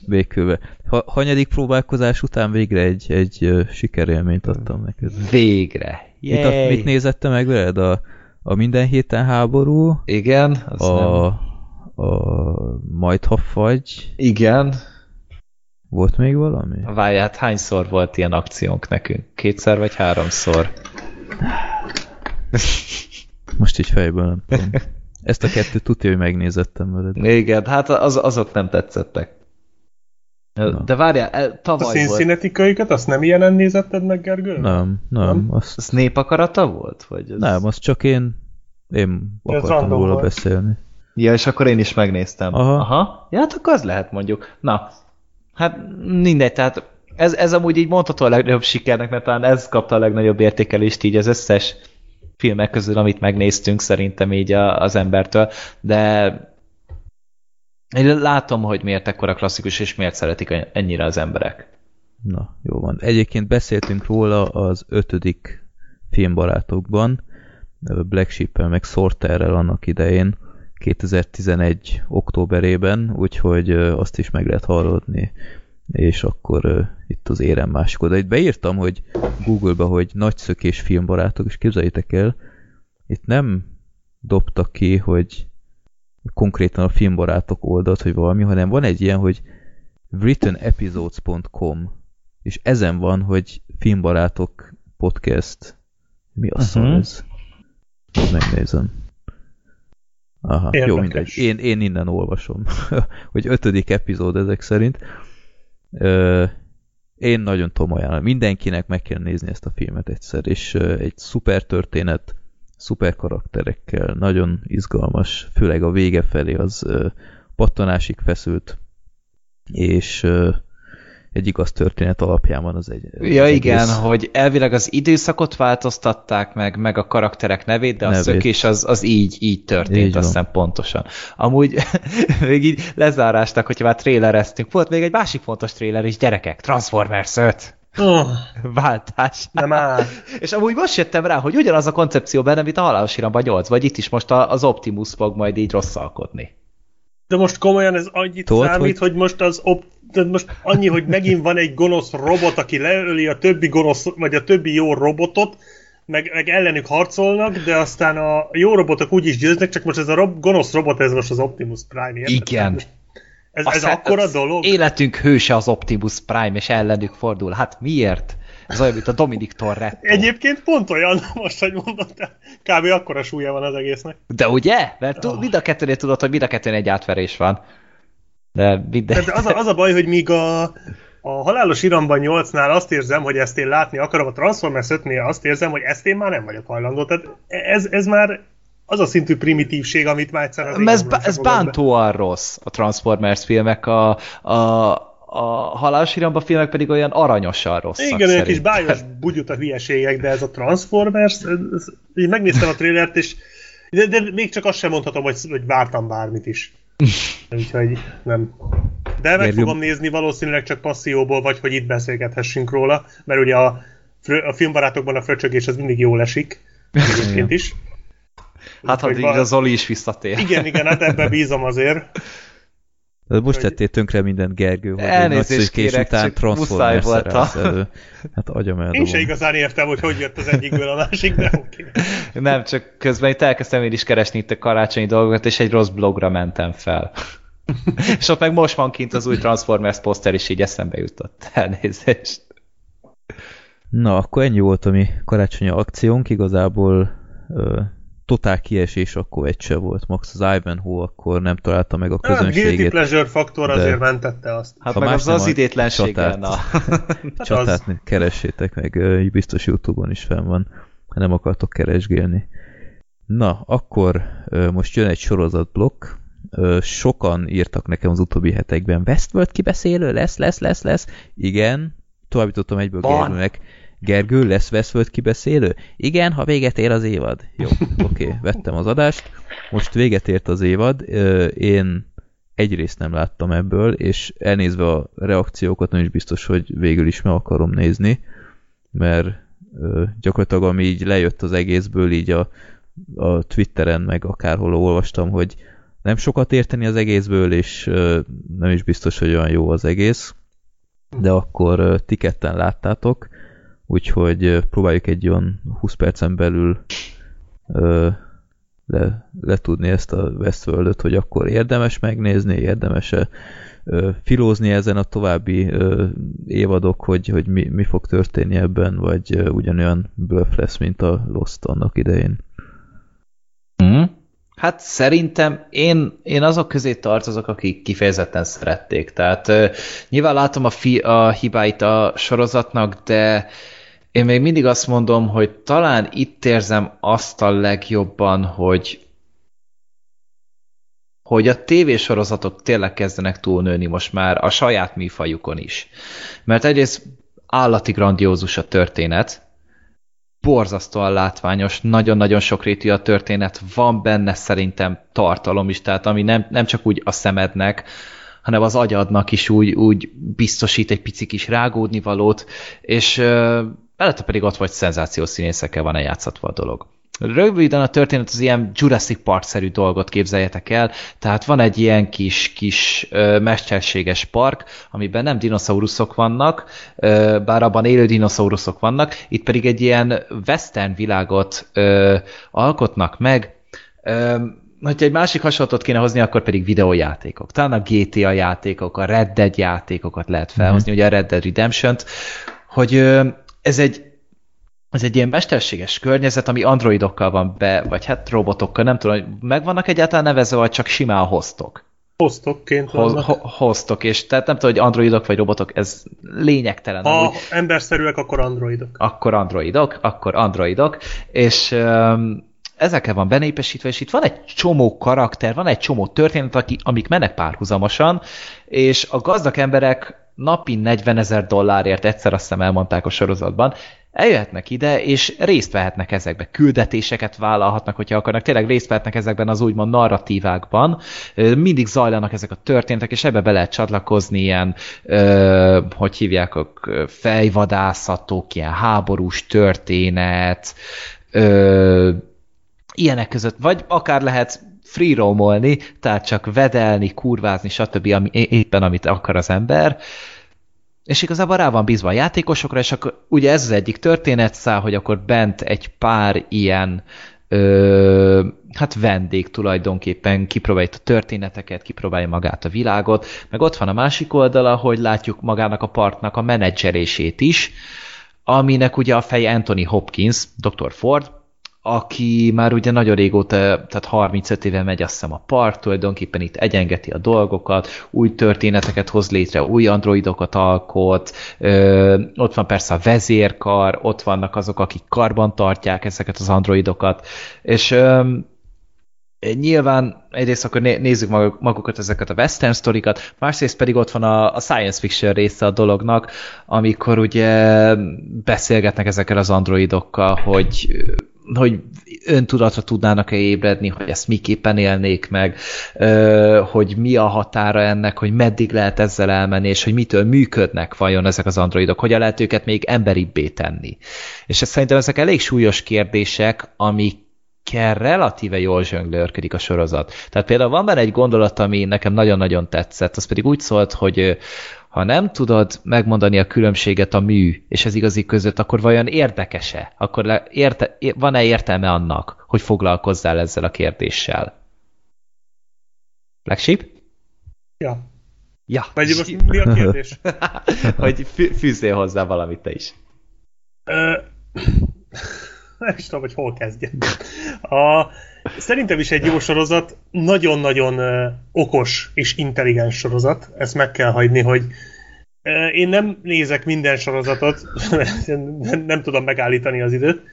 békülve. Ha, hanyadik próbálkozás után végre egy, egy sikerélményt adtam neked. Végre. Mit, a, mit nézette meg veled? A, a minden héten háború? Igen. Az a, nem. a majd ha fagy? Igen. Volt még valami? Várját, hányszor volt ilyen akciónk nekünk? Kétszer vagy háromszor? Most így fejből nem tudom. Ezt a kettőt tudja, hogy megnézettem veled. Igen, hát az, azok nem tetszettek. Na. De várjál, tavaly a volt. A azt nem ilyenen nézetted meg, Gergő? Nem, nem. nem? Azt... Az népakarata volt? Vagy ez... Nem, az csak én, én akartam róla volt. beszélni. Ja, és akkor én is megnéztem. Aha. Aha. Ja, hát akkor az lehet mondjuk. Na, Hát mindegy, tehát ez, ez amúgy így mondható a legnagyobb sikernek, mert talán ez kapta a legnagyobb értékelést így az összes filmek közül, amit megnéztünk szerintem így a, az embertől, de én látom, hogy miért ekkora klasszikus, és miért szeretik ennyire az emberek. Na, jó van. Egyébként beszéltünk róla az ötödik filmbarátokban, Black Sheep-el, meg Sorterrel annak idején, 2011. októberében, úgyhogy azt is meg lehet hallani, és akkor itt az érem másik oda. Itt beírtam, hogy Google-ba, hogy nagyszökés filmbarátok, és képzeljétek el, itt nem dobtak ki, hogy konkrétan a filmbarátok oldalt, hogy valami, hanem van egy ilyen, hogy writtenepisodes.com és ezen van, hogy filmbarátok podcast. Mi a uh -huh. szó ez? Megnézem. Aha, Érdekes. jó, mindegy. Én, én innen olvasom, hogy ötödik epizód ezek szerint. Ö, én nagyon tudom ajánlani. Mindenkinek meg kell nézni ezt a filmet egyszer, és ö, egy szuper történet, szuper karakterekkel, nagyon izgalmas, főleg a vége felé az ö, pattanásig feszült, és ö, egy igaz történet alapján van az egy... Ja az igen, egész... hogy elvileg az időszakot változtatták meg, meg a karakterek nevét, de a nevét. szökés az, az így, így történt, így aztán pontosan. Amúgy még így lezárástak, hogyha már trélereztünk. Volt még egy másik fontos tréler is, gyerekek, Transformers 5. Oh, Váltás. Nem áll. És amúgy most jöttem rá, hogy ugyanaz a koncepció benne, mint a halálos iramban 8, vagy itt is most az Optimus fog majd így rosszalkodni. De most komolyan ez annyit Tudod, számít, hogy... hogy most az op de most annyi, hogy megint van egy gonosz robot, aki leöli a többi gonosz, vagy a többi jó robotot, meg, meg ellenük harcolnak, de aztán a jó robotok úgy is győznek, csak most ez a rob, gonosz robot, ez most az Optimus Prime. Érted? Igen. Ez, ez akkora dolog? Életünk hőse az Optimus Prime, és ellenük fordul. Hát miért? Ez olyan, mint a Dominic Torretto. Egyébként pont olyan, most, hogy mondod, kb. akkora súlya van az egésznek. De ugye? Mert oh. mind a kettőnél tudod, hogy mind a kettőnél egy átverés van. De, minden... De az, a, az a baj, hogy míg a, a Halálos Iramban 8-nál azt érzem, hogy ezt én látni akarom, a Transformers 5-nél azt érzem, hogy ezt én már nem vagyok hajlandó. Tehát ez, ez már az a szintű primitívség, amit már egyszer az Ez, ez bántóan rossz, a Transformers filmek, a, a, a halálos iramba filmek pedig olyan aranyosan rosszak Igen, olyan kis bájos bugyuta hülyeségek, de ez a Transformers, ez, ez, így megnéztem a trailert, és de, de még csak azt sem mondhatom, hogy, hogy vártam bármit is. Úgyhogy nem. De meg fogom nézni valószínűleg csak passzióból, vagy hogy itt beszélgethessünk róla, mert ugye a, a filmbarátokban a fröcsögés az mindig jól esik, egyébként is. Hát, ha val- a Zoli is visszatér. Igen, igen, hát ebben bízom azért. Most tettél tönkre mindent Gergő, hogy Elnézést kérek, után Transformers elő. Hát agyam eldobom. Én se igazán értem, hogy hogy jött az egyikből a másik, de oké. Okay. Nem, csak közben itt elkezdtem én is keresni itt a karácsonyi dolgokat, és egy rossz blogra mentem fel. és ott meg most van kint az új Transformers poszter, és így eszembe jutott. Elnézést. Na, akkor ennyi volt a mi karácsonyi akciónk. Igazából totál kiesés akkor egy se volt. Max az Ivanhoe akkor nem találta meg a közönségét. Hát, guilty pleasure faktor azért mentette azt. Hát meg az az idétlenség csatát, hát csatát az... keressétek meg, biztos Youtube-on is fenn van, ha nem akartok keresgélni. Na, akkor most jön egy sorozatblokk. Sokan írtak nekem az utóbbi hetekben, Westworld kibeszélő lesz, lesz, lesz, lesz. Igen, továbbítottam egyből Gergőnek Gergő, lesz Westworld kibeszélő? Igen, ha véget ér az évad. Jó, oké, okay, vettem az adást. Most véget ért az évad. Én egyrészt nem láttam ebből, és elnézve a reakciókat nem is biztos, hogy végül is meg akarom nézni, mert gyakorlatilag ami így lejött az egészből, így a, a Twitteren, meg akárhol olvastam, hogy nem sokat érteni az egészből, és nem is biztos, hogy olyan jó az egész, de akkor tiketten láttátok, úgyhogy próbáljuk egy olyan 20 percen belül ö, le, letudni ezt a Westworld-öt, hogy akkor érdemes megnézni, érdemes-e filózni ezen a további ö, évadok, hogy, hogy mi, mi fog történni ebben, vagy ö, ugyanolyan bluff lesz, mint a Lost annak idején. Mm. Hát szerintem én, én azok közé tartozok, akik kifejezetten szerették. Tehát ö, nyilván látom a, fi, a hibáit a sorozatnak, de én még mindig azt mondom, hogy talán itt érzem azt a legjobban, hogy hogy a tévésorozatok tényleg kezdenek túlnőni most már a saját műfajukon is. Mert egyrészt állati grandiózus a történet, borzasztóan látványos, nagyon-nagyon sokrétű a történet, van benne szerintem tartalom is, tehát ami nem, nem csak úgy a szemednek, hanem az agyadnak is úgy, úgy biztosít egy pici kis rágódni valót, és mellette pedig ott vagy szenzációs színészekkel van eljátszatva a dolog. Röviden a történet az ilyen Jurassic Park-szerű dolgot képzeljetek el, tehát van egy ilyen kis, kis ö, mesterséges park, amiben nem dinoszauruszok vannak, ö, bár abban élő dinoszauruszok vannak, itt pedig egy ilyen western világot ö, alkotnak meg, ö, hogyha egy másik hasonlatot kéne hozni, akkor pedig videójátékok. Talán a GTA játékok, a Red Dead játékokat lehet felhozni, mm-hmm. ugye a Red Dead Redemption-t, hogy ez egy ez egy ilyen mesterséges környezet, ami androidokkal van be, vagy hát robotokkal, nem tudom, hogy megvannak egyáltalán nevezve, vagy csak simán hoztok. Hoztokként Ho- ho- hoztok, és tehát nem tudom, hogy androidok vagy robotok, ez lényegtelen. Ha amúgy. emberszerűek, akkor androidok. Akkor androidok, akkor androidok, és um, ezekkel van benépesítve, és itt van egy csomó karakter, van egy csomó történet, aki, amik mennek párhuzamosan, és a gazdag emberek napi 40 ezer dollárért, egyszer azt hiszem elmondták a sorozatban, eljöhetnek ide, és részt vehetnek ezekbe, küldetéseket vállalhatnak, hogyha akarnak, tényleg részt vehetnek ezekben az úgymond narratívákban, mindig zajlanak ezek a történetek, és ebbe be lehet csatlakozni ilyen, hogy hívják, fejvadászatok, ilyen háborús történet, ilyenek között, vagy akár lehet free roamolni, tehát csak vedelni, kurvázni, stb. Ami, éppen amit akar az ember, és igazából rá van bízva a játékosokra, és akkor ugye ez az egyik történetszál, hogy akkor bent egy pár ilyen ö, hát vendég tulajdonképpen kipróbálja a történeteket, kipróbálja magát a világot, meg ott van a másik oldala, hogy látjuk magának a partnak a menedzserését is, aminek ugye a feje Anthony Hopkins, Dr. Ford, aki már ugye nagyon régóta, tehát 35 éve megy azt hiszem a park, tulajdonképpen itt egyengeti a dolgokat, új történeteket hoz létre, új androidokat alkot, ö, ott van persze a vezérkar, ott vannak azok, akik karban tartják ezeket az androidokat, és ö, Nyilván egyrészt akkor nézzük magukat ezeket a western sztorikat, másrészt pedig ott van a, a science fiction része a dolognak, amikor ugye beszélgetnek ezekkel az androidokkal, hogy hogy öntudatra tudnának-e ébredni, hogy ezt miképpen élnék meg, hogy mi a határa ennek, hogy meddig lehet ezzel elmenni, és hogy mitől működnek vajon ezek az androidok, hogyan lehet őket még emberibbé tenni. És ez szerintem ezek elég súlyos kérdések, amik kell relatíve jól zsönglőrködik a sorozat. Tehát például van benne egy gondolat, ami nekem nagyon-nagyon tetszett, az pedig úgy szólt, hogy ha nem tudod megmondani a különbséget a mű és az igazi között, akkor vajon érdekese? Akkor érte, van-e értelme annak, hogy foglalkozzál ezzel a kérdéssel? Black Sheep? Ja. Ja. Vagy most mi a kérdés? hogy fűzzél hozzá valamit te is. Ö, nem is tudom, hogy hol kezdjem. A, Szerintem is egy jó sorozat, nagyon-nagyon okos és intelligens sorozat, ezt meg kell hagyni, hogy én nem nézek minden sorozatot, nem, tudom megállítani az időt,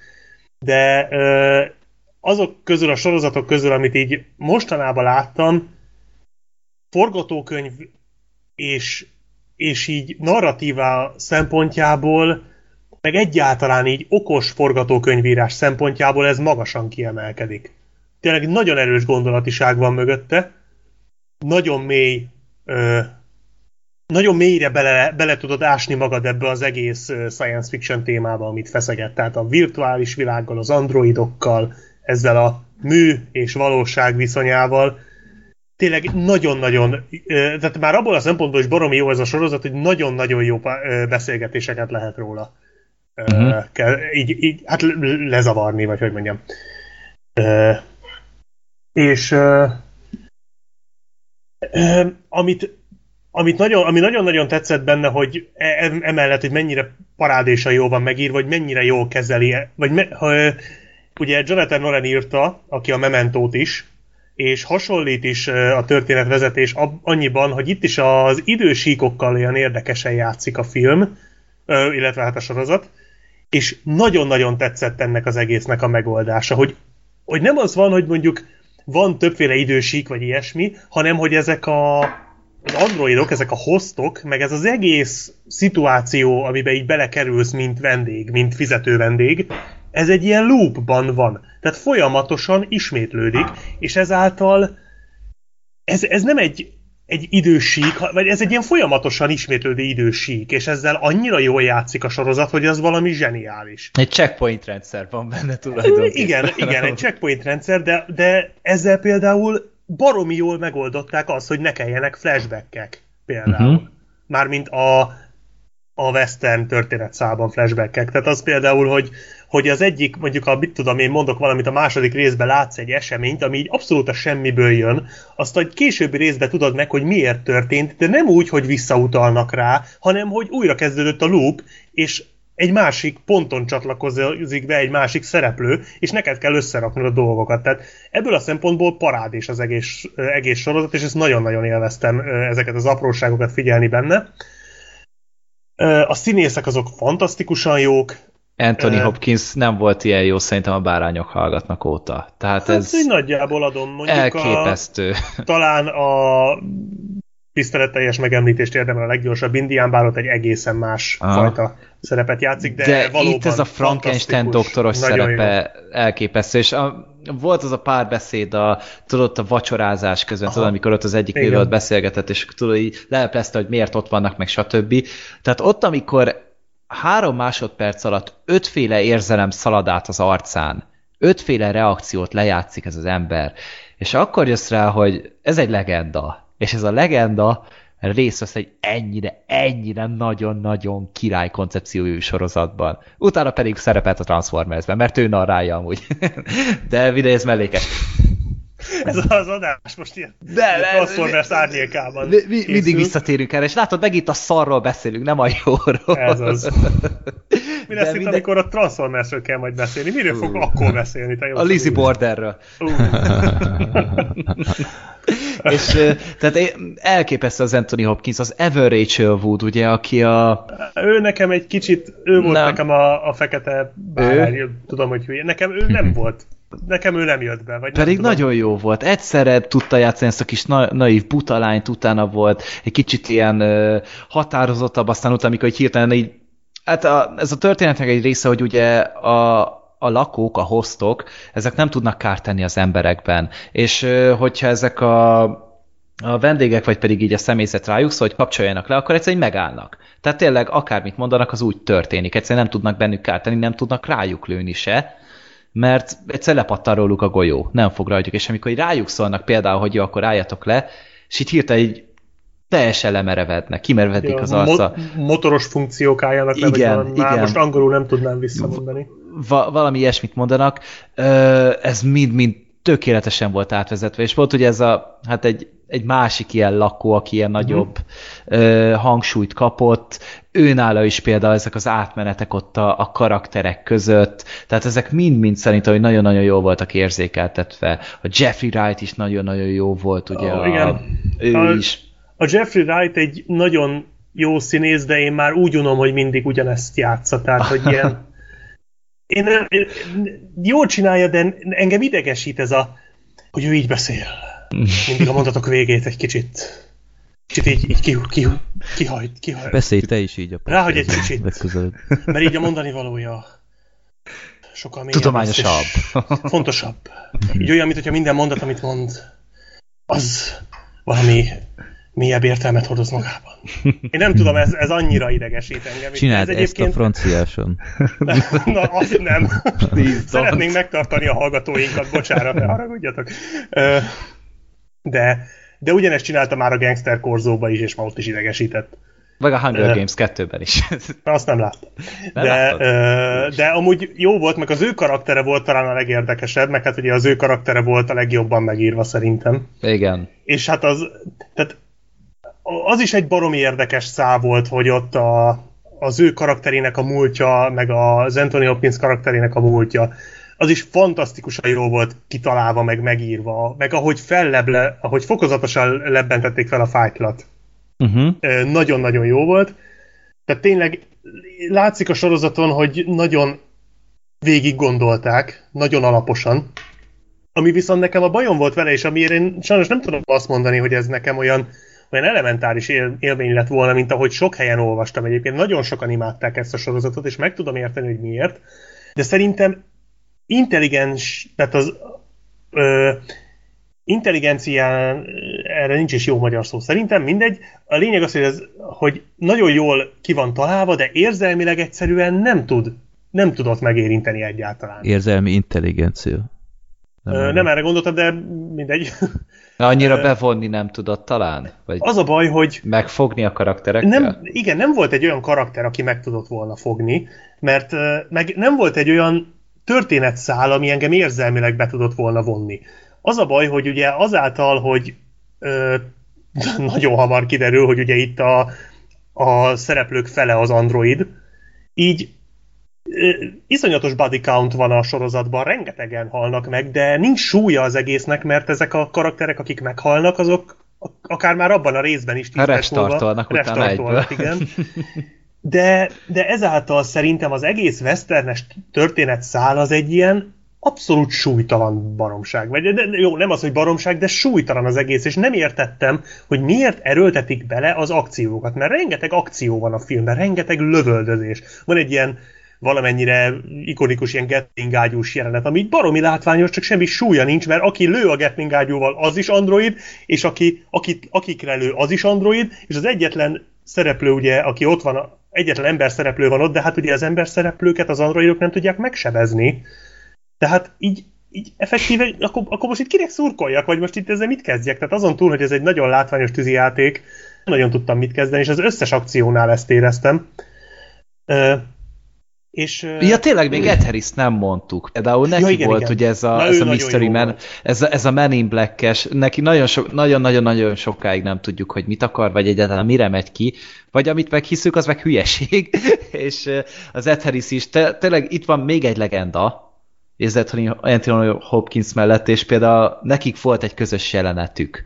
de azok közül, a sorozatok közül, amit így mostanában láttam, forgatókönyv és, és így narratívá szempontjából, meg egyáltalán így okos forgatókönyvírás szempontjából ez magasan kiemelkedik tényleg nagyon erős gondolatiság van mögötte, nagyon mély, ö, nagyon mélyre bele, bele tudod ásni magad ebbe az egész science fiction témába, amit feszeget. Tehát a virtuális világgal, az androidokkal, ezzel a mű és valóság viszonyával, tényleg nagyon-nagyon, tehát már abból a szempontból is baromi jó ez a sorozat, hogy nagyon-nagyon jó beszélgetéseket lehet róla. Uh-huh. Kell, így, így, hát lezavarni, vagy hogy mondjam. És uh, amit, amit nagyon, ami nagyon-nagyon tetszett benne, hogy e, emellett, hogy mennyire parádésa jó van megírva, vagy mennyire jól kezeli, vagy me, uh, ugye Jonathan Nolan írta, aki a Mementót is, és hasonlít is a történetvezetés annyiban, hogy itt is az idősíkokkal olyan érdekesen játszik a film, illetve hát a sorozat, és nagyon-nagyon tetszett ennek az egésznek a megoldása, hogy, hogy nem az van, hogy mondjuk van többféle idősík, vagy ilyesmi, hanem hogy ezek a az androidok, ezek a hostok, meg ez az egész szituáció, amiben így belekerülsz, mint vendég, mint fizető vendég, ez egy ilyen loopban van. Tehát folyamatosan ismétlődik, és ezáltal ez, ez nem egy egy idősík, vagy ez egy ilyen folyamatosan ismétlődő idősík, és ezzel annyira jól játszik a sorozat, hogy az valami zseniális. Egy checkpoint rendszer van benne tulajdonképpen. Igen, igen, egy checkpoint rendszer, de, de ezzel például baromi jól megoldották azt, hogy ne kelljenek flashbackek például. Uh-huh. Mármint a, a western történetszában flashbackek. Tehát az például, hogy, hogy az egyik, mondjuk a, mit tudom én, mondok valamit, a második részben látsz egy eseményt, ami így abszolút a semmiből jön, azt a későbbi részben tudod meg, hogy miért történt, de nem úgy, hogy visszautalnak rá, hanem hogy újra kezdődött a loop, és egy másik ponton csatlakozik be egy másik szereplő, és neked kell összeraknod a dolgokat. Tehát ebből a szempontból parádés az egész, egész sorozat, és ezt nagyon-nagyon élveztem ezeket az apróságokat figyelni benne. A színészek azok fantasztikusan jók. Anthony Hopkins nem volt ilyen jó szerintem a bárányok hallgatnak óta. Tehát hát ez nagyjából adom. Mondjuk elképesztő. A, talán a tiszteletteljes megemlítést érdemel a leggyorsabb indián, bár ott egy egészen más Aha. fajta szerepet játszik, de, de valóban itt ez a Frankenstein doktoros szerepe jó. elképesztő, és a, volt az a párbeszéd a, tudod, a vacsorázás közben, tudod, amikor ott az egyik nővel beszélgetett, és tudod, így leleplezte, hogy miért ott vannak, meg stb. Tehát ott, amikor három másodperc alatt ötféle érzelem szalad át az arcán, ötféle reakciót lejátszik ez az ember, és akkor jössz rá, hogy ez egy legenda, és ez a legenda részt vesz egy ennyire, ennyire nagyon-nagyon király koncepciójú sorozatban. Utána pedig szerepelt a Transformersben, mert ő narrálja amúgy. De videó ez mellékes. Ez az adás most ilyen de, Transformers árnyékában. Mi, mi, mindig visszatérünk erre, és látod, meg itt a szarról beszélünk, nem a jóról. Ez az. Mi lesz itt, minden... amikor a Transformersről kell majd beszélni? Miről fog akkor beszélni? Te a Lizzie Borderről. és tehát elképesztő az Anthony Hopkins, az Ever Rachel Wood, ugye, aki a... Ő nekem egy kicsit, ő volt nem. nekem a, a fekete bárány, tudom, hogy hülye. Nekem ő nem volt nekem ő nem jött be. Vagy Pedig nem nagyon jó volt. Egyszerre tudta játszani ezt a kis na naív butalányt, utána volt egy kicsit ilyen ö, határozottabb, aztán utána, amikor egy hirtelen így Hát a, ez a történetnek egy része, hogy ugye a, a lakók, a hostok, ezek nem tudnak kárt tenni az emberekben. És hogyha ezek a, a vendégek, vagy pedig így a személyzet rájuk szól, hogy kapcsoljanak le, akkor egyszerűen megállnak. Tehát tényleg akármit mondanak, az úgy történik. Egyszerűen nem tudnak bennük kárt tenni, nem tudnak rájuk lőni se, mert egyszer lepattan róluk a golyó, nem fog rajtuk, és amikor rájuk szólnak például, hogy jó, akkor álljatok le, és itt hirtelen így teljesen lemerevednek, kimerevedik ja, az arca. Mo motoros funkciók álljanak igen, le, igen. Már most angolul nem tudnám visszamondani. Va valami ilyesmit mondanak. Ez mind-mind tökéletesen volt átvezetve, és volt ugye ez a, hát egy, egy másik ilyen lakó, aki ilyen uh-huh. nagyobb ö, hangsúlyt kapott, őnála is például ezek az átmenetek ott a, a karakterek között, tehát ezek mind-mind szerintem, hogy nagyon-nagyon jó voltak érzékeltetve. A Jeffrey Wright is nagyon-nagyon jó volt, ugye oh, a, igen. ő a, is a Jeffrey Wright egy nagyon jó színész, de én már úgy unom, hogy mindig ugyanezt játsza, tehát hogy ilyen én, én, jól csinálja, de engem idegesít ez a, hogy ő így beszél. Mindig a mondatok végét egy kicsit kicsit így, így ki, ki, kihajt, kihajt. Beszélj te is így a Ráhogy egy kicsit. Legközelebb. Mert így a mondani valója sokkal Tudományosabb. Fontosabb. Így olyan, mintha minden mondat, amit mond, az valami mélyebb értelmet hordoz magában. Én nem tudom, ez, ez annyira idegesít engem. Csináld ez egyébként... ezt a franciáson. Na, azt nem. Szeretnénk megtartani a hallgatóinkat, bocsánat, ne haragudjatok. De, de ugyanezt csinálta már a Gangster Korzóba is, és ma ott is idegesített. Vagy a Hunger Games 2-ben is. Azt nem láttam. De, de amúgy jó volt, meg az ő karaktere volt talán a legérdekesebb, meg hát ugye az ő karaktere volt a legjobban megírva szerintem. Igen. És hát az, tehát az is egy baromi érdekes szá volt, hogy ott a, az ő karakterének a múltja, meg az Anthony Hopkins karakterének a múltja, az is fantasztikusan jó volt kitalálva, meg megírva, meg ahogy felleble, ahogy fokozatosan lebbentették fel a fájtlat. Uh-huh. Nagyon-nagyon jó volt. Tehát tényleg látszik a sorozaton, hogy nagyon végig gondolták, nagyon alaposan. Ami viszont nekem a bajom volt vele, és amiért én sajnos nem tudom azt mondani, hogy ez nekem olyan olyan elementáris él, élmény lett volna, mint ahogy sok helyen olvastam egyébként. Nagyon sokan imádták ezt a sorozatot, és meg tudom érteni, hogy miért. De szerintem intelligens, tehát az ö, intelligencián, erre nincs is jó magyar szó szerintem, mindegy. A lényeg az, hogy, ez, hogy nagyon jól ki van találva, de érzelmileg egyszerűen nem tud, nem tudott megérinteni egyáltalán. Érzelmi intelligencia. Nem, Ö, nem erre gondoltam, de mindegy. Annyira bevonni nem tudott talán? Vagy az a baj, hogy... Megfogni a karakterekkel? Nem, igen, nem volt egy olyan karakter, aki meg tudott volna fogni, mert meg nem volt egy olyan történetszál, ami engem érzelmileg be tudott volna vonni. Az a baj, hogy ugye azáltal, hogy ö, nagyon hamar kiderül, hogy ugye itt a, a szereplők fele az android, így ö, iszonyatos body count van a sorozatban, rengetegen halnak meg, de nincs súlya az egésznek, mert ezek a karakterek, akik meghalnak, azok akár már abban a részben is tíz múlva utána igen. De, de ezáltal szerintem az egész westernes történet szál az egy ilyen abszolút súlytalan baromság. Vagy, de, jó, nem az, hogy baromság, de súlytalan az egész, és nem értettem, hogy miért erőltetik bele az akciókat, mert rengeteg akció van a filmben, rengeteg lövöldözés. Van egy ilyen valamennyire ikonikus ilyen Gatling ágyús jelenet, ami baromi látványos, csak semmi súlya nincs, mert aki lő a Gatling ágyúval, az is android, és aki, akit, akikre lő, az is android, és az egyetlen szereplő, ugye, aki ott van, egyetlen ember szereplő van ott, de hát ugye az ember szereplőket az androidok nem tudják megsebezni, tehát így, így effektíve, akkor, akkor most itt kinek szurkoljak, vagy most itt ezzel mit kezdjek? Tehát azon túl, hogy ez egy nagyon látványos tűzijáték, nagyon tudtam mit kezdeni, és az összes akciónál ezt éreztem. És, ja, tényleg még Ed Harris nem mondtuk. Például neki ja, igen, volt igen. ugye ez a, Na, ez a Mystery Man, ez a, ez a Man in Black-es, neki nagyon-nagyon-nagyon sokáig nem tudjuk, hogy mit akar, vagy egyáltalán mire megy ki, vagy amit meghiszük, az meg hülyeség. és az Ed Harris is, te, tényleg itt van még egy legenda, érzett Anthony Hopkins mellett, és például nekik volt egy közös jelenetük.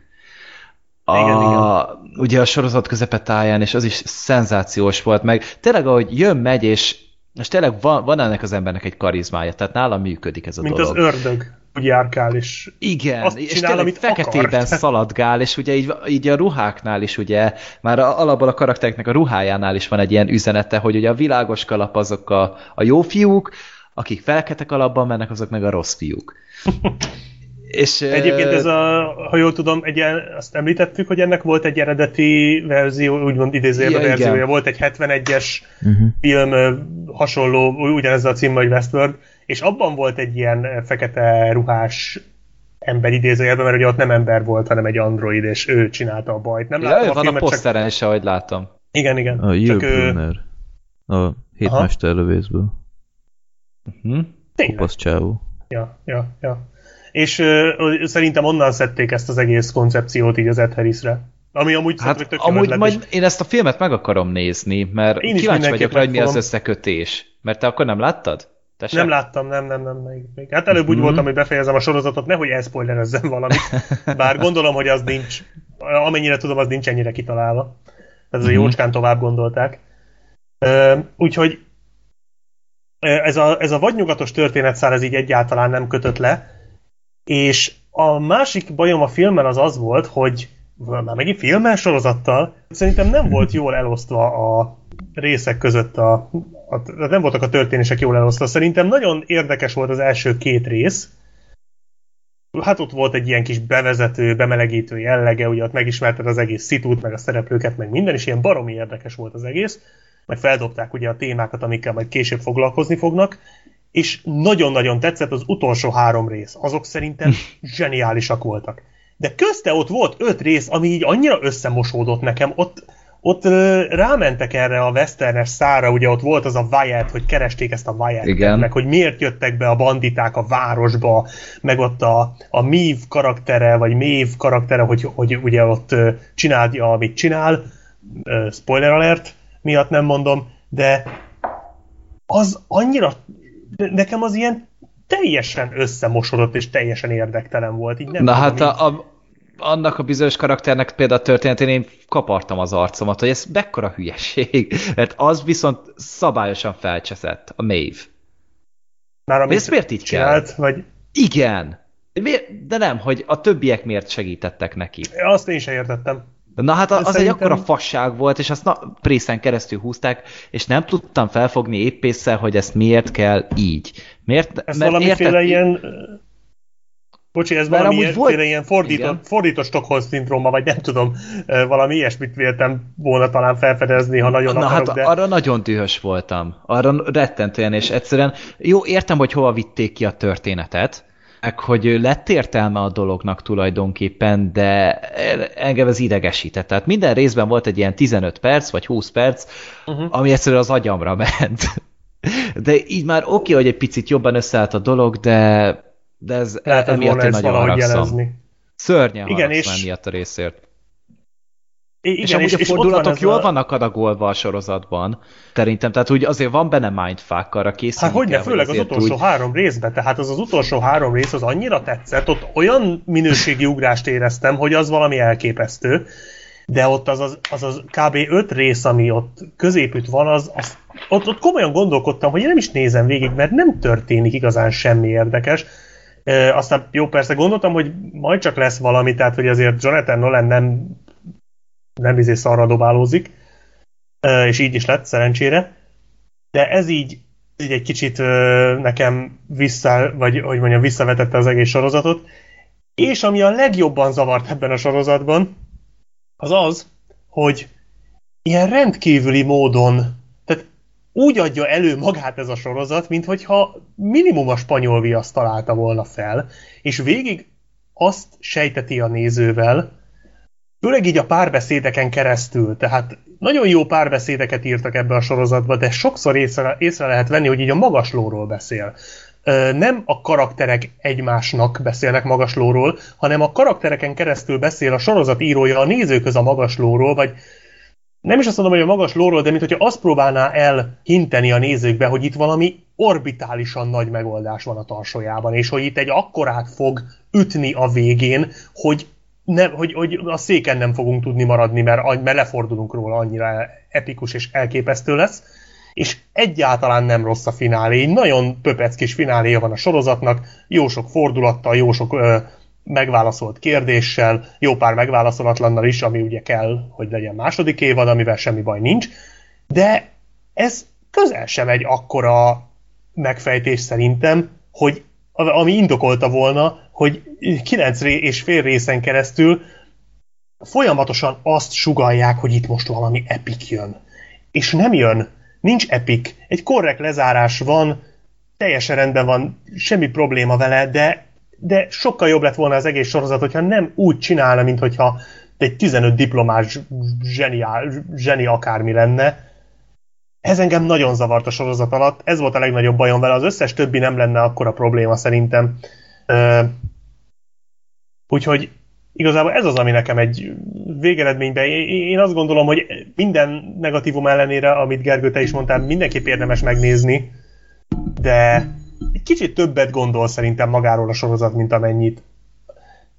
A, igen, igen. Ugye a sorozat közepetáján, és az is szenzációs volt, meg tényleg ahogy jön, megy, és, és tényleg van, van ennek az embernek egy karizmája, tehát nála működik ez a Mint dolog. Mint az ördög, úgy járkál, és Igen, azt és csinál, tényleg amit feketében akar. szaladgál, és ugye így, így a ruháknál is ugye, már alapból a karaktereknek a ruhájánál is van egy ilyen üzenete, hogy ugye a világos kalap azok a, a jó fiúk, akik felketek alapban mennek, azok meg a rossz fiúk. És, Egyébként ez a, ha jól tudom, egy, azt említettük, hogy ennek volt egy eredeti verzió, úgymond idézőjelben ja, verziója, igen. volt egy 71-es uh-huh. Mhm. film hasonló, ugyanez a cím, hogy Westworld, és abban volt egy ilyen fekete ruhás ember idézőjelben, mert ugye ott nem ember volt, hanem egy android, és ő csinálta a bajt. Nem ja, látom a van filmet, a poszteren csak... is, ahogy látom. Igen, igen. A Csak ő... A hétmester lövészből. Uh-huh. Kopasz csávó. Ja, ja, ja. És uh, szerintem onnan szedték ezt az egész koncepciót így az Ed Harrisre. Ami amúgy hát, tök amúgy majd én ezt a filmet meg akarom nézni, mert én kíváncsi vagyok rá, hogy mi az összekötés. Mert te akkor nem láttad? Te nem láttam, nem, nem, nem. Még, még. Hát előbb úgy mm-hmm. voltam, hogy befejezem a sorozatot, nehogy elszpoilerezzem valamit. Bár gondolom, hogy az nincs, amennyire tudom, az nincs ennyire kitalálva. Ez a jócskán tovább gondolták. Úgyhogy ez a, ez a vadnyugatos történetszál ez így egyáltalán nem kötött le, és a másik bajom a filmmel az az volt, hogy már megint filmmel sorozattal, szerintem nem volt jól elosztva a részek között a, a, a nem voltak a történések jól elosztva. Szerintem nagyon érdekes volt az első két rész. Hát ott volt egy ilyen kis bevezető, bemelegítő jellege, ugye ott megismerted az egész szitút, meg a szereplőket, meg minden, és ilyen baromi érdekes volt az egész meg feldobták ugye a témákat, amikkel majd később foglalkozni fognak, és nagyon-nagyon tetszett az utolsó három rész. Azok szerintem zseniálisak voltak. De közte ott volt öt rész, ami így annyira összemosódott nekem, ott, ott rámentek erre a westernes szára, ugye ott volt az a Wyatt, hogy keresték ezt a Wyatt, meg hogy miért jöttek be a banditák a városba, meg ott a, a Miv karaktere, vagy Mév karaktere, hogy, hogy ugye ott csinálja, amit csinál, spoiler alert, miatt nem mondom, de az annyira, nekem az ilyen teljesen összemosodott és teljesen érdektelen volt. Így nem Na hát a, a, annak a bizonyos karakternek például a történetén én kapartam az arcomat, hogy ez mekkora hülyeség, mert az viszont szabályosan felcseszett, a Maeve. Már amit ezt miért így csinált, kell? Vagy... Igen. De nem, hogy a többiek miért segítettek neki. Azt én sem értettem. Na hát az szerintem... egy akkora fasság volt, és azt na, prészen keresztül húzták, és nem tudtam felfogni éppésszel, hogy ezt miért kell így. Miért? Ez mert valamiféle érted... ilyen Bocsi, ez valami amúgy volt... ilyen fordított, fordított Stockholm szindróma, vagy nem tudom, valami ilyesmit véltem volna talán felfedezni, ha nagyon Na akarok, hát de... arra nagyon dühös voltam. Arra rettentően, és egyszerűen jó, értem, hogy hova vitték ki a történetet, meg hogy lett értelme a dolognak tulajdonképpen, de engem ez idegesített. Tehát minden részben volt egy ilyen 15 perc, vagy 20 perc, Uh-huh. ami egyszerűen az agyamra ment. De így már oké, hogy egy picit jobban összeállt a dolog, de, de ez Lehetett emiatt volna ezt nagyon valahogy jelezni. Szörnyen Igen, és- emiatt a részért. Igen, és amúgy és, a és fordulatok van ez jól a... vannak adagolva a sorozatban, szerintem. Tehát úgy azért van benne mindfuck, arra készülni Hát hogy ne, kell, főleg az utolsó úgy... három részben, tehát az az utolsó három rész az annyira tetszett, ott olyan minőségi ugrást éreztem, hogy az valami elképesztő, de ott az az, az, az kb. öt rész, ami ott középütt van, az, az ott, ott komolyan gondolkodtam, hogy én nem is nézem végig, mert nem történik igazán semmi érdekes. E, aztán jó, persze gondoltam, hogy majd csak lesz valami, tehát hogy azért Jonathan Nolan nem nem izé szarra dobálózik, és így is lett, szerencsére. De ez így, így egy kicsit nekem vissza, vagy hogy mondjam, visszavetette az egész sorozatot. És ami a legjobban zavart ebben a sorozatban, az az, hogy ilyen rendkívüli módon, tehát úgy adja elő magát ez a sorozat, mint hogyha minimum a spanyol viaszt találta volna fel, és végig azt sejteti a nézővel, főleg így a párbeszédeken keresztül, tehát nagyon jó párbeszédeket írtak ebbe a sorozatba, de sokszor észre, észre lehet venni, hogy így a magaslóról beszél. Nem a karakterek egymásnak beszélnek magaslóról, hanem a karaktereken keresztül beszél a sorozat írója a nézőköz a magaslóról, vagy nem is azt mondom, hogy a magas lóról, de mint hogyha azt próbálná elhinteni a nézőkbe, hogy itt valami orbitálisan nagy megoldás van a tarsójában, és hogy itt egy akkorát fog ütni a végén, hogy, nem, hogy, hogy a széken nem fogunk tudni maradni, mert, mert lefordulunk róla, annyira epikus és elképesztő lesz. És egyáltalán nem rossz a finálé, így nagyon pöpeckis fináléja van a sorozatnak, jó sok fordulattal, jó sok ö, megválaszolt kérdéssel, jó pár megválaszolatlannal is, ami ugye kell, hogy legyen második évad, amivel semmi baj nincs, de ez közel sem egy akkora megfejtés szerintem, hogy ami indokolta volna, hogy kilenc és fél részen keresztül folyamatosan azt sugalják, hogy itt most valami epik jön. És nem jön, nincs epik. Egy korrekt lezárás van, teljesen rendben van, semmi probléma vele, de, de sokkal jobb lett volna az egész sorozat, hogyha nem úgy csinálna, mint hogyha egy 15 diplomás zseniál, zseni akármi lenne. Ez engem nagyon zavart a sorozat alatt, ez volt a legnagyobb bajom vele, az összes többi nem lenne akkora probléma szerintem. Úgyhogy igazából ez az, ami nekem egy végeredményben, én én azt gondolom, hogy minden negatívum ellenére, amit Gergő, te is mondtál, mindenképp érdemes megnézni, de egy kicsit többet gondol szerintem magáról a sorozat, mint amennyit.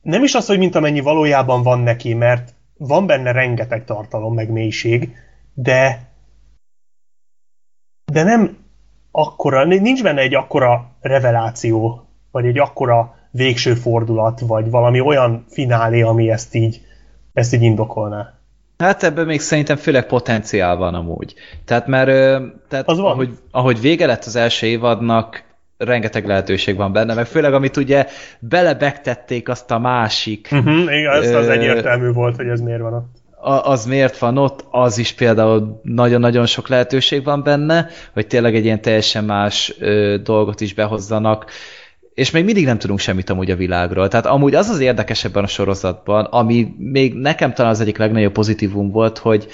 Nem is az, hogy mint amennyi valójában van neki, mert van benne rengeteg tartalom, meg mélység, de de nem akkora, nincs benne egy akkora reveláció, vagy egy akkora végső fordulat, vagy valami olyan finálé, ami ezt így, ezt így indokolná. Hát ebben még szerintem főleg potenciál van amúgy. Tehát mert tehát Az van. ahogy, ahogy vége lett az első évadnak, rengeteg lehetőség van benne, meg főleg amit ugye belebegtették azt a másik, Uh-huh, igen, ez az egyértelmű volt, hogy ez miért van ott. Az miért van ott, az is például nagyon-nagyon sok lehetőség van benne, hogy tényleg egy ilyen teljesen más dolgot is behozzanak, és még mindig nem tudunk semmit amúgy a világról. Tehát amúgy az az érdekes ebben a sorozatban, ami még nekem talán az egyik legnagyobb pozitívum volt, hogy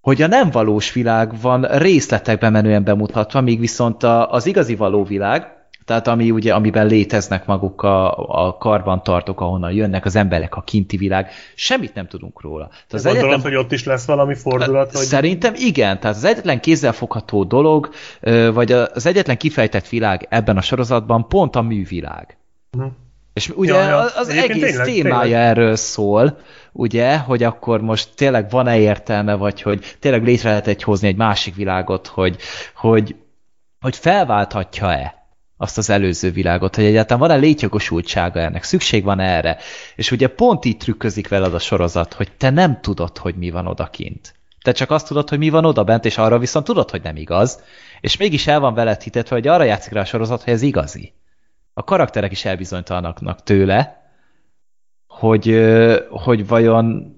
hogy a nem valós világ van részletekben menően bemutatva, míg viszont a, az igazi való világ, tehát ami ugye, amiben léteznek maguk a, a karbantartók, ahonnan jönnek az emberek, a kinti világ, semmit nem tudunk róla. Tehát Az Gondolod, hogy ott is lesz valami fordulat, hogy... Szerintem igen, tehát az egyetlen kézzelfogható dolog, vagy az egyetlen kifejtett világ ebben a sorozatban pont a művilág. Mhm. És ugye Ja, ja. az Egyébként egész tényleg, témája tényleg. erről szól, ugye, hogy akkor most tényleg van-e értelme, vagy hogy tényleg létre lehet egy hozni egy másik világot, hogy, hogy, hogy felválthatja-e azt az előző világot, hogy egyáltalán van-e létjogosultsága ennek, szükség van erre. És ugye pont így trükközik veled a sorozat, hogy te nem tudod, hogy mi van odakint. Te csak azt tudod, hogy mi van odabent, és arra viszont tudod, hogy nem igaz, és mégis el van veled hitetve, hogy arra játszik rá a sorozat, hogy ez igazi. a karakterek is elbizonytalanaknak tőle, hogy, hogy vajon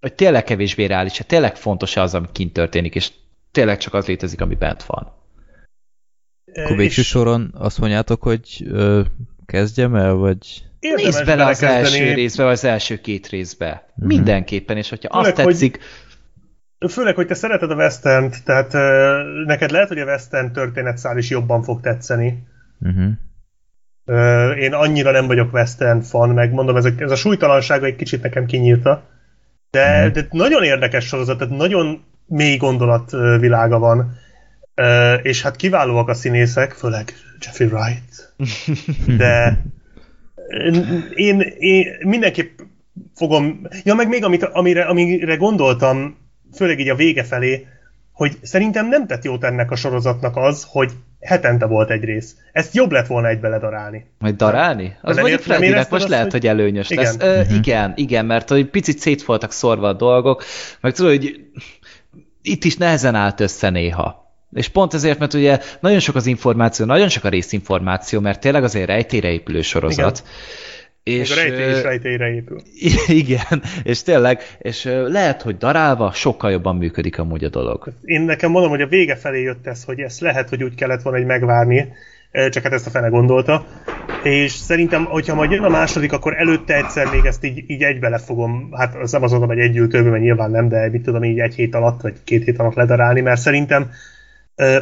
hogy tényleg kevésbé reális, tényleg fontos az, ami kint történik, és tényleg csak az létezik, ami bent van. Akkor végső És soron azt mondjátok, hogy ö, kezdjem el, vagy... érdemes Nézd bele az első részbe, vagy az első két részbe. Mindenképpen, és hogyha azt Főleg, hogy- tetszik, Főleg, hogy te szereted a western tehát ö, neked lehet, hogy a western történetszál is jobban fog tetszeni. Uh-huh. Ö, én annyira nem vagyok western fan, meg mondom, ez a, ez a súlytalansága egy kicsit nekem kinyírta. De, de nagyon érdekes sorozat, tehát nagyon mély gondolat ö, világa van. És hát kiválóak a színészek, főleg Jeffrey Wright. De én, én mindenképp fogom... Ja, meg még amit, amire, amire gondoltam, főleg így a vége felé, hogy szerintem nem tett jót ennek a sorozatnak az, hogy hetente volt egy rész. Ezt jobb lett volna egybe ledarálni. Majd darálni? Az mondjuk Freddynek most lehet, hogy- hogy előnyös Igen. lesz. Ö, igen, igen, mert hogy picit szét voltak szorva a dolgok, meg tudod, hogy itt is nehezen állt össze néha. És pont ezért, mert ugye nagyon sok az információ, nagyon sok a részinformáció, mert tényleg azért rejtélyre épülő sorozat. És, És, a rejtély is rejtélyre épül. igen, és tényleg, és lehet, hogy darálva sokkal jobban működik amúgy a dolog. Én nekem mondom, hogy a vége felé jött ez, hogy ezt lehet, hogy úgy kellett volna egy megvárni, csak hát ezt a fene gondolta. És szerintem, hogyha majd jön a második, akkor előtte egyszer még ezt így, így egybe le fogom, hát az nem azt mondom, hogy együltőből, mert nyilván nem, de mit tudom, így egy hét alatt, vagy két hét alatt ledarálni, mert szerintem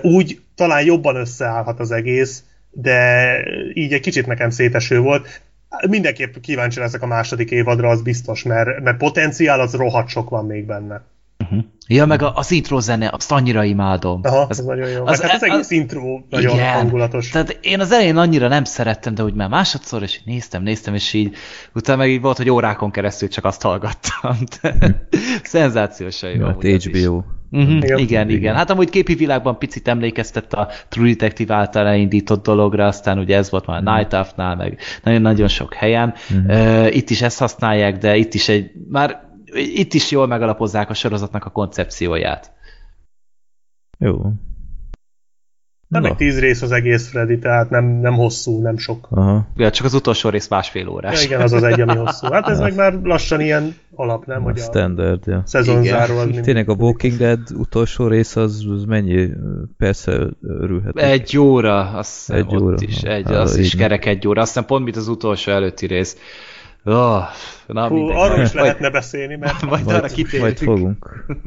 úgy talán jobban összeállhat az egész, de így egy kicsit nekem széteső volt. Mindenképp kíváncsi leszek a második évadra, az biztos, mert, mert potenciál az rohadt sok van még benne. Ja, meg a- az intro zene, azt annyira imádom. Aha, az, ez nagyon jó. az- Az, hát az egész az- intro nagyon igen. hangulatos. Tehát én az elején annyira nem szerettem, de úgy már másodszor, és néztem, néztem, és így utána meg így volt, hogy órákon keresztül csak azt hallgattam. De Szenzációsan jó. Jó, hát az is. Uh-huh, igen, Igen. igen. Hát amúgy képi világban picit emlékeztett a True Detective által elindított dologra, aztán ugye ez volt már a Night Off-nál, meg nagyon-nagyon sok helyen. Uh, itt is ezt használják, de itt is egy, már itt is jól megalapozzák a sorozatnak a koncepcióját. Jó. Nem Na. egy tíz rész az egész Freddy, tehát nem, nem hosszú, nem sok. Aha. Ja, csak az utolsó rész másfél Ja, órás. igen, az az egy, ami hosszú. Hát ez meg már lassan ilyen alap, nem? A Hogy a standard, ja. szezonzáró az mindig. Tényleg a Walking Dead utolsó rész az, az mennyi? Persze örülhet. Egy óra, azt Egy egy ott óra. is, egy, Ah, az is kerek egy óra. Aztán pont, mint az utolsó előtti rész. Oh, na, Hú, mindegy. arról is Majd- lehetne beszélni, mert Majd, majd arra kitérünk. majd fogunk.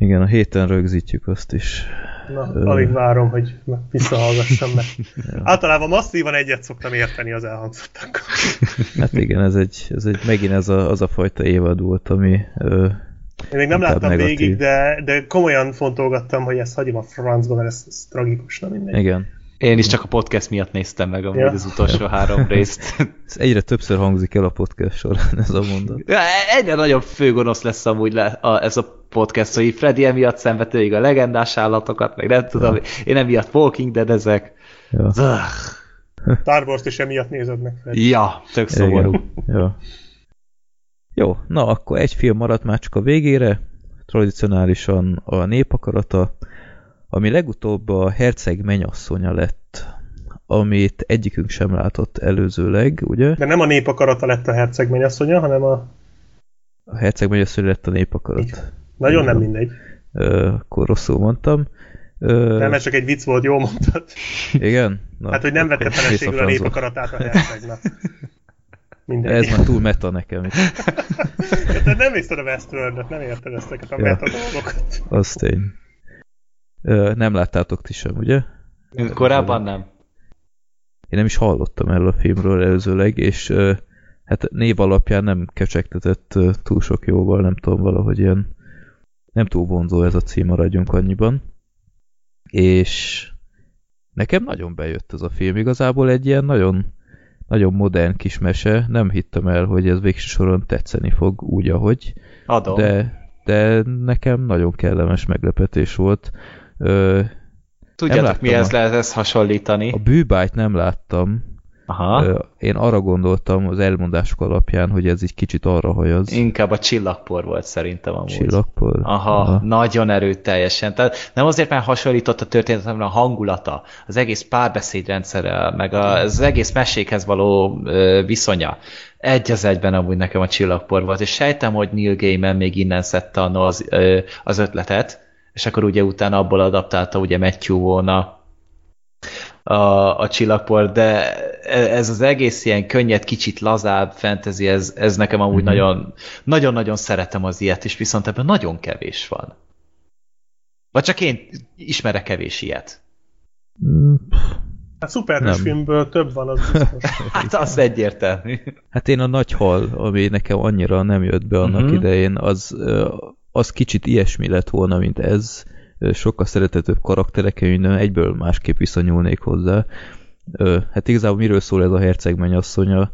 Igen, a héten rögzítjük azt is. na, alig várom, hogy visszahallgassam meg. Általában masszívan egyet szoktam érteni az elhangzottakkal. Hát igen, ez egy, ez egy megint ez a, az a fajta évad volt, ami ö, Én még nem láttam negatív. végig, de, de komolyan fontolgattam, hogy ezt hagyom a francba, mert ez, ez tragikus, na mindegy. igen. Én is csak a podcast miatt néztem meg amúgy Ja. az utolsó három részt. Ez egyre többször hangzik el a podcast során ez a mondat. Ja, Egyre nagyobb főgonosz lesz amúgy le, a, ez a podcast, hogy Freddy emiatt szenvedte végig a legendás állatokat, meg nem tudom, én emiatt Walking Dead ezek. Ja. Star Wars-t is emiatt nézed meg. Fred. Ja, tök szomorú. Igen. Jó. Jó, na akkor egy film maradt már csak a végére, tradicionálisan a népakarata, ami legutóbb a Herceg menyasszonya lett, amit egyikünk sem látott előzőleg, ugye? De nem a nép akarata lett a herceg mennyasszonya, hanem a... A Herceg menyasszonya lett a népakarat. Nagyon nem mindegy. Ö, akkor rosszul mondtam. Ö, Nem, ez csak egy vicc volt, jól mondtad. Igen? Na, Hát, hogy nem vette feleségül a nép visszafranzol. akaratát a hercegnek. Mindegy. Ez már túl meta nekem is. Te nem nézted a Westworld-et, nem érted ezeket a Ja. meta dolgokat. Az tény. Ö, nem láttátok ti sem, ugye? Korábban nem. Én nem is hallottam erről a filmről előzőleg, és hát név alapján nem kecsegtetett túl sok jóval, nem tudom, valahogy ilyen nem túl vonzó ez a cím, maradjunk annyiban. És nekem nagyon bejött ez a film, igazából egy ilyen nagyon, nagyon modern kis mese, nem hittem el, hogy ez végső soron tetszeni fog úgy, ahogy, Adom. de, de nekem nagyon kellemes meglepetés volt. Ö, Tudjátok, mihez a- lehet ezt hasonlítani? a bűbájt nem láttam, Aha. Én arra gondoltam az elmondások alapján, hogy ez egy kicsit arra hajaz. Inkább a csillagpor volt szerintem amúgy. Csillagpor? Aha, Aha, nagyon erőteljesen. Tehát nem azért, mert hasonlított a történet, hanem a hangulata, az egész párbeszédrendszerrel, meg az egész mesékhez való viszonya. Egy az egyben amúgy nekem a csillagpor volt, és sejtem, hogy Neil Gaiman még innen szedte az, az ötletet, és akkor ugye utána abból adaptálta ugye Matthew volna a, a csillagpor, de ez az egész ilyen könnyed, kicsit lazább fantasy, ez, ez nekem amúgy nagyon, nagyon-nagyon szeretem az ilyet, és viszont ebben nagyon kevés van. Vagy csak én ismerek kevés ilyet. Hát szuperhős filmből több van, az biztos. hát az egyértelmű. Hát én a nagy hal, ami nekem annyira nem jött be annak uh-huh. idején, az, az kicsit ilyesmi lett volna, mint ez, sokkal szeretetőbb karakterek, én egyből másképp viszonyulnék hozzá. Hát igazából miről szól ez a herceg mennyasszonya?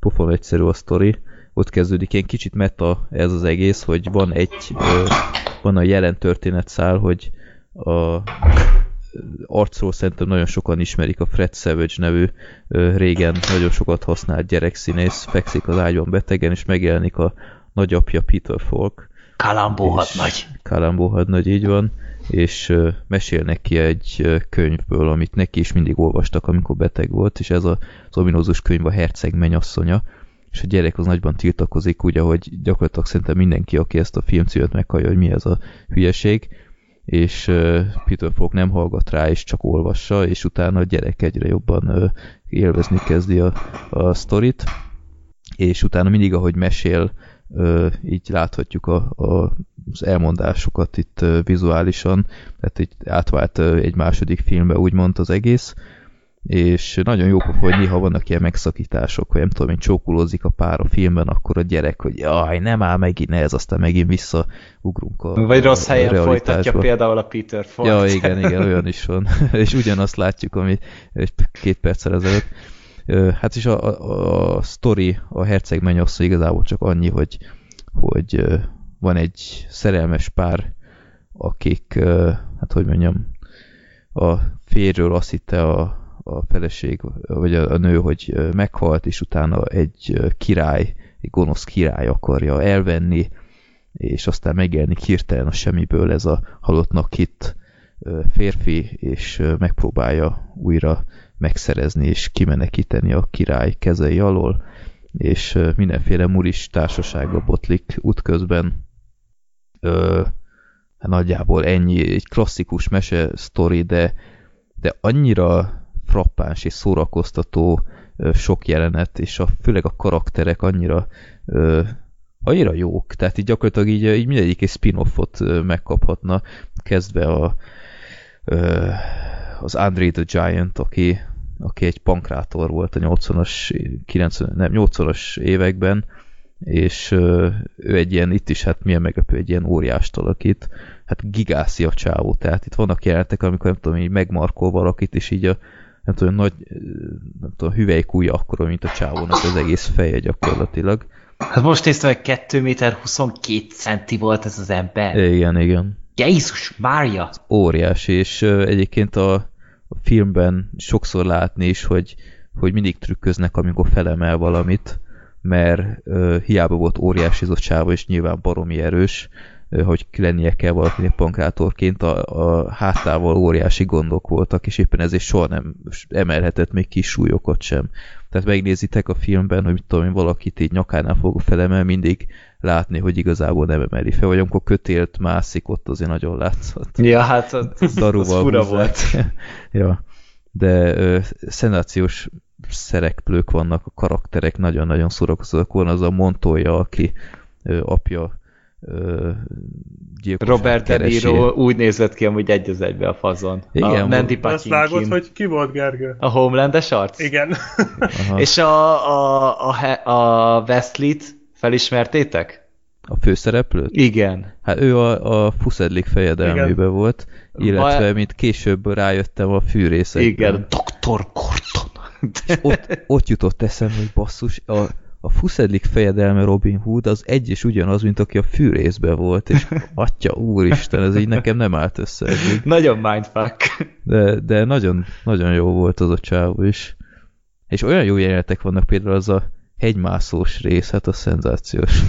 Pofon egyszerű a sztori. Ott kezdődik ilyen kicsit meta ez az egész, hogy van egy, van a jelen történetszál, hogy a arcról szerintem nagyon sokan ismerik a Fred Savage nevű régen nagyon sokat használt gyerekszínész, fekszik az ágyban betegen, és megjelenik a nagyapja Peter Falk, Kalambó hadnagy. Kalambó hadnagy, így van, és mesél neki egy könyvből, amit neki is mindig olvastak, amikor beteg volt, és ez a, az ominózus könyv a Herceg mennyasszonya, és a gyerek az nagyban tiltakozik, úgy, ahogy gyakorlatilag szerintem mindenki, aki ezt a filmcímet meghallja, hogy mi ez a hülyeség, és uh, Peter Falk nem hallgat rá, és csak olvassa, és utána a gyerek egyre jobban uh, élvezni kezdi a, a sztorit, és utána mindig, ahogy mesél, így láthatjuk a, a, az elmondásokat itt vizuálisan, tehát így átvált egy második filmbe úgymond az egész, és nagyon jó hogy néha vannak ilyen megszakítások, hogy nem tudom, hogy csókulózik a pár a filmben, akkor a gyerek, hogy jaj, nem áll megint ez, aztán megint visszaugrunk a Vagy rossz a helyen folytatja például a Peter Ford. Ja, igen, igen, olyan is van. és ugyanazt látjuk, ami egy két perccel ezelőtt. Hát is a, a, a sztori, a herceg mennyasszony igazából csak annyi, hogy, hogy van egy szerelmes pár, akik, hát hogy mondjam, a férről azt hitte a, a feleség, vagy a, a nő, hogy meghalt, és utána egy király, egy gonosz király akarja elvenni, és aztán megjelenik hirtelen a semmiből ez a halottnak hit férfi, és megpróbálja újra megszerezni és kimenekíteni a király kezei alól, és mindenféle muris társasága botlik útközben. Ö, hát nagyjából ennyi, egy klasszikus mese sztori, de, de annyira frappáns és szórakoztató sok jelenet, és a, főleg a karakterek annyira ö, annyira jók, tehát így gyakorlatilag így, így mindegyik egy spin-offot megkaphatna, kezdve a ö, az Andre the Giant, aki aki egy pankrátor volt a 80-as, 90, nem, 80-as években, és ő egy ilyen, itt is hát milyen meglepő, egy ilyen óriást alakít, hát gigászi a csávó, tehát itt vannak jelentek, amikor nem tudom, így megmarkol valakit, és így a nem tudom, nagy, nem tudom, hüvelykúja akkora, mint a csávónak az egész feje gyakorlatilag. Hát most néztem, hogy 2 méter 22 centi volt ez az ember. Igen, igen. Jézus, Mária! Óriási, és egyébként a, a filmben sokszor látni is, hogy, hogy mindig trükköznek, amikor felemel valamit, mert uh, hiába volt óriási sávó, és nyilván baromi erős, uh, hogy lennie kell valakinek pankrátorként, a, a hátával óriási gondok voltak, és éppen ezért soha nem emelhetett még kis súlyokat sem. Tehát megnézitek a filmben, hogy mit tudom én, valakit így nyakánál fog felemel, mindig látni, hogy igazából nem emeli fel, vagy amikor kötélt mászik, ott azért nagyon látszott. Ja, hát az, az fura volt. ja, de ö, szenzációs szereplők vannak, a karakterek nagyon-nagyon szórakozóak. Van az a Montoya, aki ö, apja ö, Robert De Niro úgy nézett ki amúgy egy az egybe a fazon. Igen, a Mandy Azt vágod, hogy ki volt Gergő? A Homelandes arc? Igen. És a, a, a, a Westlit Felismertétek? A főszereplőt? Igen. Hát ő a, a Fuszedlik fejedelmében volt, illetve ba... mint később rájöttem a fűrészekben. Igen, Dr. Gordon. ott, ott jutott eszem, hogy basszus, a, a Fuszedlik fejedelme Robin Hood az egy és ugyanaz, mint aki a fűrészben volt, és atya úristen, ez így nekem nem állt össze. Eddig. Nagyon mindfuck. De, de nagyon, nagyon jó volt az a csávó is. És olyan jó jelenetek vannak például az a hegymászós rész, hát a szenzációs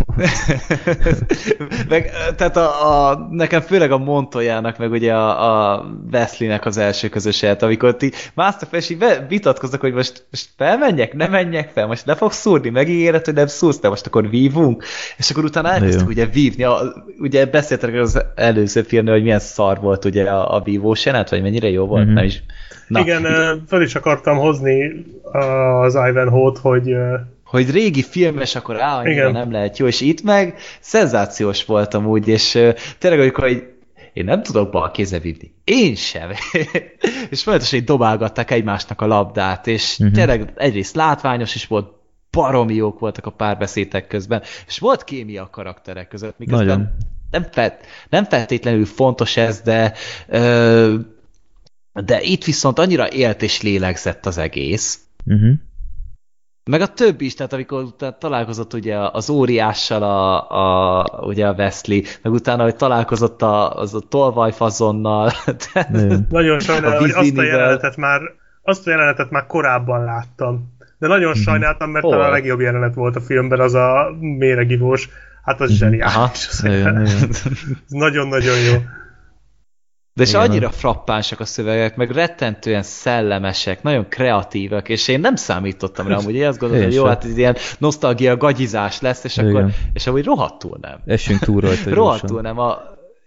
meg, tehát a, a, nekem főleg a Montoyának, meg ugye a, a Wesleynek az első közös élet, amikor ti másztak fel, és így vitatkoznak, hogy most, most felmenjek, nem menjek fel, most le fogsz szúrni, megígéred, hogy nem szúrsz, de most akkor vívunk, és akkor utána elkezdtük ugye vívni, a, ugye beszéltek az előző filmnél, hogy milyen szar volt ugye a, a vívós jelenet, vagy mennyire jó volt, mm-hmm. nem is. Na. Igen, fel is akartam hozni az Ivanhoe-t, hogy hogy régi filmes, akkor á, Igen. nem lehet jó, és itt meg szenzációs voltam úgy, és uh, tényleg amikor hogy én nem tudok bal kézzel vívni. Én sem. és folyamatosan így dobálgatták egymásnak a labdát, és uh-huh. tényleg egyrészt látványos is volt, baromi jók voltak a párbeszédek közben, és volt kémia a karakterek között, miközben Nagyon. nem, felt, nem feltétlenül fontos ez, de ö, de itt viszont annyira élt és lélegzett az egész, uh-huh. Meg a többi is, tehát amikor utána találkozott ugye az óriással a, a, ugye a Wesley, meg utána, hogy találkozott a, az a tolvajfazonnal. nagyon sajnálom, hogy azt a jelenetet már azt a jelenetet már korábban láttam. De nagyon mhm. sajnáltam, mert talán a legjobb jelenet volt a filmben, az a méregivós. Hát az mhm. zseniális. Nagyon-nagyon jó. De és annyira frappánsak a szövegek, meg rettentően szellemesek, nagyon kreatívak, és én nem számítottam rá, hogy én azt gondolom, hogy jó, hát ez ilyen nosztalgia, gagyizás lesz, és igen. akkor, és amúgy rohadtul nem. Esünk túl rajta. rohadtul nem. A,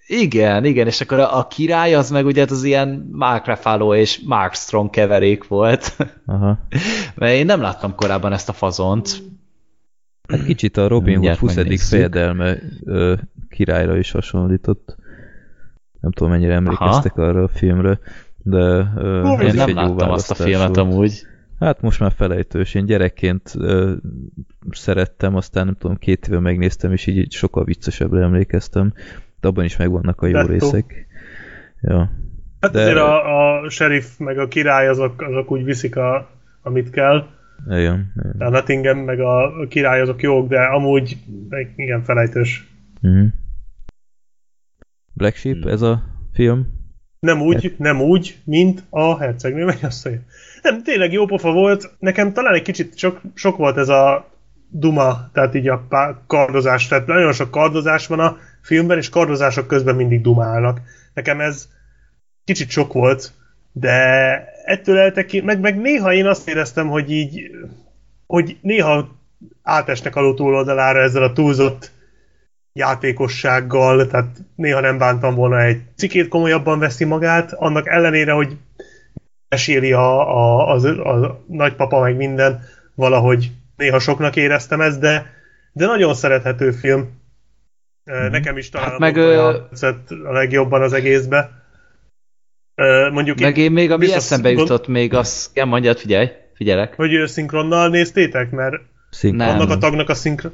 igen, igen, és akkor a, a király az meg ugye hát az ilyen Mark Ruffalo és Mark Strong keverék volt. Aha. Mert én nem láttam korábban ezt a fazont. Hát kicsit a Robin Hood 20. fejedelme királyra is hasonlított. Nem tudom, mennyire emlékeztek Aha. arra a filmről, de uh, én nem láttam azt a filmet amúgy. Hát most már felejtős. Én gyerekként uh, szerettem, aztán nem tudom, két éve megnéztem, és így, így sokkal viccesebbre emlékeztem. De abban is megvannak a jó Detto. részek. Ja. Hát de... azért a, a sheriff meg a király azok, azok úgy viszik, a, amit kell. Igen, igen. A Nottingham meg a király azok jók, de amúgy igen, felejtős. Uh-huh. Black Sheep, hmm. ez a film? Nem úgy, hát. nem úgy, mint a hercegnő mennyasszonya. Nem, tényleg jó pofa volt. Nekem talán egy kicsit sok, sok volt ez a duma, tehát így a kardozás. Tehát nagyon sok kardozás van a filmben, és kardozások közben mindig dumálnak. Nekem ez kicsit sok volt, de ettől eltekint, meg, meg néha én azt éreztem, hogy így, hogy néha átesnek alul túloldalára ezzel a túlzott játékossággal, tehát néha nem bántam volna egy cikét komolyabban veszi magát, annak ellenére, hogy meséli a, a, a, a nagypapa meg minden, valahogy néha soknak éreztem ezt, de, de nagyon szerethető film. Mm-hmm. Nekem is talán hát meg, ö... a legjobban az egészbe. Mondjuk meg én még, ami eszembe jutott még, az, ja, mondjad, figyelj, figyelek. Hogy szinkronnal néztétek, mert Szinkron. annak a tagnak a szinkron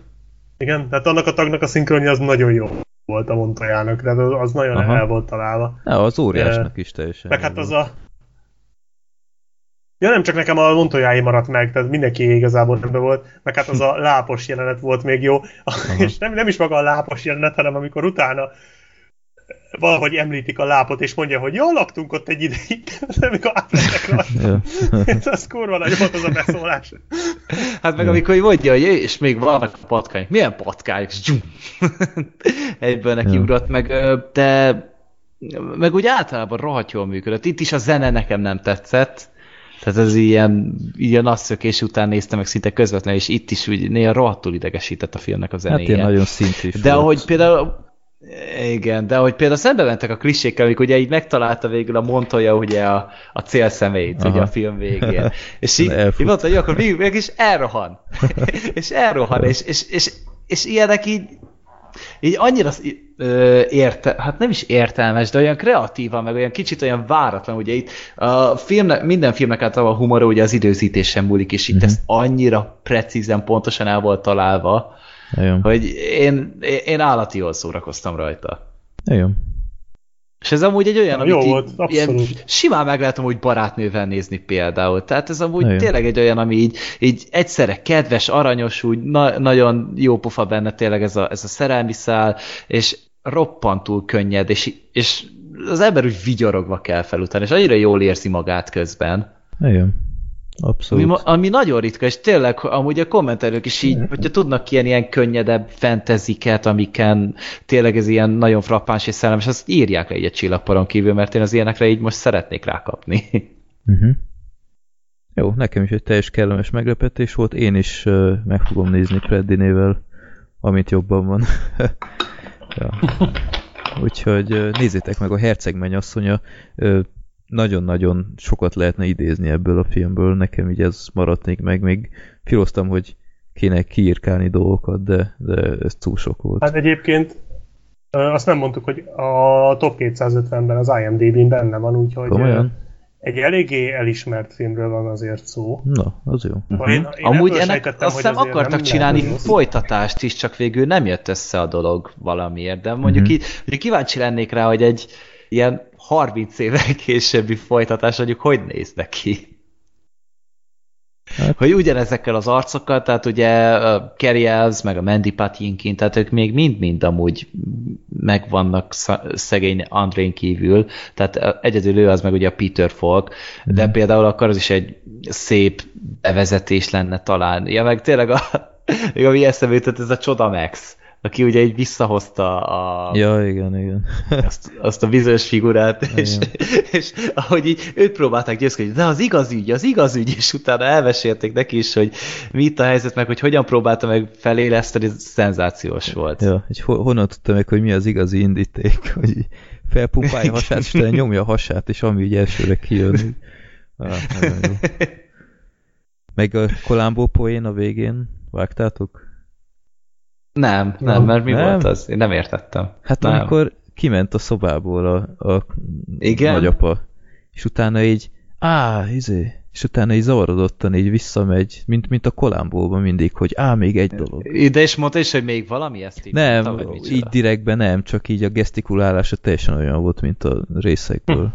igen, tehát annak a tagnak a szinkronja az nagyon jó volt a Montojának, tehát az, nagyon Aha. el volt találva. Ja, az óriásnak is teljesen. Meg hát az a... Ja, nem csak nekem a Montoyái maradt meg, tehát mindenki igazából nem volt, meg hát az a lápos jelenet volt még jó, Aha. és nem, nem is maga a lápos jelenet, hanem amikor utána valahogy említik a lápot, és mondja, hogy jól laktunk ott egy ideig, amikor átmentek rajta. Ez az kurva nagy volt az a beszólás. Hát meg amikor mondja, hogy és még vannak a patkányok. Milyen patkányok? Egyből neki ugrott meg, de meg úgy általában rohadt jól működött. Itt is a zene nekem nem tetszett, tehát ez ilyen, ilyen nasszökés után néztem meg szinte közvetlenül, és itt is úgy néha rohadtul idegesített a filmnek a zenéje. Hát ilyen nagyon szintű. De ahogy például igen, de hogy például szembe mentek a klisékkel, amikor ugye így megtalálta végül a Montoya ugye a, a célszemélyt ugye a film végén. És így, így mondta, hogy akkor még, mégis elrohan. és elrohan, és, és, és, és ilyenek így így annyira ö, érte, hát nem is értelmes, de olyan kreatívan, meg olyan kicsit olyan váratlan, ugye itt a filmnek, minden filmnek általában a humor ugye az időzítésen múlik, és itt uh-huh. ez annyira precízen, pontosan el volt találva, igen. Hogy én, én állati jól szórakoztam rajta. Igen. És ez amúgy egy olyan, amit jó így, ilyen, simán meg lehet amúgy barátnővel nézni például. Tehát ez amúgy Igen. tényleg egy olyan, ami így, így egyszerre kedves, aranyos, úgy na, nagyon jó pofa benne tényleg ez a, ez a szerelmi szál, és roppantul könnyed, és, és az ember úgy vigyorogva kell fel utána, és annyira jól érzi magát közben. Igen. Abszolút. Ami, ami nagyon ritka, és tényleg amúgy a kommentelők is így, hogyha tudnak ilyen, ilyen könnyedebb fantaziket, amiken tényleg ez ilyen nagyon frappáns és szellemes, azt írják le így a csillagparon kívül, mert én az ilyenekre így most szeretnék rákapni. Uh-huh. Jó, nekem is egy teljes kellemes meglepetés volt, én is uh, meg fogom nézni Freddinével, amit jobban van. ja. Úgyhogy uh, nézzétek meg a Herceg mennyasszonya, uh, nagyon-nagyon sokat lehetne idézni ebből a filmből, nekem így ez maradt még meg, még filoztam, hogy kéne kiírkálni dolgokat, de, de ez túl sok volt. Hát egyébként azt nem mondtuk, hogy a top 250-ben az IMDb-n benne van, úgyhogy Komolyan? egy eléggé elismert filmről van azért szó. Na, az jó. Uh-huh. Én, én Amúgy ennek azt hiszem akartak nem csinálni lehet folytatást is, csak végül nem jött össze a dolog valamiért, de mondjuk Mhm. így, hogy kíváncsi lennék rá, hogy egy ilyen 30 évvel későbbi folytatás mondjuk hogy néz neki. Hát- Hogy ugyanezekkel az arcokkal, tehát ugye a Kerry Elves, meg a Mandy Patinkin, tehát ők még mind-mind amúgy megvannak sz- szegény Andrén kívül, tehát egyedül ő az meg ugye a Peter Falk, de Mhm. például akkor az is egy szép bevezetés lenne talán. Ja, meg tényleg a, még ami eszembe jutott, ez a Csoda Max, aki ugye így visszahozta a, Ja, igen, igen. azt, azt a bizonyos figurát, és, és ahogy így őt próbálták győzködni, de az igaz ügy, az igaz ügy, és utána elmesélték neki is, hogy mi itt a helyzet, meg hogy hogyan próbálta meg feléleszteni, ez szenzációs volt. Ja, ho honnan tudta meg, hogy mi az igazi indíték, hogy felpumpálja a hasát, és nyomja a hasát, és ami így elsőre kijön. Ah. Meg a Columbo poén a végén, vágtátok? Nem, nem, mert mi Nem? volt az? Én nem értettem. Hát nem. amikor kiment a szobából a, a Igen? nagyapa, és utána így, á, izé, és utána így zavarodottan így visszamegy, mint, mint a Columbo-ban mindig, hogy á, még egy dolog. De és mondta is, hogy még valami ezt így Nem, mondta, így direktben nem, csak így a gesztikulálása teljesen olyan volt, mint a részekből.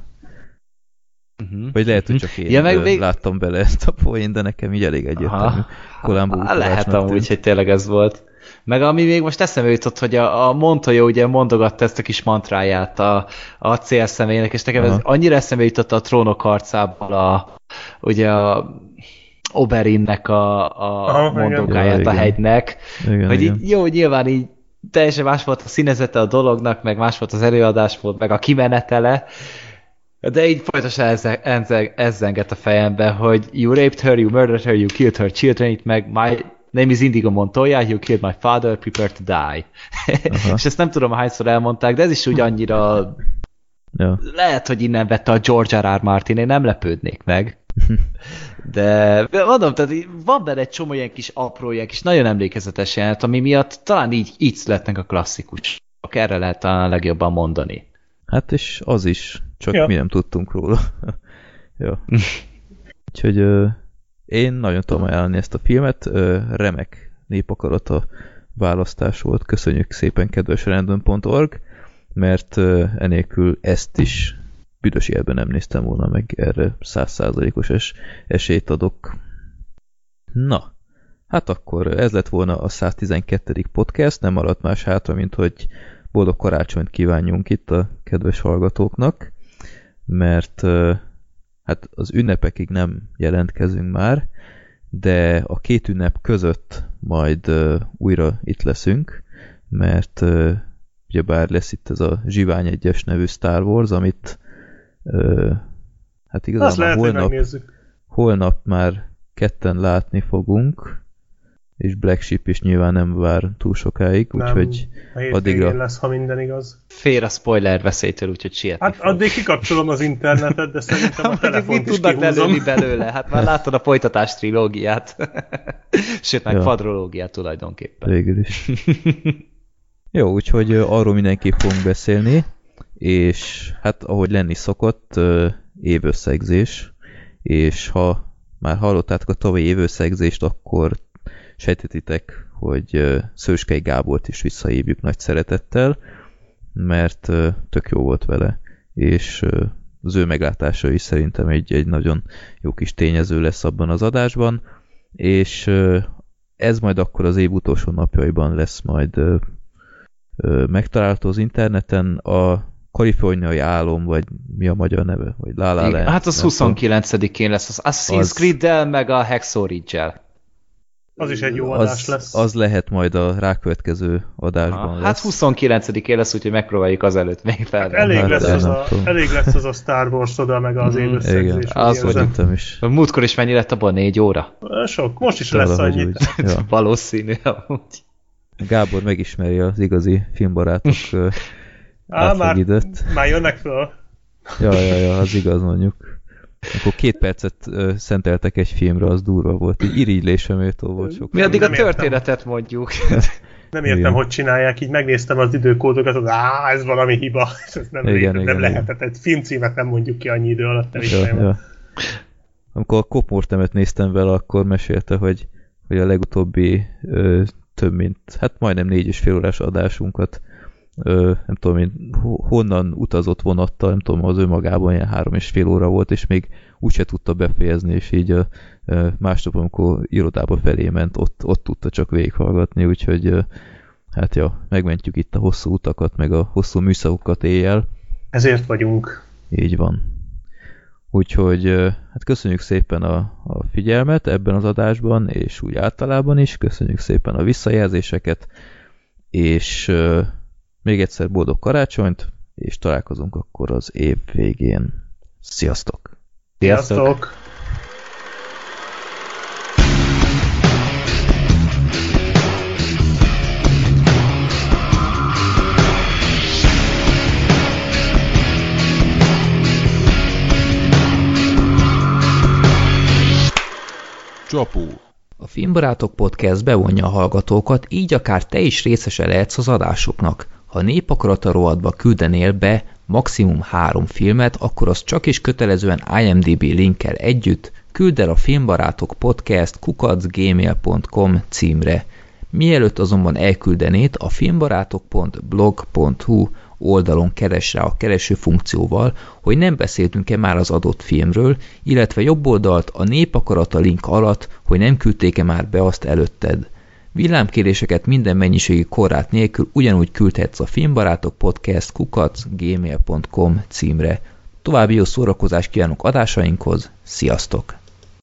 Uh-huh. Vagy lehet, hogy csak én Ja, meg még- láttam bele ezt a poén, de nekem így elég egyértelmű. Há, lehet amúgy, tűnt. hogy tényleg ez volt. Meg ami még most eszembe jutott, hogy a, a Montoya ugye mondogatta ezt a kis mantráját a, a cél személynek, és nekem ez Aha. annyira eszembe jutott a trónok harcából a, ugye a Oberinnek a, a Aha, igen. mondogáját Ja, a igen. hegynek, Igen, hogy igen. így, jó, nyilván így teljesen más volt a színezete a dolognak, meg más volt az előadás volt, meg a kimenetele, de így folyamatosan ezzel, ezzel, ezzenget a fejembe, hogy you raped her, you murdered her, you killed her children, itt meg my name is Indigo Montoya, you killed my father, prepare to die. És ezt nem tudom, hányszor elmondták, de ez is úgy annyira Ja. lehet, hogy innen vette a George R. R. Martin, én nem lepődnék meg. De mondom, tehát van benne egy csomó ilyen kis apró, ilyen kis nagyon emlékezetes jelenet, ami miatt talán így, így születnek a klasszikusok. Erre lehet talán a legjobban mondani. Hát és az is, csak Ja. mi nem tudtunk róla. ja. Úgyhogy én nagyon tudom ajánlani ezt a filmet, remek népakarata választás volt. Köszönjük szépen, kedves random.org, mert enélkül ezt is büdös életben nem néztem volna meg, erre százszázalékos es esélyt adok. Na, hát akkor ez lett volna a 112. podcast, nem maradt más hátra, mint hogy boldog karácsonyt kívánjunk itt a kedves hallgatóknak, mert hát az ünnepekig nem jelentkezünk már, de a két ünnep között majd ö, újra itt leszünk, mert ö, ugyebár lesz itt ez a Zsivány egyes nevű Star Wars, amit ö, hát igazából holnap, holnap már ketten látni fogunk, és Black Sheep is nyilván nem vár túl sokáig, Nem, úgyhogy addigra- lesz, ha minden igaz. Fél a spoiler veszélytől, úgyhogy sietni Hát fog. addig kikapcsolom az internetet, de szerintem a telefont mit is tudnak lelőni belőle? Hát már láttad a folytatás trilógiát. Sőt, meg Ja. kvadrológiát tulajdonképpen. végül is. Jó, úgyhogy arról mindenképp fogunk beszélni, és hát ahogy lenni szokott, évösszegzés, és ha már hallottátok a tavalyi évösszegzést, akkor sejtetitek, hogy Szőskei Gábort is visszahívjuk nagy szeretettel, mert tök jó volt vele, és az ő meglátása is szerintem egy, egy nagyon jó kis tényező lesz abban az adásban, és ez majd akkor az év utolsó napjaiban lesz majd megtalálható az interneten. A kaliforniai álom, vagy mi a magyar neve, vagy La La Land. Hát az 29-én lesz az Assassin's az... Creed-del, meg a Hacksaw Ridge-el. Az is egy jó adás az, lesz. Az lehet majd a rákövetkező adásban ha, Hát 29-én lesz, úgyhogy megpróbáljuk azelőtt még fel. Hát elég, hát, lesz az a, elég lesz az a Star Wars oda, meg az mm, élőszegzés. Igen, az hogy is. A múltkor is mennyi lett abban? Négy óra? Sok. Most is Talán lesz annyi. Ja. Valószínű amúgy. Gábor megismeri az igazi filmbarátok Á, már, már jönnek föl. Ja, ja, ja, az igaz mondjuk. Akkor két percet ö, szenteltek egy filmre, az durva volt. Így irigylésem méltó volt sok. Mi addig a történetet mondjuk. Nem értem, igen. hogy csinálják, így megnéztem az időkódokat, hogy á, ez valami hiba, ez nem, igen, igen, nem igen, lehetett. Egy filmcímet nem mondjuk ki annyi idő alatt, nem is ja, ja. Amikor a Kopmortemet néztem vele, akkor mesélte, hogy, hogy a legutóbbi ö, több mint, hát majdnem négy és fél órás adásunkat ö, nem tudom én, honnan utazott vonattal, nem tudom, az ő magában ilyen három és fél óra volt, és még úgyse tudta befejezni, és így ö, másnap, amikor irodába felé ment, ott, ott tudta csak végighallgatni, úgyhogy ö, hát ja, megmentjük itt a hosszú utakat, meg a hosszú műszakokat éjjel. Ezért vagyunk. Így van. Úgyhogy hát köszönjük szépen a, a figyelmet ebben az adásban, és úgy általában is, köszönjük szépen a visszajelzéseket, és még egyszer boldog karácsonyt, és találkozunk akkor az év végén. Sziasztok! Sziasztok! Sziasztok. Csapó. A Filmbarátok Podcast bevonja a hallgatókat, így akár te is részese lehetsz az adásoknak. Ha népakarata rovatba küldenél be maximum három filmet, akkor az csak is kötelezően IMDB linkkel együtt küld el a filmbarátok podcast kukacgmail.com címre. Mielőtt azonban elküldenét, a filmbarátok.blog.hu oldalon keres rá a kereső funkcióval, hogy nem beszéltünk-e már az adott filmről, illetve jobb oldalt a népakarata link alatt, hogy nem küldték-e már be azt előtted. Villámkéréseket minden mennyiségi korrát nélkül ugyanúgy küldhetsz a filmbarátok podcast kukac címre. További jó szórakozást kívánok adásainkhoz, sziasztok!